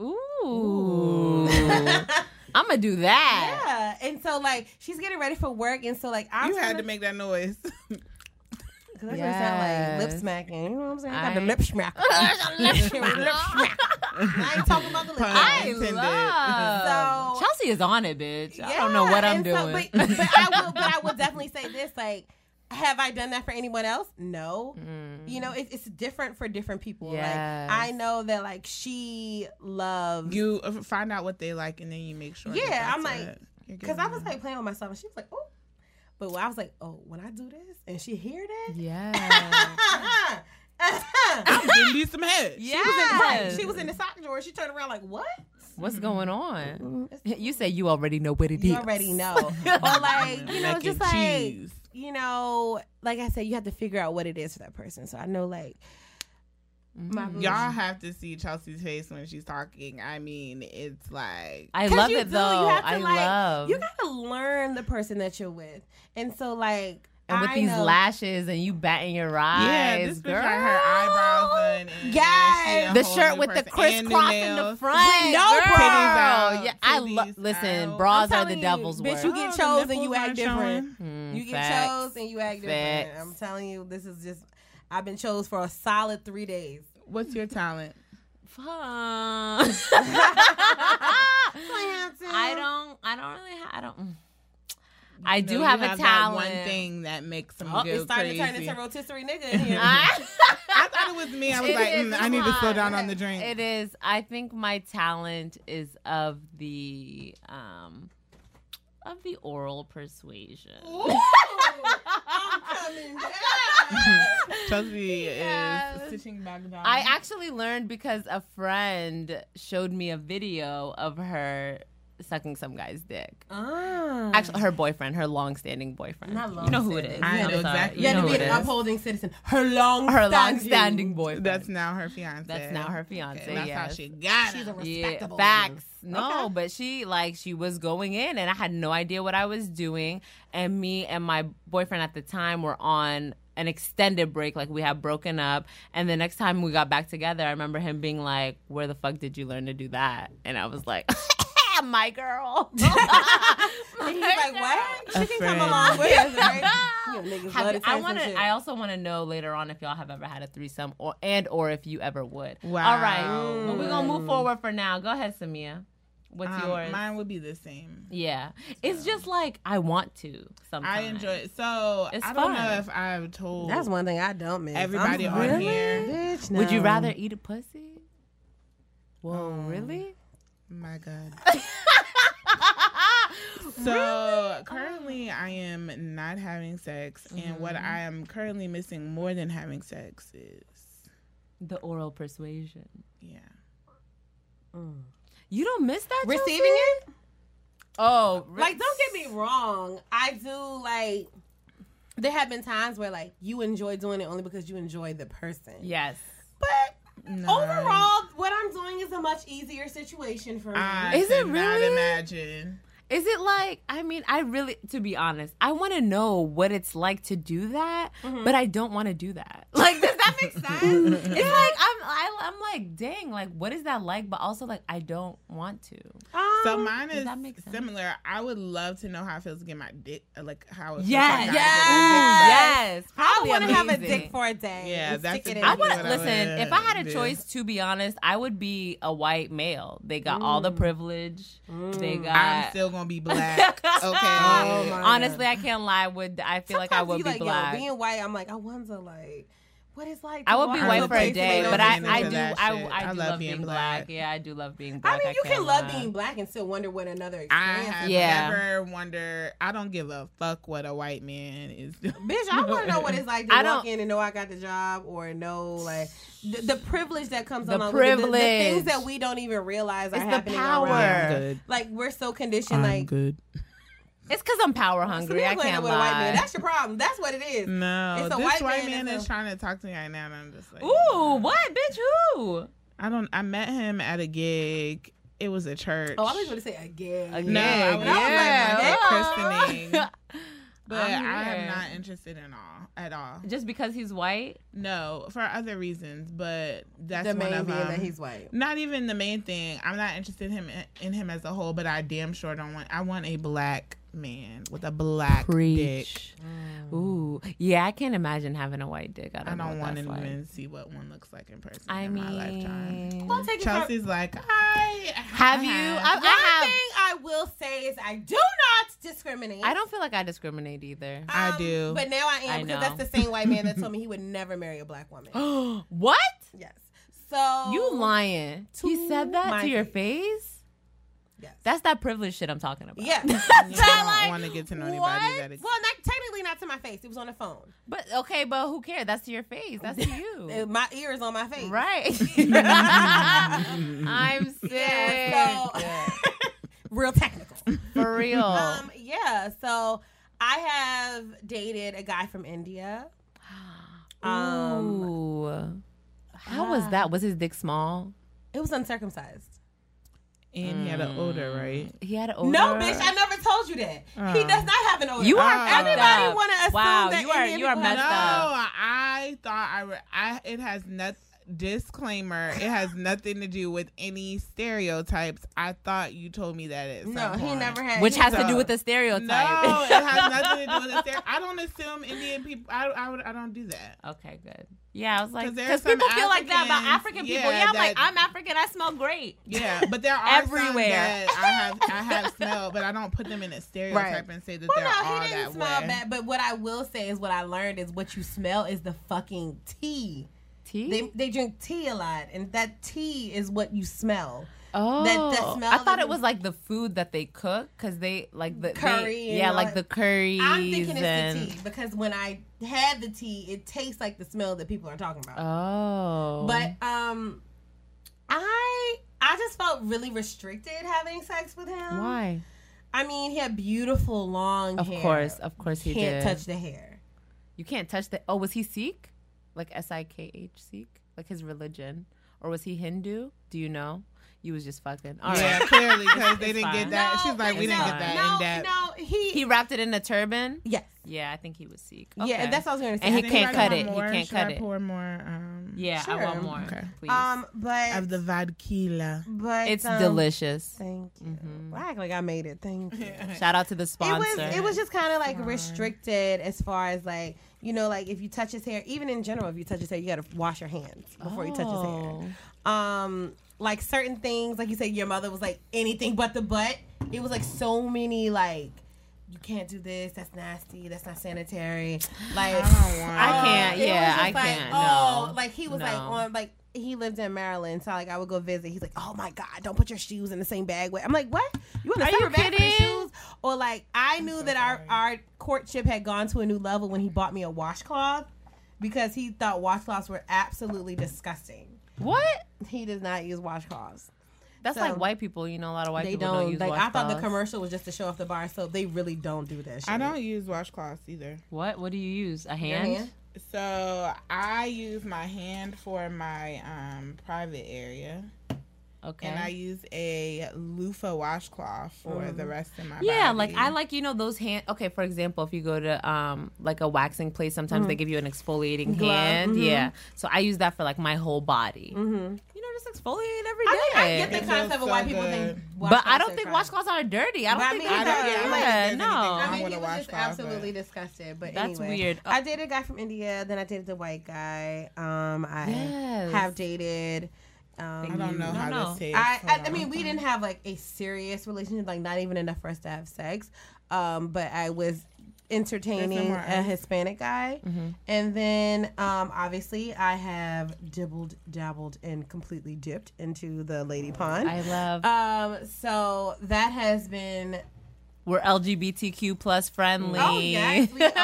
A: on.
G: Ooh. I'm gonna do that.
A: Yeah, and so like she's getting ready for work, and so like I'm
H: you had to make that noise.
A: Cause that's what it sound like lip smacking. You know what I'm saying? I got the
G: I-
A: lip smack. lip smack. I ain't talking about the lip.
H: Pun.
G: I
H: intended.
G: love.
A: So-
G: Chelsea is on it, bitch. Yeah, I don't know what I'm
A: and so-
G: doing.
A: but, but I will. But I will definitely say this: like, have I done that for anyone else? No. You know, it, it's different for different people.
G: Mm. Yes.
A: Like, I know that like she loves
H: you uh, find out what they like, and then you make sure. that
A: Yeah,
H: that's
A: I'm like- because I was like playing with myself, and she was like, oh. But I was like, oh, when I do this, and she hear that.
G: yeah.
H: I'm getting me some head.
A: She was in right. She was in the sock drawer. She turned around like, "What?
G: What's going on? You say you already know what it is.
A: You already know." or like, you know,
H: Mac
A: just
H: and
A: like,
H: cheese.
A: You know, like I said, you have to figure out what it is for that person. So I know, like, my mm-hmm. boo-
H: Y'all have to see Chelsea's face when she's talking. I mean, it's like
G: I love it
A: do,
G: though.
A: You have to,
G: I
A: like,
G: love.
A: You gotta learn the person that you're with, and so like,
G: and with
A: I
G: these
A: know-
G: lashes and you batting your eyes,
H: yeah, this bitch
G: girl.
H: got her eyebrows done. And
A: Yes.
G: The shirt
H: new
G: with the crisscross
H: And
G: in the front.
A: no
G: girl.
H: out,
G: Yeah, I love. Listen,
H: out.
G: bras are the devil's
A: you,
G: work.
A: bitch, you get
H: Oh, the
A: chose and
H: nipples
A: you act
H: aren't
A: different.
H: Showing.
A: You get
G: facts.
A: chose and you act different.
G: Facts.
A: I'm telling you, this is just. I've been chose for a solid three days.
H: What's your talent?
G: Fun. I don't. I don't really. Ha- I don't. mm. I do
H: know,
G: have a
H: that
G: talent.
H: one thing that makes them
A: Oh,
H: go
A: it's starting
H: crazy.
A: to turn into rotisserie nigga in here.
G: I,
H: I thought it was me. I was
G: It
H: like,
G: is,
H: mm, I need to slow
G: fine.
H: down on the drink.
G: It is. I think my talent is of the um of the oral persuasion.
A: I'm.
H: Chelsea
G: Yes.
H: is sitting back down.
G: I actually learned because a friend showed me a video of her sucking some guy's dick.
A: Ah.
G: Actually, her boyfriend, her long-standing boyfriend.
A: Not long
G: you know who it is.
A: long-standing.
H: I know exactly
A: You had
G: know
A: to
G: who
A: be
G: it
A: an
G: is.
A: upholding citizen. Her long
G: Her long-standing boyfriend.
H: That's now her fiance.
G: That's now her fiance.
H: Okay, that's how she got
A: She's a
H: him.
G: Yeah,
A: respectable.
G: facts. No, but she like she was going in, and I had no idea what I was doing. And me and my boyfriend at the time were on an extended break, like we had broken up. And the next time we got back together, I remember him being like, "Where the fuck did you learn to do that?" And I was like. My girl.
A: And he's like, what? She can come along with us, right? You know, niggas
G: Have
A: love
G: you-
A: to say
G: I want to. I also want to know later on if y'all have ever had a threesome, or and or if you ever would.
H: Wow.
G: All right, but we're gonna move forward for now. Go ahead, Samia. What's
H: Um,
G: yours?
H: Mine would be the same.
G: yeah, it's just like I want to. Sometimes
H: I enjoy it. So
G: It's
H: I don't
G: fun.
H: know if I've told
A: That's one thing I don't miss.
H: everybody
A: I'm
H: on
A: really?
H: here.
A: Bitch,
G: Would you rather eat a pussy? Whoa,
H: Um,
G: really?
H: My God. So currently, I am not having sex, and what
G: Mm-hmm.
H: I am currently missing more than having sex is,
G: The oral persuasion.
H: yeah,
G: You don't miss that
A: receiving
G: Chelsea?
A: it?
G: Oh, re-
A: Like, don't get me wrong. I do like. There have been times where like you enjoy doing it only because you enjoy the person.
G: Yes.
A: But
H: No.
A: overall, what I'm doing is a much easier situation for me.
H: I
G: Is it
H: cannot
G: really?
H: imagine.
G: Is it like? I mean, I really, to be honest, I want to know what it's like to do that, mm-hmm. but I don't want to do that. Like, does that make sense? it's like I'm, I, I'm like, dang, like, what is that like? But also, like, I don't want to.
H: So
A: Um,
H: mine is
G: that make
H: similar. I would love to know how it feels to get my dick, like how it feels
G: Yes,
H: like
G: yes,
H: I
G: yes.
A: I want to have a dick for a day.
H: Yeah, that's
A: it
G: I
H: exactly
A: me.
G: would
H: what I
G: listen.
H: would
G: If I had a
H: do.
G: choice, to be honest, I would be a white male. They got all the privilege. They got.
H: I'm still gonna be black. Okay.
A: Oh my
G: Honestly, I can't lie. Would I feel like I would be
A: like, yo,
G: black?
A: being white, I'm like, I wonder like what it's like.
G: I would be white for a day, but I, I do, I. I,
H: I
G: do
H: love
G: love
H: being
G: being
H: black.
G: black. Yeah, I do love being black.
A: I mean, you
G: can't
A: can love being black and still wonder what another
H: I have.
G: Yeah.
H: never wonder. I don't give a fuck what a white man is doing.
A: Bitch, I want to know what it's like to
G: I
A: walk
G: don't-
A: in and know I got the job, or know like the, the privilege that comes
G: The
A: along with it, the- the,
G: privilege.
A: things that we don't even realize are
G: It's the
A: happening
G: power.
A: around.
H: Good.
A: Like we're so conditioned,
H: I'm
A: like
H: good.
G: It's because I'm power hungry.
A: Samir
G: I can't
A: with a white man.
G: lie.
A: That's your problem. That's what it is.
H: No,
A: It's a
H: this
A: white
H: white,
A: man
H: man, is
A: a-
H: trying to talk to me right now, and I'm just like,
G: Ooh, what, bitch? Who?
H: I don't. I met him at a gig. It was a church.
A: Oh, I was going to say again.
G: Again.
H: No, I was,
G: Yeah.
H: I was
G: Oh.
H: christening. But
G: I'm
H: I am not interested in all at all.
G: Just because he's white?
H: No, for other reasons, but that's
A: the
H: one
A: main
H: of
A: being
H: them.
A: that um, he's white.
H: Not even the main thing. I'm not interested in him in him as a whole, but I damn sure don't want. I want a black man with a black dick.
G: Ooh, yeah. I can't imagine having a white dick. I don't,
H: I don't
G: what
H: want to
G: like.
H: even see what one looks like in person
G: I
H: in
G: mean,
H: my lifetime.
A: Don't take
H: Chelsea's like, I
G: Have
H: I
G: you?
H: have.
G: I,
A: One
G: I have.
A: thing I will say is I do not discriminate.
G: I don't feel like I discriminate either.
H: I
A: Um,
H: do.
A: But now I am
G: I
A: because that's the same white man that told me he would never marry a black woman.
G: what?
A: yes. So
G: You lying? He said that to your
A: face.
G: Face?
A: Yes.
G: That's that privilege shit I'm talking about.
A: yeah.
H: You
A: So,
H: don't
A: like,
H: want to get to know anybody
A: what?
H: that is.
A: Well, not technically not to my face. It was on the phone.
G: But okay, but who cares? That's to your face. That's to you.
A: Uh, My ear is on my face.
G: right. I'm sick.
A: Yeah, so real technical.
G: For real.
A: Um, yeah. So I have dated a guy from India. Um,
G: Ooh. How was that? Was his dick small?
A: it was uncircumcised.
H: And he had an odor,
A: Mm.
H: right?
G: He had an odor.
A: No, bitch, I never told you that. he
H: Oh.
A: does not have an odor.
G: You are fucked
A: Everybody
G: up.
A: want to assume
G: Wow,
A: that
G: you are
A: Indian
G: you are messed
A: have-
H: no,
G: up.
H: I thought I, re- I it has not disclaimer. It has nothing to do with any stereotypes. I thought you told me that at
A: No,
H: some
A: he
H: point.
A: never had.
G: Which
A: he-
G: has to do with the stereotype.
H: No, it has nothing to do with the stere- I don't assume Indian people. I I, would, I don't do that.
G: Okay, good. Yeah, I was like,
H: 'Cause
G: because
H: some
G: people feel like that about African people.
H: yeah,
G: Yeah, I'm like, I'm African. I smell great.
H: Yeah, but there are
G: Everywhere.
H: some that I have I have smelled, but I don't put them in a stereotype and say that
A: Well,
H: they're
A: no,
H: all
A: he didn't
H: that
A: smell
H: way.
A: bad. But what I will say is, what I learned is, what you smell is the fucking tea.
G: Tea.
A: They they drink tea a lot, and that tea is what you smell.
G: Oh,
A: that smell
G: I thought it was like the food that they cook because they like the they-
A: Curry and
G: yeah, like the curries.
A: I'm thinking
G: and,
A: it's the tea because when I had the tea, it tastes like the smell that people are talking about.
G: Oh,
A: But um, I I just felt really restricted having sex with him.
G: Why?
A: I mean, he had beautiful long hair.
G: Of
A: hair.
G: course, of course he
A: Can't
G: did.
A: touch the hair.
G: You can't touch the. Oh, was he Sikh? Like S I K H Sikh? Like his religion, or was he Hindu? Do you know? You was just fucking. All right.
H: Yeah, clearly because they didn't
G: fine.
H: get that. She's like,
A: but
H: we didn't
A: no,
H: get that
A: no,
H: in depth.
A: No, he.
G: He wrapped it in a turban.
A: yes.
G: Yeah, I think he was Sikh.
A: Yeah, that's what I was going to say.
G: And
A: I
G: he can't cut
H: pour
G: it. He can't
H: Should
G: cut
H: I
G: it.
H: Pour more. Um,
G: Yeah, I want more.
H: Okay.
G: Please.
A: Um, but
H: of the vodka.
A: but
G: it's
A: um,
G: delicious.
A: Thank you. Well, I act like I made it. Thank you.
G: Shout out to the
A: It
G: sponsor.
A: was it was just kind of like restricted as far as like you know like if you touch his hair even in general if you touch his hair you got to wash your hands before you touch his
G: Oh.
A: hair. Um like certain things like you said your mother was like anything but the butt. It was like so many like you can't do this. That's nasty. That's not sanitary. Like
H: I don't want.
G: I can't.
A: it
G: Yeah, I
A: like,
G: can't.
A: Oh,
G: no.
A: like he was like
G: No.
A: on like he lived in Maryland, so like I would go visit. He's like, "Oh my god, don't put your shoes in the same bag." With I'm like, "What? You want to separate bag for shoes?" Or like I knew that our our courtship had gone to a new level when he bought me a washcloth because he thought washcloths were absolutely disgusting.
G: What?
A: He does not use washcloths.
G: That's
A: So-
G: like white people. You know, a lot of white
A: They
G: people
A: don't.
G: don't, use
A: like I thought the commercial was just to show off the bar soap. They really don't do that. Shit.
H: I don't use washcloths either.
G: What? What do you use? A hand?
A: hand?
H: So I use my hand for my um, private area,
G: Okay.
H: and I use a loofah washcloth for the rest of my body.
G: yeah,
H: body.
G: like I like you know those hand. Okay, for example, if you go to um like a waxing place, sometimes they give you an exfoliating
A: Glove,
G: hand.
A: mhm.
G: Yeah, so I use that for like my whole body. Mm-hmm. You know, just exfoliate every day.
A: I, mean, I get the
H: It
A: concept
H: feels
A: of why
H: so
A: people think.
H: good.
G: but I don't think washcloths are dirty. I don't
A: But I
G: think
A: mean,
G: they're
A: I
G: dirty.
A: don't-
G: Yeah,
A: I like
H: if
G: no.
A: I mean,
H: with
A: he was just absolutely
H: but-
A: disgusted. But
G: That's
A: anyway,
G: weird.
A: I dated a guy from India. Then I dated a white guy. Um, I
G: Yes.
A: have dated. Um,
H: I don't know
G: No,
H: how
G: no.
H: this tastes.
A: I, I, I mean, we didn't have like a serious relationship, like not even enough for us to have sex. Um, but I was entertaining a. Hispanic guy, and then um, obviously I have dibbled, dabbled, and completely dipped into the lady pond.
G: I love.
A: um, so that has been.
G: We're LGBTQ plus friendly.
A: Oh yes, we are.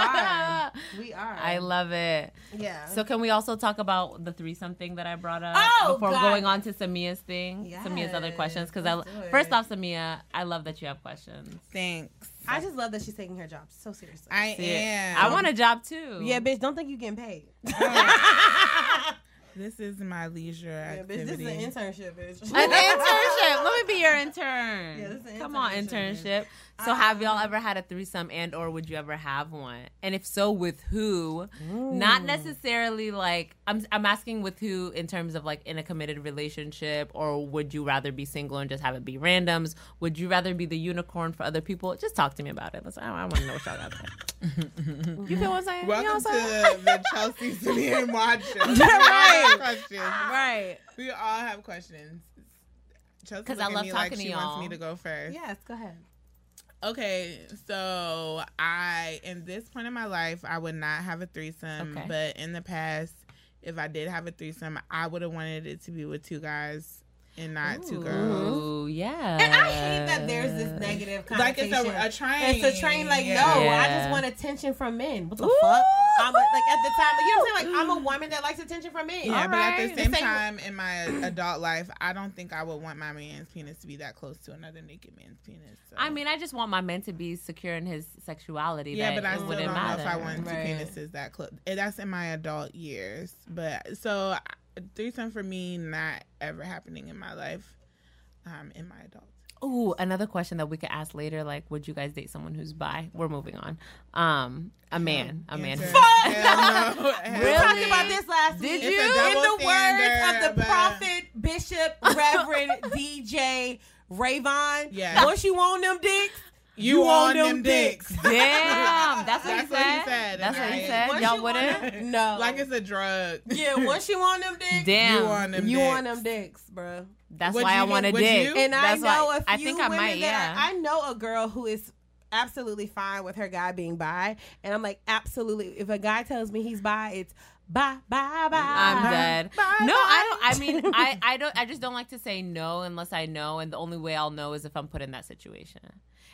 A: we are.
G: I love it.
A: Yeah.
G: So can we also talk about the threesome thing that I brought up
A: Oh,
G: before
A: God.
G: going on to Samia's thing? Samia's other questions because I
A: let's do it.
G: first off, Samia, I love that you have questions.
H: Thanks.
A: I just love that she's taking her job so seriously.
H: I
G: See,
H: am.
G: I want a job too.
A: yeah, bitch. Don't think you getting paid.
H: This is my leisure
A: Yeah, bitch. This is an internship, bitch.
G: An internship. Let me be your intern.
A: Yeah, this is an
G: Come on,
A: internship.
G: Internship. So, have y'all ever had a threesome, and or would you ever have one? And if so, with who? Not necessarily like I'm. I'm asking with who in terms of like in a committed relationship, or would you rather be single and just have it be randoms? Would you rather be the unicorn for other people? Just talk to me about it. Let's, I, I want to know what y'all got there. you feel what I'm saying? You know
H: Welcome
G: what I'm saying?
H: to the Chelsea City and Mod show.
A: Right.
H: Questions.
A: right.
H: We all have questions. Chelsea
G: 'Cause I
H: look at
G: love
H: me like
G: talking to
H: she
G: y'all.
H: wants me to go first.
A: Yes. Go ahead.
H: Okay, so I in this point in my life, I would not have a threesome.
G: Okay.
H: But in the past, if I did have a threesome, I would have wanted it to be with two guys and not two girls.
G: Ooh, yeah.
A: And I hate that there's this negative connotation.
H: Like it's a, a train.
A: It's a train. Like
H: Yeah.
A: no, I just want attention from men. What the
G: Ooh.
A: fuck? I'm a, like at the time, like, you know what I'm saying? Like I'm a woman that likes attention from men.
H: Yeah, but at the same
A: The same-
H: time, in my adult life, I don't think I would want my man's penis to be that close to another naked man's penis. so.
G: I mean, I just want my man to be secure in his sexuality.
H: yeah,
G: that
H: but I
G: it
H: still don't
G: wouldn't
H: know if I want two
A: Right.
H: penises that close. That's in my adult years. But so I- threesome for me, not ever happening in my life. Um, in my adult.
G: Oh, another question that we could ask later, like, would you guys date someone who's bi? We're moving on. Um, a man, a man.
H: No.
A: We talked about this last
G: Did
A: week.
G: you?
H: It's
A: In the words of the
H: but-
A: prophet, bishop, reverend, DJ, Rayvon.
H: Yes.
A: Once you on them dicks,
H: You, on them dicks.
G: Damn, that's what,
H: That's
G: he,
H: what he
G: said.
H: said,
G: That's what he
H: right?
G: said.
A: Once
G: Y'all
A: you
G: wouldn't?
A: No.
H: like it's a drug.
A: yeah, once you on them dicks,
G: Damn.
H: You on them
A: you
H: dicks.
A: on them dicks, bro.
G: That's
H: Would
G: why
H: you
G: I want a dick.
H: you?
A: And I know
G: why,
A: a few
G: I think I
A: women
G: might.
A: that
G: Yeah.
A: I, I know a girl who is absolutely fine with her guy being bi, and I'm like, absolutely. If a guy tells me he's bi, it's Bye, bye, bye.
G: I'm dead.
A: Bye,
G: no,
A: bye.
G: I don't. I mean, I, I don't. I just don't like to say no unless I know, and the only way I'll know is if I'm put in that situation.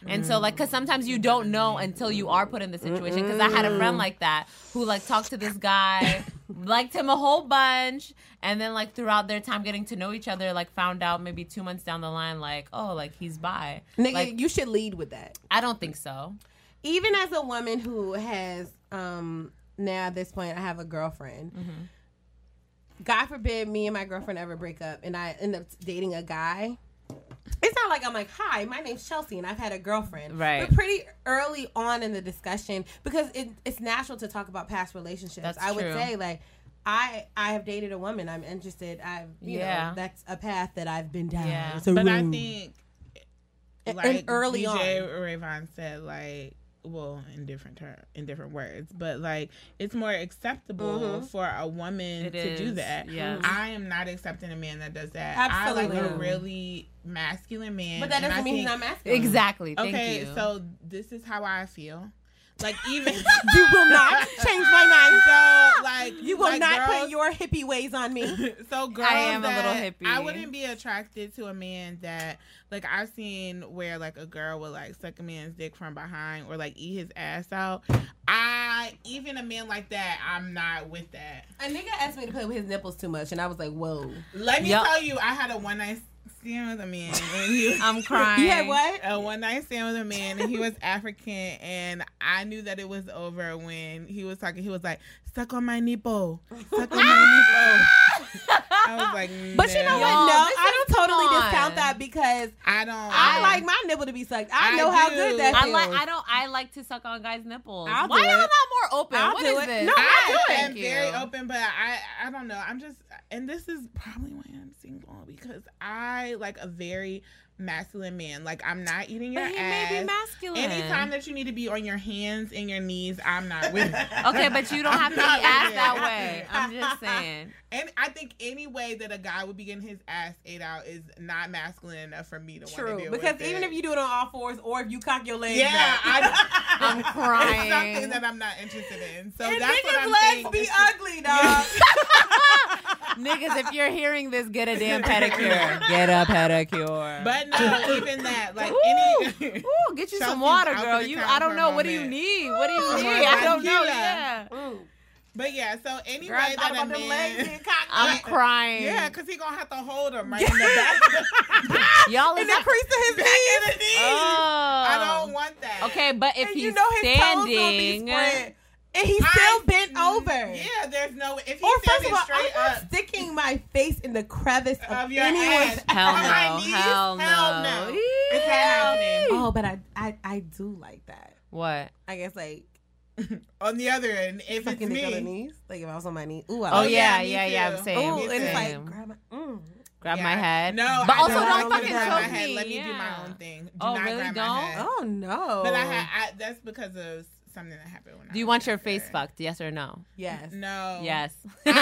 G: And so, like, because sometimes you don't know until you are put in the situation. Because I had a friend like that who, like, talked to this guy, liked him a whole bunch, and then, like, throughout their time getting to know each other, like, found out maybe two months down the line, like, oh, like, he's bi.
A: Nigga,
G: Like,
A: you should lead with that.
G: I don't think so.
A: Even as a woman who has, um, now at this point, I have a girlfriend. Mm-hmm. God forbid me and my girlfriend ever break up and I end up dating a guy. It's not like I'm like, hi, my name's Chelsea and I've had a girlfriend.
G: Right.
A: But pretty early on in the discussion, because it, it's natural to talk about past relationships.
G: That's
A: I would say like, I I have dated a woman. I'm interested. I've you
G: Yeah.
A: know that's a path that I've been down.
G: Yeah.
A: It's a
H: But I think, like
A: and early
H: DJ
A: on.
H: Rayvon said, like, well, in different ter- in different words, but like, it's more acceptable
A: Mm-hmm.
H: for a woman
G: It
H: to do that.
G: yes.
H: I am not accepting a man that does that. I like a really masculine man.
A: but that doesn't
H: I
A: mean he's not masculine.
G: Exactly. Thank
H: Okay,
G: you.
H: so this is how I feel. Like even
A: You will not change my mind.
H: so like
A: You will
H: like
A: not
H: girls-
A: put your hippie ways on me.
H: so girls
G: am a little hippie.
H: I wouldn't be attracted to a man that like I've seen where like a girl would like suck a man's dick from behind or like eat his ass out. I even a man like that, I'm not with that.
A: A nigga asked me to play with his nipples too much, and I was like, "Whoa."
H: Let me
G: Yup.
H: tell you, I had a one night stand with a man and he was
G: I'm crying.
A: You had what?
H: a one night stand with a man and he was African and I knew that it was over when he was talking. He was like, "Suck on my nipple, suck on my nipple." I was like,
A: But you know what?
G: Y'all,
A: No, I don't totally
G: come
A: discount that because
H: I don't.
A: I like my nipple to be sucked. I,
H: I
A: know how good that
G: I
A: feels.
G: like. I don't. I like to suck on guys' nipples.
A: I'll
G: Why
A: do
G: y'all not more open?
A: I'll
G: What
A: do
G: is
A: it.
G: this?
A: No,
H: I
A: I'll do it.
H: am very open, but I I don't know. I'm just, and this is probably why I'm single because I like a very masculine man. Like I'm not eating your
G: But he
H: ass.
G: may be masculine.
H: Anytime that you need to be on your hands and your knees, I'm not with it.
G: Okay, but you don't have to eat ass that way. I'm just saying.
H: And I think any way that a guy would be getting his ass ate out is not masculine enough for me to want to
A: True,
H: deal
A: because
H: with
A: even
H: it.
A: if you do it on all fours, or if you cock your legs,
H: yeah,
A: back,
H: I,
G: I'm crying.
H: It's something that I'm not interested in. So
A: and
H: that's what
A: niggas'
H: I'm
A: legs
H: saying.
A: be ugly, dog.
G: Niggas, if you're hearing this, get a damn pedicure. Get a pedicure.
H: But no, even that, like any.
G: Ooh, get you some water, girl. You, I don't know. What do you need? What do you need? I don't know. Yeah,
H: But yeah, so anyway,
A: Girl,
H: way
A: I thought
H: that a man.
G: I'm crying.
H: Yeah, because he gonna have to hold him right in the back.
G: Y'all
A: in the crease of his
H: back
A: knees.
H: of the knee.
G: Oh.
H: I don't oh. want that.
G: Okay, but if
A: and
G: he's
A: you know his toes gonna be
G: standing,
A: and he's
H: I-
A: still bent over.
H: Yeah, there's no. If he's
A: Or first of all,
H: straight
A: I'm
H: up
A: not sticking my face in the crevice of,
H: of your
A: anyone's
H: ass,
G: Hell
H: my
G: no,
H: knees,
G: hell
H: hell
G: no.
H: no. It's not happening.
A: Oh, but I, I I do like that.
G: what?
A: I guess like
H: On the other end, if it's
A: fucking dick on the
H: me,
A: knees. Like if I was on my knee. Ooh, I
G: Oh,
A: like
G: yeah,
H: yeah,
G: yeah, yeah. I'm saying.
A: Ooh,
H: me
A: and it's like grab my. Mm.
G: grab
H: yeah.
G: my head.
H: No,
G: but
H: I
G: also
H: don't,
G: don't,
H: I can
G: fucking
H: grab
G: choke
H: my head.
G: me.
H: Let me do my own thing. Do
G: Oh,
H: not
G: really?
H: grab
G: Don't?
H: head.
A: Oh no.
H: But I had I, that's because of something that happened when I
G: Do you
H: was
G: want your
H: younger.
G: face fucked? Yes or no?
A: yes.
H: No.
G: Yes.
H: I,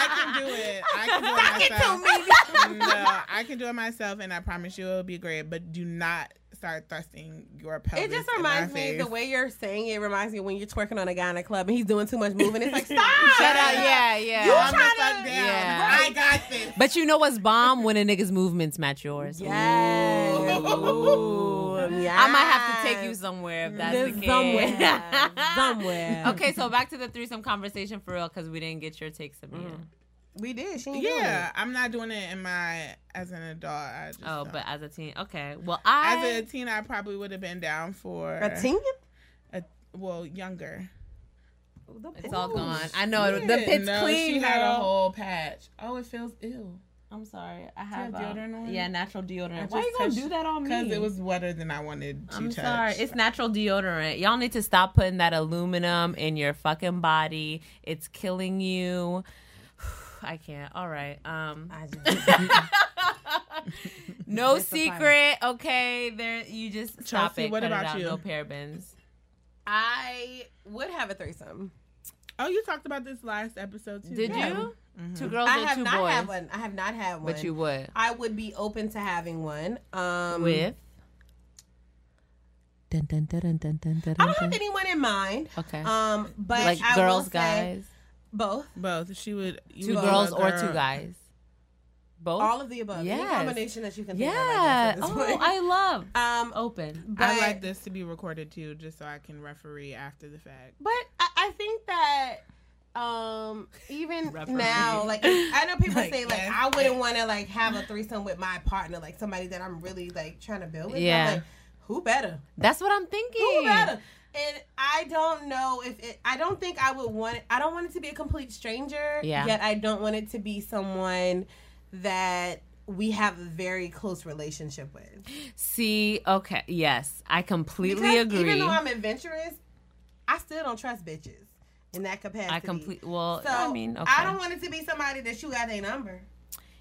H: I can do it. I can do it myself. no, I can do it myself, and I promise you it'll be great. But do not start thrusting your pelvis.
A: It just
H: in my
A: reminds me
H: face.
A: the way you're saying it reminds me when you're twerking on a guy in a club and he's doing too much moving. It's like stop.
G: Shut up. Yeah, yeah.
A: You
H: Calm the
A: tryna-
H: fuck down.
G: Yeah.
H: I got this.
G: But you know what's bomb when a nigga's movements match yours.
A: Yes.
G: I might have to take you somewhere if that's the case.
A: somewhere. somewhere.
G: okay, so back to the threesome conversation for real because we didn't get your takes of
A: Mm-hmm.
G: It.
A: We did. She ain't doing
H: Yeah,
A: it.
H: I'm not doing it in my as an adult. I just
G: Oh,
H: don't.
G: but as a teen, okay. Well, I
H: as a teen, I probably would have been down for
A: A teen?
H: a- well, younger.
G: The it's all gone. I know it, the pit's
H: no,
G: clean.
H: She had a whole patch. Oh, it feels ill.
G: I'm sorry. I
H: have,
G: have
H: uh, deodorant on?
G: Yeah, natural deodorant.
H: I
G: Why you
H: just
G: gonna do that on me?
H: Because it was wetter than I wanted to
G: I'm
H: touch.
G: sorry. It's natural deodorant. Y'all need to stop putting that aluminum in your fucking body. It's killing you. I can't. All right. Um no
A: It's
G: secret. Okay, there you just stop
H: Chelsea,
G: it.
H: what
G: Cut it
H: about
G: out.
H: you?
G: No parabens.
A: I would have a threesome.
H: oh, you talked about this last episode too.
G: Did
H: Yeah.
G: you? Two girls
A: I
G: or
A: have
G: two
A: not
G: boys?
A: had one. I have not had one.
G: But you would.
A: I would be open to having one. Um,
G: With dun, dun, dun, dun, dun, dun, dun,
A: I don't have anyone in mind.
G: Okay.
A: Um, but
G: like
A: I
G: girls,
A: will say,
G: guys.
A: Both.
H: Both. She would you
G: Two
H: would
G: girls or two guys? Both.
A: All of the above. Any combination that you can think of. I
G: yeah.
A: guess, at this
G: Oh,
A: point.
G: I love
A: um,
G: open.
A: but,
H: I like this to be recorded too, just so I can referee after the fact.
A: But I, I think that um even
H: Referee.
A: now, like I know people
H: Like,
A: say like
H: yes.
A: I wouldn't want to like have a threesome with my partner, like somebody that I'm really like trying to build with.
G: Yeah.
A: I'm like, who better?
G: That's what I'm thinking.
A: Who better? And I don't know if it. I don't think I would want it. I don't want it to be a complete stranger.
G: Yeah.
A: Yet I don't want it to be someone that we have a very close relationship with.
G: See, okay, yes, I completely
A: Because
G: agree.
A: Even though I'm adventurous, I still don't trust bitches in that capacity.
G: I complete. Well,
A: So
G: I mean, okay.
A: I don't want it to be somebody that you got their number.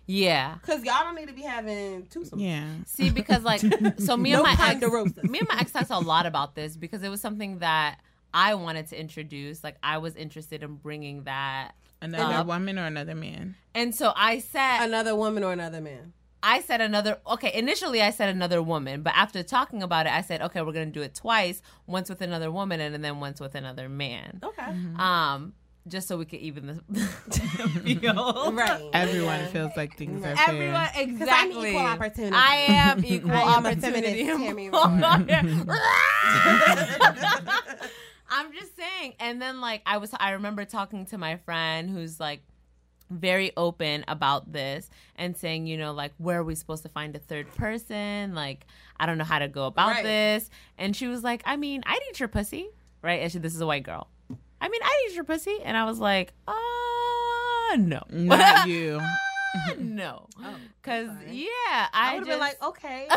G: Yeah.
A: Cause y'all don't need to be having twosome.
H: Yeah.
G: See, because like, so me
A: No
G: and my ex,
A: Ponderosa.
G: me and my ex talked a lot about this because it was something that I wanted to introduce. Like, I was interested in bringing that,
H: Another
G: Uh,
H: woman or another man?
G: and so I said,
A: Another woman or another man.
G: I said another. Okay, initially I said another woman, but after talking about it, I said, okay, we're gonna do it twice, once with another woman, and then once with another man.
A: Okay.
G: Um, just so we could even the feel.
A: Right.
H: Everyone
A: Yeah.
H: feels like things are fair.
G: Everyone
H: fair.
G: exactly.
A: equal opportunity.
G: I am equal
A: I am
G: opportunity.
A: Tammy
G: I'm just saying. And then like I was I remember talking to my friend who's like very open about this and saying, you know, like where are we supposed to find a third person? Like I don't know how to go about
A: Right.
G: this. And she was like, I mean, I'd eat your pussy, right? And she, this is a white girl. I mean, I'd eat your pussy, and I was like, uh, no,
H: Not you.
G: no, because
A: fine.
G: yeah,
A: I
G: I,
A: would have been like, okay.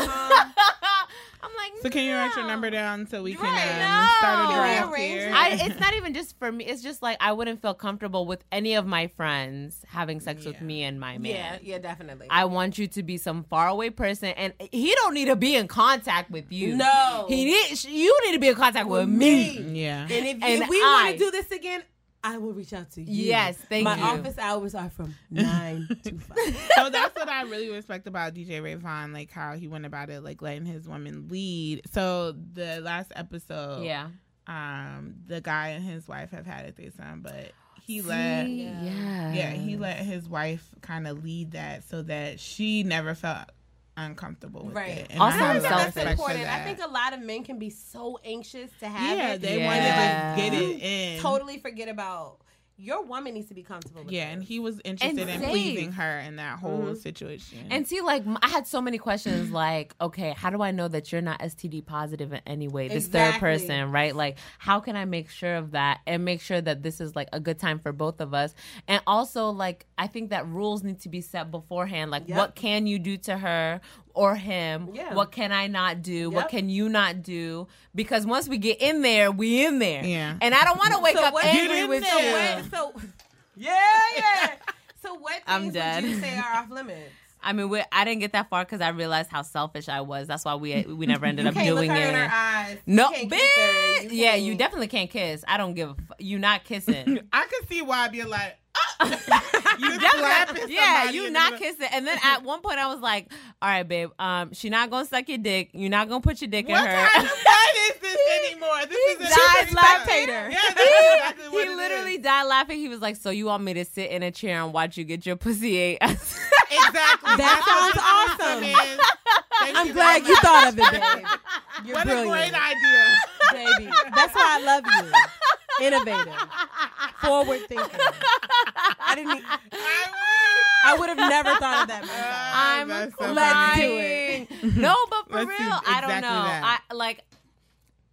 G: I'm like,
H: So can you write your number down so we can
A: Right.
H: um, start a draft here?
G: I, it's not even just for me. It's just like I wouldn't feel comfortable with any of my friends having sex with me and my man.
A: yeah, yeah, definitely.
G: I want you to be some faraway person, and he don't need to be in contact with you.
A: No.
G: he need. You need to be in contact with, me.
H: yeah.
A: and if,
G: And
A: if we want to do this again, I will reach out to you.
G: Yes, thank
A: My
G: you.
A: My office hours are from nine to five.
H: so that's what I really respect about DJ Ray Vaughn, like how he went about it, like letting his woman lead. So the last episode,
G: Yeah,
H: um, the guy and his wife have had a threesome, but he let
G: yeah,
H: yeah, he let his wife kind of lead that so that she never felt uncomfortable with
A: Right.
H: it. And
G: Also,
H: I have
G: I'm
H: a lot of
G: selfish.
A: That's
H: respect for
A: important. I think a lot of men can be so anxious to have
H: yeah,
A: it.
H: they
G: Yeah.
H: want to just get it in.
A: totally forget about your woman needs to be comfortable with
H: Yeah,
A: this.
H: and he was interested in
G: safe.
H: pleasing her in that whole
A: Mm-hmm.
H: situation.
G: And see, like, i had so many questions. Like, okay, how do I know that you're not STD positive in any way? This third person, right? Like, how can I make sure of that and make sure that this is like a good time for both of us? And also, like, I think that rules need to be set beforehand. Like,
A: Yep.
G: what can you do to her or him?
A: Yeah.
G: What can I not do? What can you not do? Because once we get in there, we in there.
H: Yeah.
G: And I don't want to wake
A: So
G: up
A: what-
G: angry
H: Get in
G: with
H: there.
G: you.
A: What- so yeah, yeah. So what things
G: I'm
A: would you say are off limits?
G: I mean, we, I didn't get that far because I realized how selfish I was. That's why we we never ended up
A: Can't look
G: doing
A: her
G: it.
A: in her eyes.
G: No, bitch.
A: kiss her. You
G: yeah, you definitely can't kiss. I don't give a. F- you not kissing.
H: I can see why I'd be like, uh,
G: you
H: slapping
G: yeah, you not kissing. And then at one point, I was like, "All right, babe. Um, she not gonna suck your dick. You're not gonna put your dick
H: What
G: in her."
H: kind of fight is this anymore? This is a
G: died laughing.
H: Yeah, exactly what
G: he literally
H: is.
G: died laughing. He was like, "So you want me to sit in a chair and watch you get your pussy ate?"
H: Exactly.
A: That sounds
H: what
A: awesome. I'm
H: you
A: glad you thought of it, babe. You're
H: What
A: brilliant,
H: a great idea.
A: baby. That's why I love you. Innovative, forward thinking. I didn't. I would have never thought of that. myself.
G: Ah, I'm
H: That's so
A: Let's.
G: No, but for
H: Let's do
G: real, I don't know.
H: that.
G: I like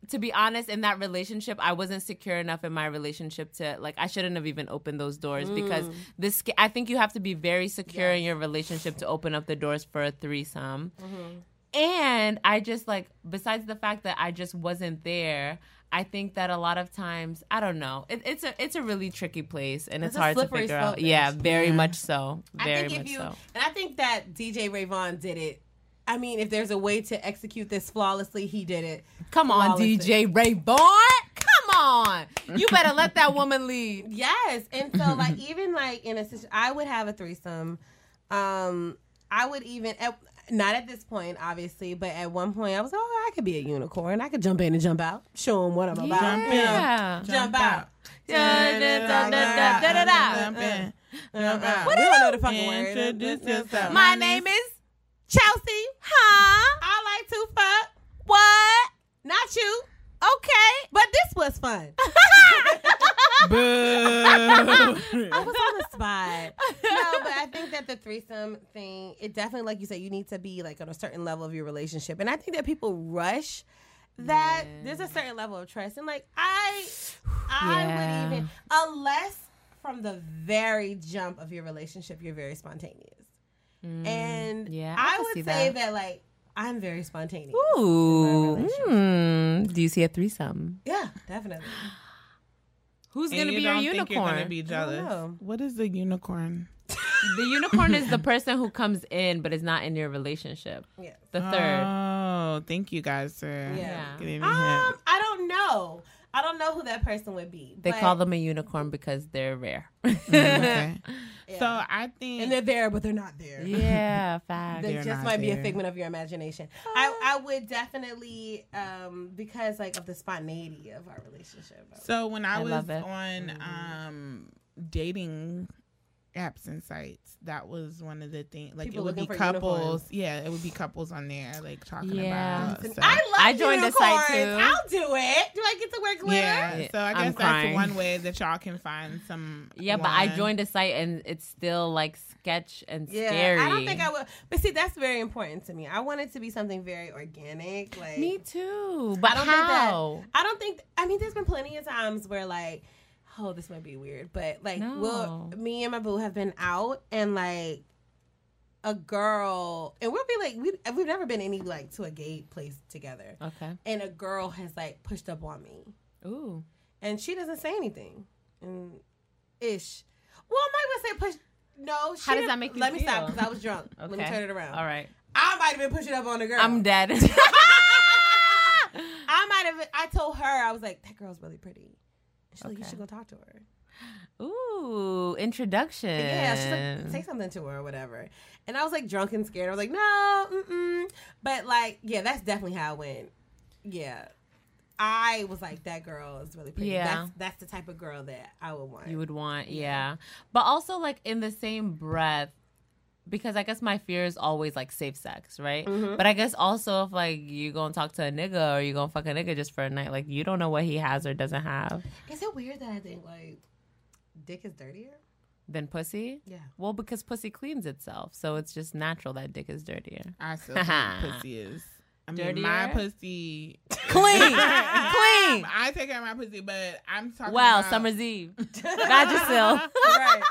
G: to be honest, in that relationship, I wasn't secure enough in my relationship to like. I shouldn't have even opened those doors because mm. this. I think you have to be very secure in your relationship to open up the doors for a threesome. Mm-hmm. And I just like, besides the fact that I just wasn't there. I think that a lot of times, I don't know. It, it's a it's a really tricky place, and it's,
A: It's a
G: hard to figure out.
A: slope,
G: Yeah, very
H: Yeah.
G: much so.
A: I
G: Very
A: think
G: much
A: if you
G: so.
A: and I think that DJ Ray Vaughn did it. I mean, if there's a way to execute this flawlessly, he did it.
G: Come on,
A: flawlessly.
G: DJ Ray Vaughn. Come on. You better let that woman lead.
A: Yes, and so like even like in a situation, I would have a threesome. Um, I would even at, not at this point, obviously, but at one point I was oh I could be a unicorn. I could jump in and jump out, show them what I'm about.
H: Jump
A: you
H: in.
G: Yeah.
A: jump,
H: Jump
A: out.
H: out.
G: Da.
H: Uh,
A: We don't know the fucking word.
H: Introduce yourself.
G: My name is
A: Chelsea.
G: Huh?
A: I like to fuck.
G: What?
A: Not you,
G: Okay.
A: but this was fun.
H: Boo.
A: I was on the spot. No, but I think that the threesome thing, it definitely, like you said, you need to be like on a certain level of your relationship. And I think that people rush that. There's a certain level of trust. And like, I, I
G: Yeah.
A: would even, unless from the very jump of your relationship, you're very spontaneous. and
G: Mm, yeah, I
A: I, would
G: see
A: say
G: that.
A: that. like, I'm very spontaneous.
G: Ooh.
A: relationship.
G: Hmm. Do you see a threesome?
A: Yeah, definitely.
G: Who's
H: And
G: gonna
H: you
G: be your
H: don't think you're gonna be jealous.
A: know.
H: What is the unicorn?
G: the unicorn is the person who comes in but is not in your relationship.
A: Yeah.
G: The third.
H: Oh, thank you guys for
A: Yeah.
H: giving me
A: Um,
H: hints.
A: I don't know. I don't know who that person would be.
G: They
A: but-
G: call them a unicorn because they're rare.
H: Okay.
A: Yeah.
H: So I think
A: and they're there, but they're not there.
G: yeah, fact.
A: They
H: They're
A: just
H: not
A: might be a figment of your imagination. I, I would definitely, um, because like of the spontaneity of our relationship.
H: So when I,
G: I
H: was
G: love it.
H: on um dating apps and sites, that was one of the things. Like
A: People
H: it would be couples.
A: unicorns.
H: Yeah, it would be couples on there, like talking
G: Yeah.
H: about. stuff.
A: I love
G: I joined the site, too.
A: I'll do it. Do I get to wear glitter?
H: yeah,
G: Yeah,
H: so I
G: I'm
H: guess that's
G: crying.
H: one way that y'all can find some.
G: Yeah, but I joined a site and it's still like sketch and
A: Yeah,
G: scary.
A: I don't think I would. But see, that's very important to me. I want it to be something very organic. Like
G: Me too. But
A: I don't
G: how?
A: think that. I don't think. I mean, there's been plenty of times where like, oh, this might be weird, but like,
G: No.
A: we'll me and my boo have been out and like. A girl, and we'll be like, we, we've never been any like to a gay place together,
G: Okay.
A: and a girl has like pushed up on me,
G: Ooh.
A: and she doesn't say anything, and ish. Well, I'm not gonna say push. No, she
G: How does that make you
A: Let me stop because I was drunk. okay. Let me turn it around.
G: All right.
A: I might have been pushing up on the girl.
G: I'm dead.
A: I might have. I told her I was like, that girl's really pretty. She's like, you should go talk to her.
G: Ooh, introduction.
A: Yeah, she's like, say something to her or whatever. And I was like drunk and scared. I was like, no, mm-mm. But like, yeah, that's definitely how it went. Yeah. I was like, that girl is really pretty.
G: Yeah.
A: That's, that's the type of girl that I would want.
G: you would want, yeah. But also, like in the same breath, because I guess my fear is always like safe sex, right?
A: Mm-hmm.
G: But I guess also if like you gonna talk to a nigga or you gonna fuck a nigga just for a night, like you don't know what he has or doesn't have,
A: Is it weird that I think like dick is dirtier?
G: than pussy.
A: Yeah.
G: Well, because pussy cleans itself, so it's just natural that dick is dirtier.
H: I still think pussy is. I mean, my pussy.
G: Clean, clean.
H: I take care of my pussy, but I'm talking.
G: Wow,
H: about,
G: summer's eve, Vagisil.
A: right.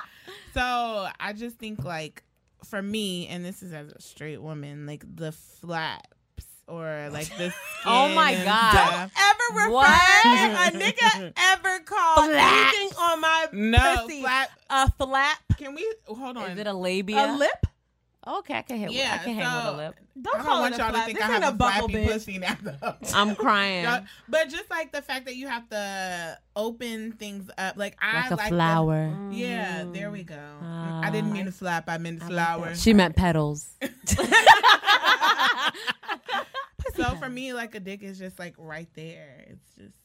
H: So I just think like for me, and this is as a straight woman, like the flaps or like the.
G: Oh my
H: skin and
G: God.
H: stuff.
A: Ever refer
G: What?
A: a nigga ever called
G: Flaps.
A: anything on my
H: No
A: pussy
H: flap.
A: a flap?
H: Can we hold on?
G: Is it a labia?
A: A lip?
G: Okay, I can hit.
H: Yeah,
G: I can hang with a lip.
A: Don't
H: I don't
A: call
H: want
A: it a
H: y'all to think
A: This
H: I
A: ain't
H: have
A: a
H: a
A: buckle,
H: flappy
A: bitch.
H: pussy now. though.
G: I'm crying.
H: But just like the fact that you have to open things up, like I
G: like a
H: like the-
G: flower.
H: yeah, mm. there we go. I didn't mean ah. to flap. I meant flower.
G: She meant petals.
H: So for me, like a dick is just like right there. It's just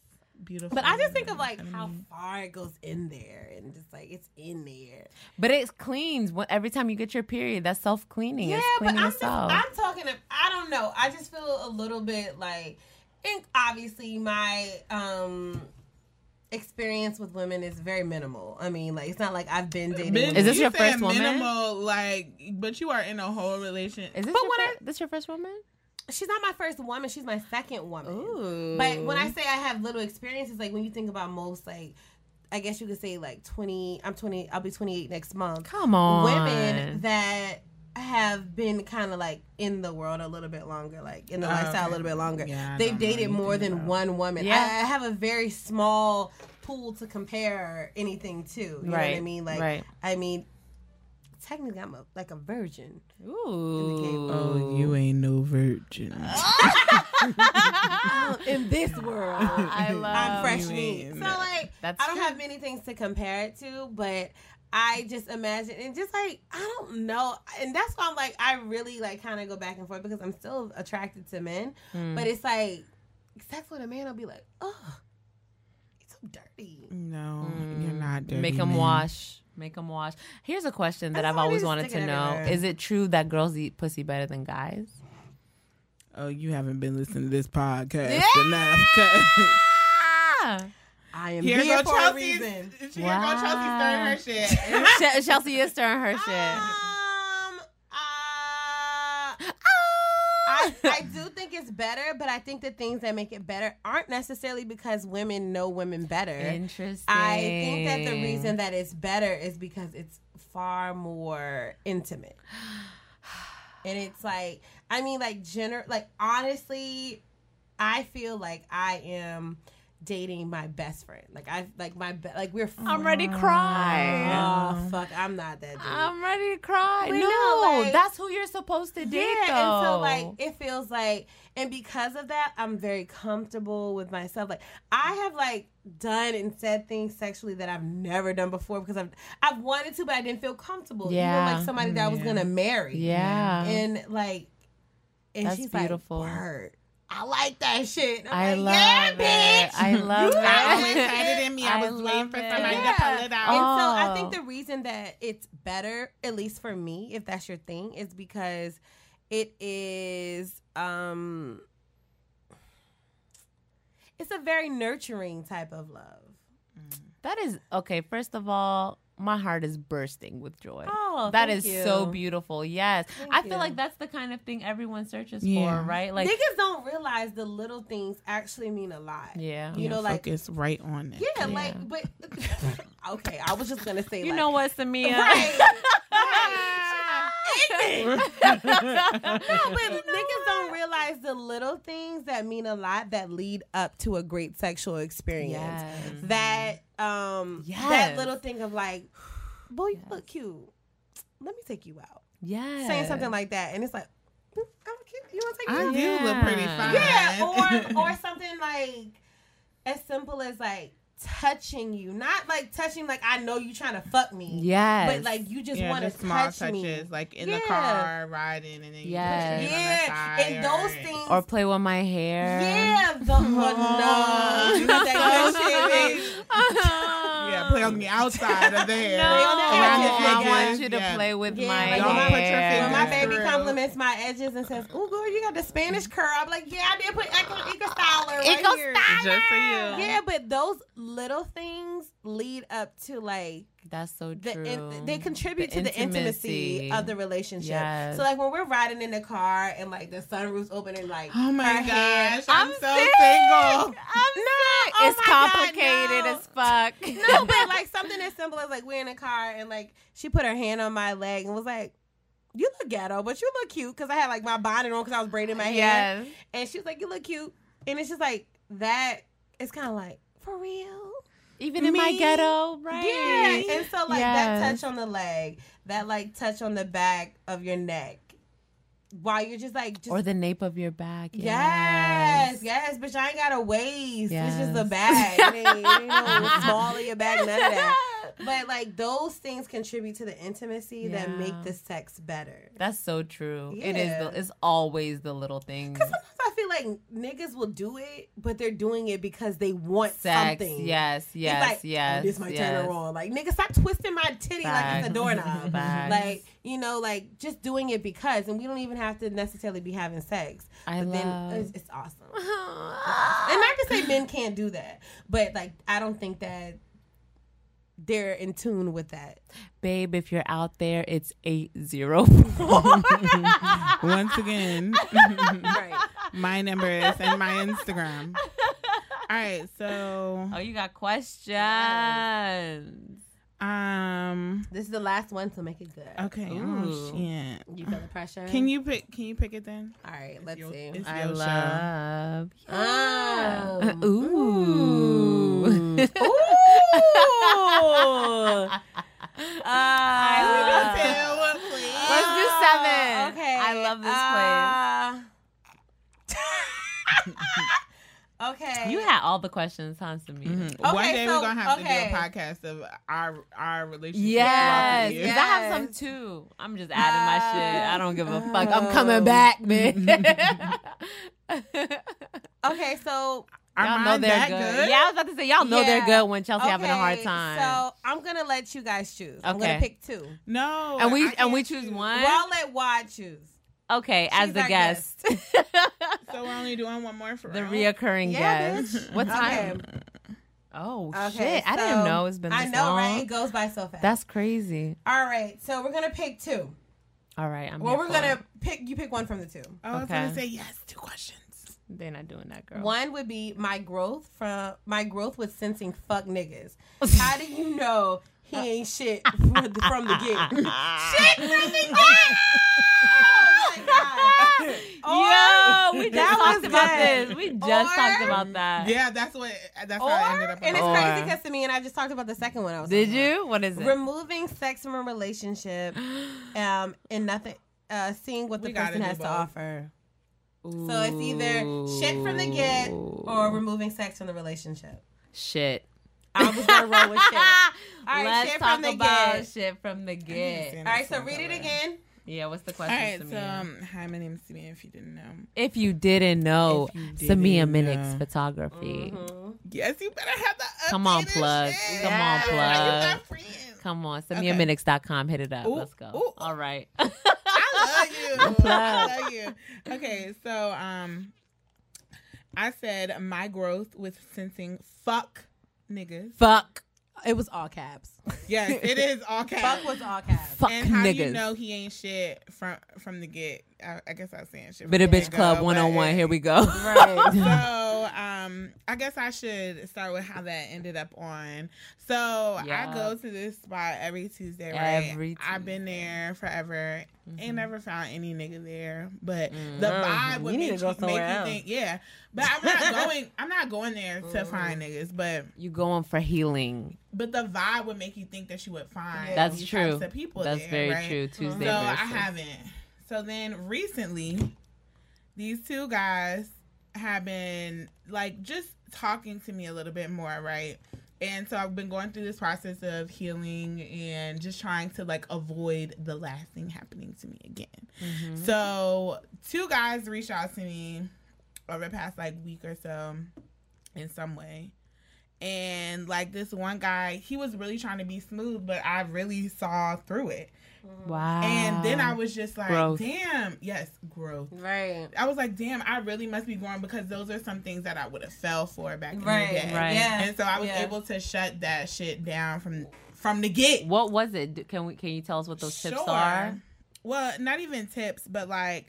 H: beautiful.
A: But I just think of like
H: I
A: how far it goes in there and just like it's in there.
G: But it cleans every time you get your period. That's self cleaning.
A: Yeah,
G: it's
A: but I'm, just. I'm talking. to- I don't know. I just feel a little bit like, and obviously my um experience with women is very minimal. I mean, like it's not like I've been dating.
H: Bitch,
A: women.
G: Is this
H: you
G: your
H: saying
G: first woman?
H: Minimal, like, but you are in a whole relation.
G: Is this
A: But
G: your
A: when
G: fir- this your first woman?
A: She's not my first woman. She's my second woman.
G: Ooh.
A: But when I say I have little experiences, like when you think about most, like I guess you could say like twenty. I'm twenty. I'll be twenty eight next month.
G: Come on,
A: Women that have been kind of like in the world a little bit longer, like in the oh, lifestyle a little bit longer.
H: Yeah,
A: They've dated more than
H: about-
A: one woman.
G: Yeah.
A: I, I have a very small pool to compare anything to. You know what I mean? Like,
G: right.
A: I mean, technically, I'm a, like a virgin.
G: Ooh.
H: Oh, you ain't no virgin.
A: in this world.
G: I love.
A: I'm fresh
H: you
A: meat.
H: ain't.
A: So like
G: That's
A: I don't
G: true.
A: have many things to compare it to, but I just imagine and just like I don't know, and that's why I'm like I really like kind of go back and forth because I'm still attracted to men,
G: Hmm.
A: but it's like sex with a man, I'll be like, oh, it's so dirty.
H: No, mm. you're not dirty.
G: Make him
H: men.
G: wash. Make them wash. Here's a question that
A: I
G: I've always wanted to know:
A: everywhere.
G: Is it true that girls eat pussy better than guys?
H: Oh, you haven't been listening to this podcast enough. 'cause-
G: Ah!
A: I am
H: Here
A: here,
H: go
A: for a
H: Chelsea.
A: reason.
H: Here go Chelsea stirring her shit.
G: Ch- Chelsea is stirring her shit.
A: Um, uh, I, I do think it's better, but I think the things that make it better aren't necessarily because women know women better.
G: Interesting.
A: I think that the reason that it's better is because it's far more intimate. And it's like, I mean, like, gener- like, honestly, I feel like I am dating my best friend. Like, I, like, my, be- like, we're,
G: I'm ready to cry.
A: Oh, fuck, I'm not that dude.
G: I'm ready to cry.
A: But
G: no,
A: no, like-
G: that's who you're supposed to date.
A: Yeah,
G: though.
A: and so like it feels like, and because of that, I'm very comfortable with myself. Like I have like done and said things sexually that I've never done before because I've I've wanted to, but I didn't feel comfortable.
G: Yeah.
A: even like somebody that I was gonna mm-hmm. marry.
G: yeah,
A: and like, and
G: That's
A: she's
G: beautiful.
A: like, "Word, I like that shit." I'm
G: I
A: like,
G: love
A: yeah,
G: it.
A: bitch.
G: I love
A: You
G: it.
H: I always had it in me. I
G: I
H: was waiting for somebody
A: Yeah.
H: to pull it out.
A: And so I
G: Oh.
A: think the reason that it's better, at least for me, if that's your thing, is because it is um it's a very nurturing type of love.
G: that is okay. First of all, my heart is bursting with joy.
A: Oh,
G: that
A: thank
G: is
A: you.
G: so beautiful. Yes,
A: Thank
G: I feel
A: you.
G: like that's the kind of thing everyone searches
H: Yeah.
G: for, right? Like,
A: Niggas don't realize the little things actually mean a lot.
G: yeah,
A: You
H: Yeah,
A: know, like
H: focus right on it.
A: yeah, like but okay, I was just gonna say
G: you
A: like,
G: know what, Samia?
A: Right. Ignorant. no, but niggas don't realize the little things that mean a lot that lead up to a great sexual experience.
G: Yes.
A: That um that little thing of like, boy, you look cute. Let me take you out.
G: Yeah.
A: Saying something like that, and it's like, "Mm, I'm cute. You want to take
H: I
A: me out?
H: do look pretty fine.
A: Yeah, or or something like as simple as like touching you, not like touching like I know you trying to fuck me.
G: Yes.
A: But like you just
H: Yeah,
A: want to
H: just small
A: touch
H: touches,
A: me.
H: like in
A: Yeah.
H: the car, riding, and then you
G: Yes.
H: put your
A: Yeah,
H: on the side,
A: and those
H: or-
A: things.
G: or play with my hair.
A: yeah, the oh, no, you got that good shit, bitch.
H: Yeah, play on the um, outside of the hair.
G: No,
A: on the
H: around
A: edges,
H: the
G: I want you to
H: yeah.
G: play with
A: Yeah,
G: my
A: like
H: Don't
A: when
H: put your
G: hair.
A: When my baby
H: through.
A: compliments my edges and says, "Ooh, girl, you got the Spanish curl," I'm like, "Yeah, I did put Eco, Eco Styler right
G: Eco
A: here."
H: Just for you.
A: Yeah, but those little things lead up to like
G: That's so
A: the
G: true.
A: in, they contribute
G: The
A: to the intimacy
G: intimacy.
A: of the relationship.
G: Yes.
A: So like when we're riding in the car and like the sunroof's open and like
H: Oh my
A: her hand-
H: gosh, I'm,
G: I'm
H: so
G: sick.
H: single.
A: I'm no, oh
G: it's oh
A: my God,
G: complicated
A: no.
G: as fuck.
A: no, but like something as simple as like we're in a car and like she put her hand on my leg and was like, "You look ghetto, but you look cute." Because I had like my bonnet on because I was braiding my hair,
G: yes.
A: and she was like, "You look cute," and it's just like that. It's kind of like for real.
G: Even in my ghetto, right?
A: Yeah, and so like that touch on the leg, that like touch on the back of your neck, while you're just like just.
G: or the nape of your back.
A: Yes, yes, bitch. I ain't got a waist. It's just a
G: Yes.
A: bag. It ain't, it ain't no small of your bag, none of that. But like those things contribute to the intimacy that make the sex better.
G: That's so true. It is. The, it's always the little things.
A: Sometimes I feel like niggas will do it, but they're doing it because they want
G: Sex.
A: something.
G: Yes. Yes.
A: like,
G: yes.
A: oh, this might
G: yes.
A: turn her on. Like, nigga, stop twisting my titty like it's a doorknob. Like, you know, like just doing it because, and we don't even have to necessarily be having sex.
G: I
A: but then
G: love-
A: it's, it's awesome. and not to say men can't do that, but like, I don't think that they're in tune with that.
G: Babe, if you're out there, it's eight zero four.
H: Once again,
A: Right.
H: my number is and my Instagram. All right, so
G: oh, you got questions.
H: um,
A: This is the last one, so make it good.
H: okay, oh
G: Ooh.
H: shit.
A: You feel the pressure?
H: Can you pick? Can you pick it then?
A: All right, let's
H: your-
A: see.
H: it's-
G: I
H: Yo, show.
G: love.
A: Um,
G: Ooh.
A: Ooh. Uh,
H: Tell, please.
G: Let's do seven.
A: Okay.
G: I love this
A: Uh, okay.
G: You had all the questions, huh, Samir?
H: One
A: Okay,
H: day
A: so-
H: we're gonna have
A: okay.
H: to do a podcast of our our relationship.
G: Yes,
H: throughout the year.
G: because I have some too. I'm just adding my shit. I don't give a fuck. I'm
A: oh.
G: coming back, man.
A: okay, so
H: Are
G: Y'all know they're
H: that
G: good.
H: good?
G: Yeah, I was about to say y'all know they're good when Chelsea having a hard time.
A: So I'm gonna let you guys choose. I'm gonna pick two.
H: No.
G: and we
H: I
G: and we
H: can't
G: choose one.
A: Well, I'll let Wad choose.
G: okay, as
A: she's
G: the
A: our
G: guest,
H: So we're only doing one more for
G: the
H: real?
G: reoccurring
A: Yeah,
G: guest.
A: bitch.
G: What
A: Okay.
G: time? Oh
A: Okay,
G: shit! I didn't know it's been. This
A: I know,
G: long.
A: right? It goes by so fast.
G: That's crazy.
A: all right. So we're gonna pick two.
G: All right, I'm.
A: Well,
G: here
A: we're
G: for
A: gonna
G: it.
A: pick. You pick one from the two.
H: Oh, I was gonna say yes. Two questions.
G: They're not doing that, girl.
A: One would be my growth from my growth with sensing fuck niggas. How do you know he ain't shit from the, from the get? shit from the get. Oh.
G: Yo, we just
A: That
G: talked about
A: good.
G: this. We just talked about that.
H: Yeah, that's what. That's
A: Or,
H: how I ended up.
A: and it's
H: on.
A: crazy because to me, and I just talked about the second one. I was
G: Did
A: talking about.
G: you? What is it?
A: removing sex from a relationship, um, and nothing, uh, seeing what the
H: We
A: person
H: do
A: has to
H: both.
A: Offer. So it's either shit from the get or removing sex from the relationship.
G: shit.
A: I was gonna roll with shit. All right,
G: Let's
A: shit
G: talk
A: from the
G: about
A: get.
G: shit from the get.
A: All right, so
H: one
A: read it again.
G: Yeah, what's the
H: All
G: question?
H: right, so um, hi, my name is Samia. If you didn't know,
G: if you didn't know,
H: If you
G: Samia
H: didn't
G: Minnicks
H: know.
G: photography.
H: yes, you better have the.
G: Come on,
H: updated
G: plug.
H: shit.
G: Come on,
H: You
G: plug. Come on. SamiaMinnicks.com. Hit it up.
H: Ooh,
G: Let's go.
H: ooh.
G: All right.
H: I love you. I love you. Okay, so um, I said my growth with sensing fuck niggas.
G: Fuck.
A: It was all caps.
H: Yes, it is all caps.
A: Fuck was all caps.
G: Fuck
H: and how do you know he ain't shit from from the get? I, I guess I was saying shit. from
G: Bitter
H: the
G: Bitch
H: get-go,
G: Club
H: but
G: 101. Here we go.
A: Right.
H: so um i guess i should start with how that ended up on so
G: Yeah.
H: i go to this spot every tuesday right
G: Every
H: i've been there forever
G: Mm-hmm.
H: ain't never found any nigga there but
G: Mm.
H: the vibe would
A: need
H: make,
A: to go
H: you, make you think yeah but i'm not going i'm not going there
G: Mm.
H: to find niggas but
G: You going for healing.
H: but the vibe would make you think that you would find
G: That's
H: these
G: true.
H: types of people
G: That's
H: there,
G: very
H: right?
G: true. Tuesday
H: so I haven't. So then recently, these two guys have been like just talking to me a little bit more, right? And so I've been going through this process of healing and just trying to like avoid the last thing happening to me again.
G: Mm-hmm.
H: So two guys reached out to me over the past like week or so in some way. And like this one guy, he was really trying to be smooth, but I really saw through it.
G: Wow.
H: And then I was just like,
G: Growth.
H: damn, yes, growth.
A: Right.
H: I was like, damn, I really must be growing because those are some things that I would have fell for back in
A: Right.
H: the day.
G: Right.
A: Yeah.
H: And so I was
A: Yeah.
H: able to shut that shit down from from the get.
G: What was it? Can we? Can you tell us what those tips are?
H: Well, not even tips, but like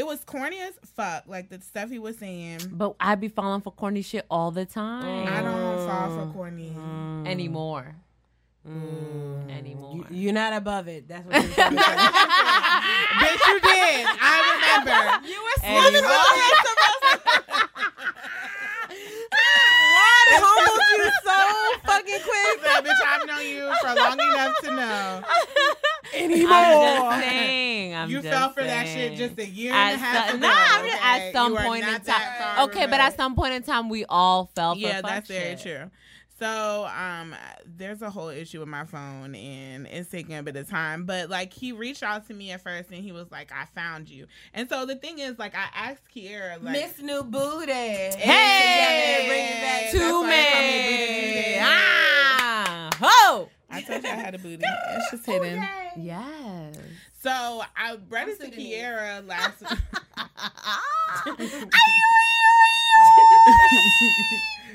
H: it was corny as fuck. Like the stuff he was saying.
G: But I be falling for corny shit all the time.
H: I don't fall for corny. Mm.
G: anymore. Mm. Mm. Anymore.
A: You, you're not above it. That's what you're trying to say.
H: Bitch, you did. I remember.
A: you were
G: Anymore.
A: swimming with the rest of us. Wad humbled you so fucking quick.
H: So, bitch, I've known you for long enough to know.
G: I'm just saying. I'm
H: you
G: just
H: fell for that shit just a year
G: At
H: and a half
G: some-
H: ago.
G: nah, I'm just,
H: okay?
G: at some
H: You
G: point in time.
H: far
G: Okay, but at some point in time, we all fell for
H: yeah, that's very
G: shit.
H: true. So, um, there's a whole issue with my phone, and it's taking a bit of time. But like, he reached out to me at first, and he was like, "I found you." And so the thing is, like, I asked Kiera, like,
A: Miss New Booty.
H: Hey!
A: bring it back.
H: That's
G: Two
H: why me Booty Booty.
G: men. Ah, ho.
H: I told you I had a booty. It's just hidden.
G: Yes.
H: So I read it to
A: Sudanese.
H: Kiera last.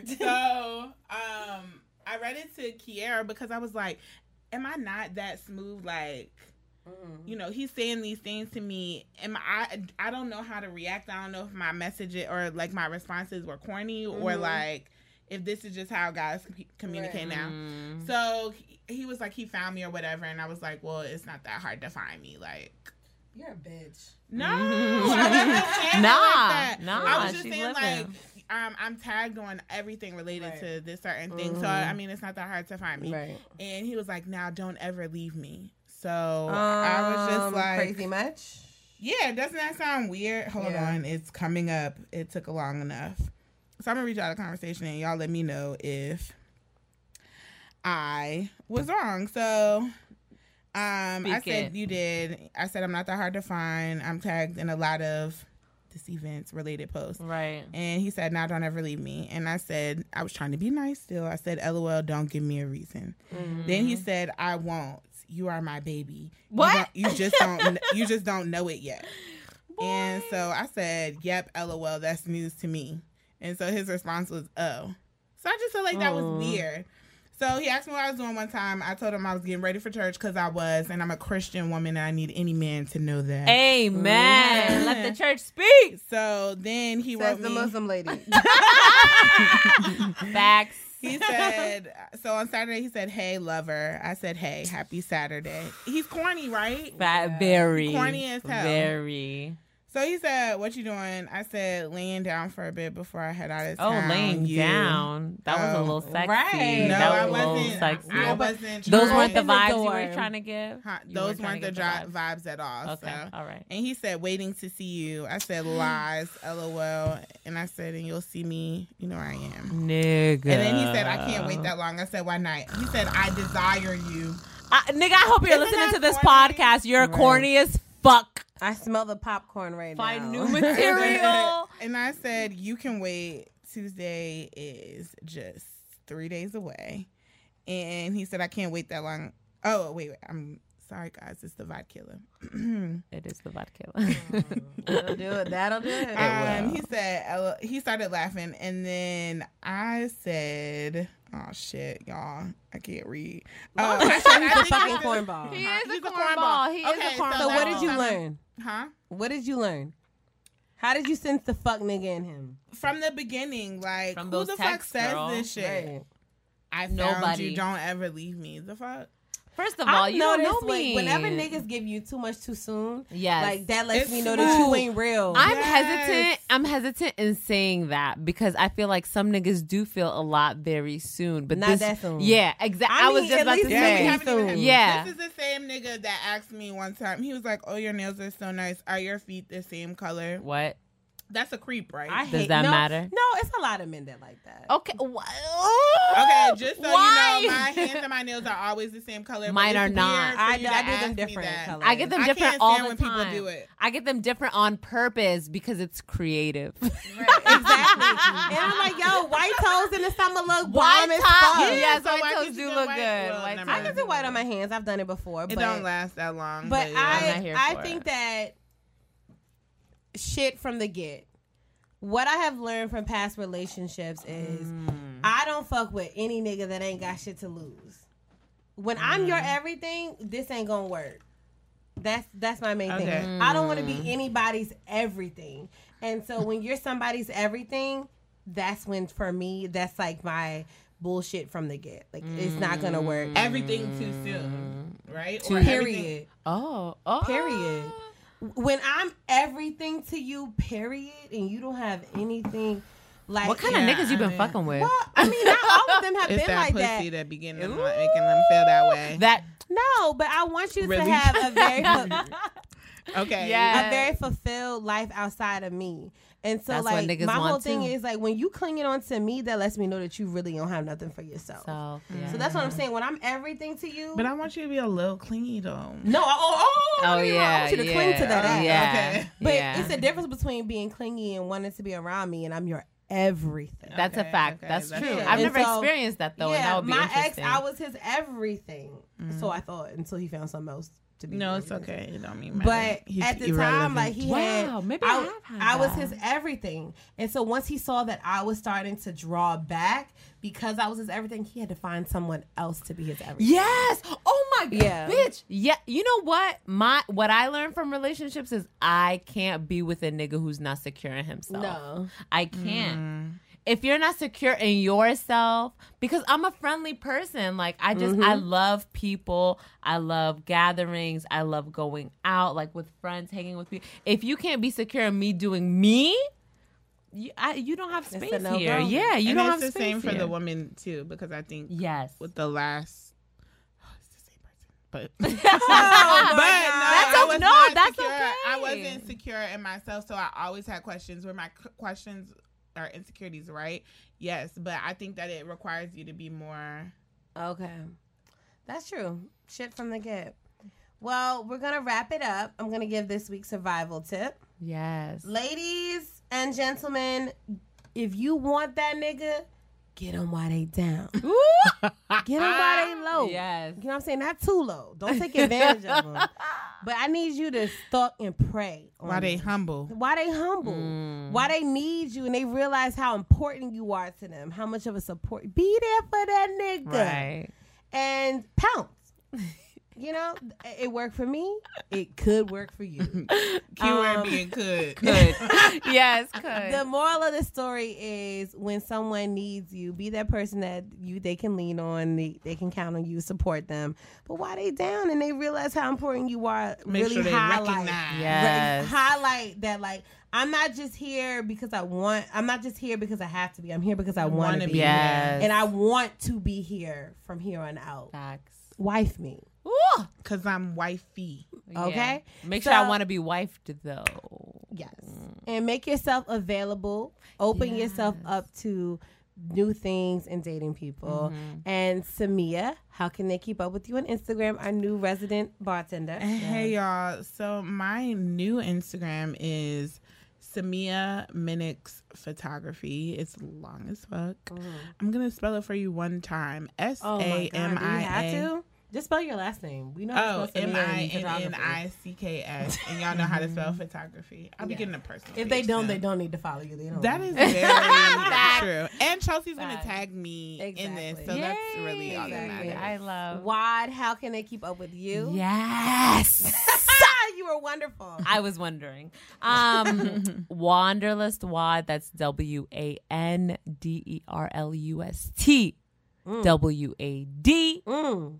H: so um I read it to Kiera because I was like, Am I not that smooth? Like, you know, he's saying these things to me. Am I I don't know how to react. I don't know if my message or like my responses were corny or like if this is just how guys com- communicate now. So he, he was like he found me or whatever and I was like, Well, it's not that hard to find me. Like
A: You're a bitch.
H: no, I wasn't
G: Nah,
H: like
G: nah,
H: I was just saying
G: living.
H: like um, I'm tagged on everything related
A: Right.
H: to this certain thing. So I mean, it's not that hard to find me.
A: Right.
H: And he was like, "Now, don't ever leave me." So I was just
A: Um,
H: like,
A: crazy much.
H: "Yeah, doesn't that sound weird?" Hold
A: Yeah.
H: on, it's coming up. It took a long enough. So I'm gonna reach out a conversation and y'all let me know if I was wrong. So um, I said
G: it.
H: you did. I said I'm not that hard to find. I'm tagged in a lot of this events related posts.
G: Right.
H: And he said, "Now don't ever leave me." And I said, I was trying to be nice still. I said, "LOL, don't give me a reason." Then he said, "I won't. You are my baby.
G: What?
H: don't- You, just don't. you just don't know it yet." And so I said, "Yep, LOL, that's news to me." And so his response was, "Oh." So I just felt like that was weird. So he asked me what I was doing one time. I told him I was getting ready for church because I was, and I'm a Christian woman, and I need any man to know that.
G: Amen. Let the church speak.
H: So then he was.
A: Says
H: wrote
A: the
H: me.
A: Muslim lady.
G: Facts.
H: He said, so on Saturday, he said, Hey, lover. I said, Hey, happy Saturday. He's corny, right?
G: Fat, very
H: Corny as hell.
G: Very.
H: So he said, What you doing? I said, Laying down for a bit before I head out of
G: oh,
H: town."
G: Oh, laying
H: You."
G: down. That was a
H: Oh.
G: little sexy.
A: Right.
H: No,
G: that was
H: I
G: a little
H: wasn't.
G: sexy.
H: I wasn't.
G: Those weren't the
A: Open the
G: vibes you
A: door.
G: were trying to give.
H: Huh, Those
G: weren't
H: weren't the
G: get
H: dri- vibes at all.
G: Okay,
H: so.
G: all right.
H: And he said, waiting to see you. I said, lies, lol. And I said, and you'll see me. You know where I am.
G: Nigga.
H: And then he said, I can't wait that long. I said, why not? He said, I desire you.
G: I, nigga, I hope you're
H: Isn't
G: listening to this
H: corny?
G: podcast. You're corny as fuck.
A: I smell the popcorn right
G: Find
A: now.
G: Find new material.
H: And I said, you can wait. Tuesday is just three days away. And he said, I can't wait that long. Oh, wait, wait. I'm sorry, guys. It's the vibe killer.
G: it is the vodka.
A: That'll do it. That'll do it.
H: Um, he said he started laughing, and then I said, "Oh shit, y'all, I can't read." Oh, I said, I
A: He's a fucking cornball.
G: He is a cornball.
H: cornball.
G: He is a
H: Okay, so
G: cornball.
A: So what did you learn?
H: Huh?
A: What did you learn? How did you sense the fuck nigga in him?
H: From the beginning, like
G: From
H: who
G: those
H: the fuck
G: texts,
H: says
G: girl.
H: this shit?
A: Right.
H: I found
G: Nobody.
H: you. Don't ever leave me. The fuck.
G: First of all,
A: I've
G: you know
A: noticed when-
G: me.
A: Whenever niggas give you too much too soon,
G: Yes.
A: like that lets
H: It's
A: me know that you ain't real.
G: I'm
H: Yes.
G: hesitant. I'm hesitant in saying that because I feel like some niggas do feel a lot very soon, but
A: Not
G: this,
A: that soon.
G: Yeah, exactly.
A: I
G: I, was just
A: at
G: about to
A: least
H: Yeah,
A: Say.
H: we
G: say.
H: haven't even had-
G: Yeah.
H: This is the same nigga that asked me one time. He was like, "Oh, your nails are so nice. Are your feet the same color?"
G: What?
H: That's a creep, right?
A: I
G: Does
A: hate,
G: that
A: no,
G: matter?
A: No, it's a lot of men that like that.
G: Okay. wha-
H: Okay, just so
G: Why?
H: you know, my hands and my nails are always the same color.
G: Mine are not.
A: I do- I do them different colors.
G: I get them
H: I
G: different
H: can't
G: all
H: stand
G: the
H: when people
G: time.
H: do it.
G: I get them different on purpose because it's creative.
A: exactly. and I'm like, yo, white toes in the summer look
G: White
A: bomb as
G: top-
A: fuck.
G: yes,
H: so
G: white toes do look
H: white?
G: good.
H: Well,
G: White
A: I
G: toes
H: mind.
A: can do white on my hands. I've done it before.
H: It
A: but
H: don't last that long.
A: But
H: yeah.
A: I, I think that shit from the get. What I have learned from past relationships is
G: Mm.
A: I don't fuck with any nigga that ain't got shit to lose. When I'm your
G: Mm.
A: everything, this ain't gonna work. That's that's my main
H: Okay.
A: thing. I don't want to
G: Mm.
A: be anybody's everything. And so when you're somebody's everything, that's when for me that's like my bullshit from the get. Like it's not gonna work.
H: everything too soon, right?
G: Too-
H: Or everything-
A: Period.
G: oh, oh.
A: Period. When I'm everything to you, period, and you don't have anything like that.
G: What kind
H: Yeah,
G: of niggas you
H: I
G: been
H: mean-
G: fucking with?
A: Well, I mean, not all of them have
H: It's
A: been
H: that
A: like
H: pussy
A: that.
H: that, begin them like, making them feel that way.
G: That
A: No, but I want you
H: Really?
A: to have a very
H: okay.
G: Yeah.
A: a very fulfilled life outside of me. And so,
G: That's what
A: like,
G: niggas
A: my whole
G: want,
A: thing
G: too.
A: is like when you clinging on to me, that lets me know that you really don't have nothing for yourself. So,
G: so,
A: that's what I'm saying. When I'm everything to you,
H: But I want you to be a little clingy though.
A: no, oh, oh,
G: Oh, oh, oh
A: I mean, I want you to cling to that oh, ass.
G: Yeah,
H: Okay.
A: But
G: yeah.
A: it's a difference between being clingy and wanting to be around me, and I'm your everything.
G: That's a fact.
H: okay,
G: That's
H: that's
G: true.
H: true.
G: I've
A: And
G: never
A: so-
G: experienced that though, and that
A: yeah,
G: would be
A: my ex. I was his everything. So mm-hmm. I thought until he found something else to be.
H: No, it's okay. It don't mean
A: But
H: He's
A: at the time,
H: irrelevant.
A: like he
G: Wow,
A: had,
G: maybe I
A: I,
G: have
A: I was his everything, and so once he saw that I was starting to draw back because I was his everything, he had to find someone else to be his everything.
G: Yes. Oh my god,
A: Yeah.
G: bitch. Yeah. You know what? My what I learned from relationships is I can't be with a nigga who's not secure in himself.
A: No.
G: I can't. Mm-hmm. If you're not secure in yourself, because I'm a friendly person, like I just I mm-hmm. love people, I love gatherings, I love going out, like with friends, hanging with people. If you can't be secure in me doing me, you, I, you don't have space
A: no-go.
G: here. Yeah, you
H: and
G: don't
H: it's
G: have
H: the
G: space
H: same for
G: here.
H: the woman too, because I think
G: Yes.
H: with the last, it's the same person, but.
A: Oh,
H: but no,
G: That's
H: I
G: okay.
H: was
G: No, that's okay.
H: I wasn't secure in myself, so I always had questions. Where my c- questions are insecurities, right? Yes, but I think that it requires you to be more.
A: Okay, that's true. Shit from the get. Well, we're gonna wrap it up. I'm gonna give this week's survival tip.
G: Yes.
A: Ladies and gentlemen, if you want that nigga, get them while they down. get them while they low.
G: Yes.
A: You know what I'm saying? Not too low. Don't take advantage of them. But I need you to stalk and pray.
H: Why they
A: them.
H: humble?
A: Why they humble?
G: Mm.
A: Why they need you and they realize how important you are to them, how much of a support. Be there for that nigga
G: Right.
A: and pounce. you know, it worked for me. It could work for you.
H: Keyword
A: Um,
H: being could.
G: Good. yes, could.
A: the moral of the story is when someone needs you, be that person that you they can lean on, they, they can count on you, support them. But while they down and they realize how important you are,
H: Make
A: really
H: sure they
A: highlight,
H: recognize.
G: Yes.
A: re- highlight that like I'm not just here because I want. I'm not just here because I have to be. I'm here because I want
H: wanna
A: to be.
H: be
G: Yes.
A: and I want to be here from here on out.
G: Facts.
A: Wife me,
G: Ooh.
H: Cause I'm wifey.
A: okay?
G: Yeah. Make sure I want to be wifed though.
A: Yes. Mm. And make yourself available. Open yourself up to new things and dating people. Mm-hmm. And Samia, how can they keep up with you on Instagram? Our new resident bartender.
H: Eh, hey y'all. So my new Instagram is Samia Minnicks Photography. It's long as fuck. Mm. I'm gonna spell it for you one time. S
A: Oh my
H: A
A: God,
H: M
A: do we have
H: I A.
A: to? Just spell your last name. We know how
H: Oh,
A: to spell
H: M
A: Samia
H: I
A: in
H: N N
A: photography.
H: I C K S. And y'all know how to spell mm-hmm. photography. I'll be
A: Yeah.
H: getting a personal.
A: If they don't,
H: soon.
A: they don't need to follow you. They don't.
H: That
A: need
H: is
A: to.
H: very true. And Chelsea's gonna tag me in this,
A: Exactly.
H: so that's really all that matters.
G: I love.
A: Wad, how can they keep up with you?
G: Yes.
A: you were wonderful.
G: I was wondering. Um, Wanderlust Wad. That's W A N D E R L U S T mm. W A D.
A: Mm.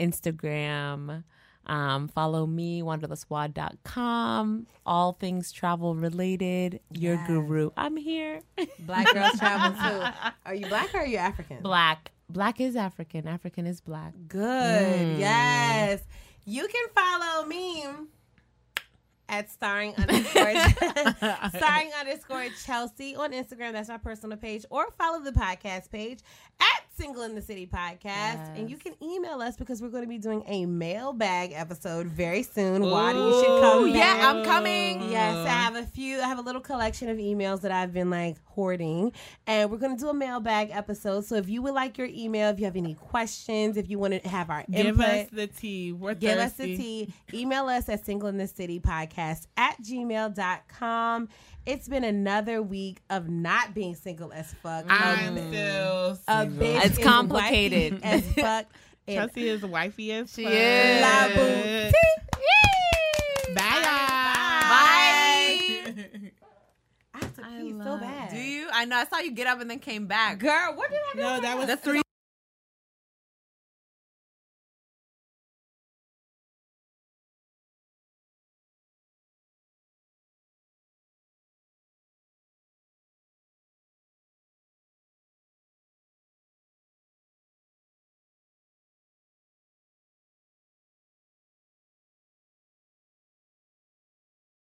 A: Mm.
G: Instagram. Um, follow me, wanderlustwad.com. All things travel related. Your
A: Yes.
G: guru. I'm here.
A: Black girls travel too. Are you black or are you African?
G: Black. Black is African. African is black.
A: Good. Yes. You can follow me at starring underscore starring underscore Chelsea on Instagram. That's my personal page. Or follow the podcast page at Single in the City Podcast. And you can email us because we're going to be doing a mailbag episode very soon. Wadi, you should come back.
G: yeah, I'm coming.
A: Yes, I mm-hmm. have a few. I have a little collection of emails that I've been like hoarding, and we're gonna do a mailbag episode. So if you would like your email, if you have any questions, if you want to have our
H: Give
A: input,
H: us the tea. We're
A: give us the tea. Email us at single in the city podcast at gmail.com. It's been another week of not being single as fuck.
H: I'm
A: a,
H: still
A: a
H: single.
A: bitch
G: It's complicated.
A: as fuck.
H: Chelsea is wifey as
G: She
H: fuck.
G: is.
A: La boutique.
H: Bye, y'all.
G: Bye.
A: I have to pee so bad.
G: Do you? I know. I saw you get up and then came back.
A: Girl, what did I do?
H: No, that was
G: The three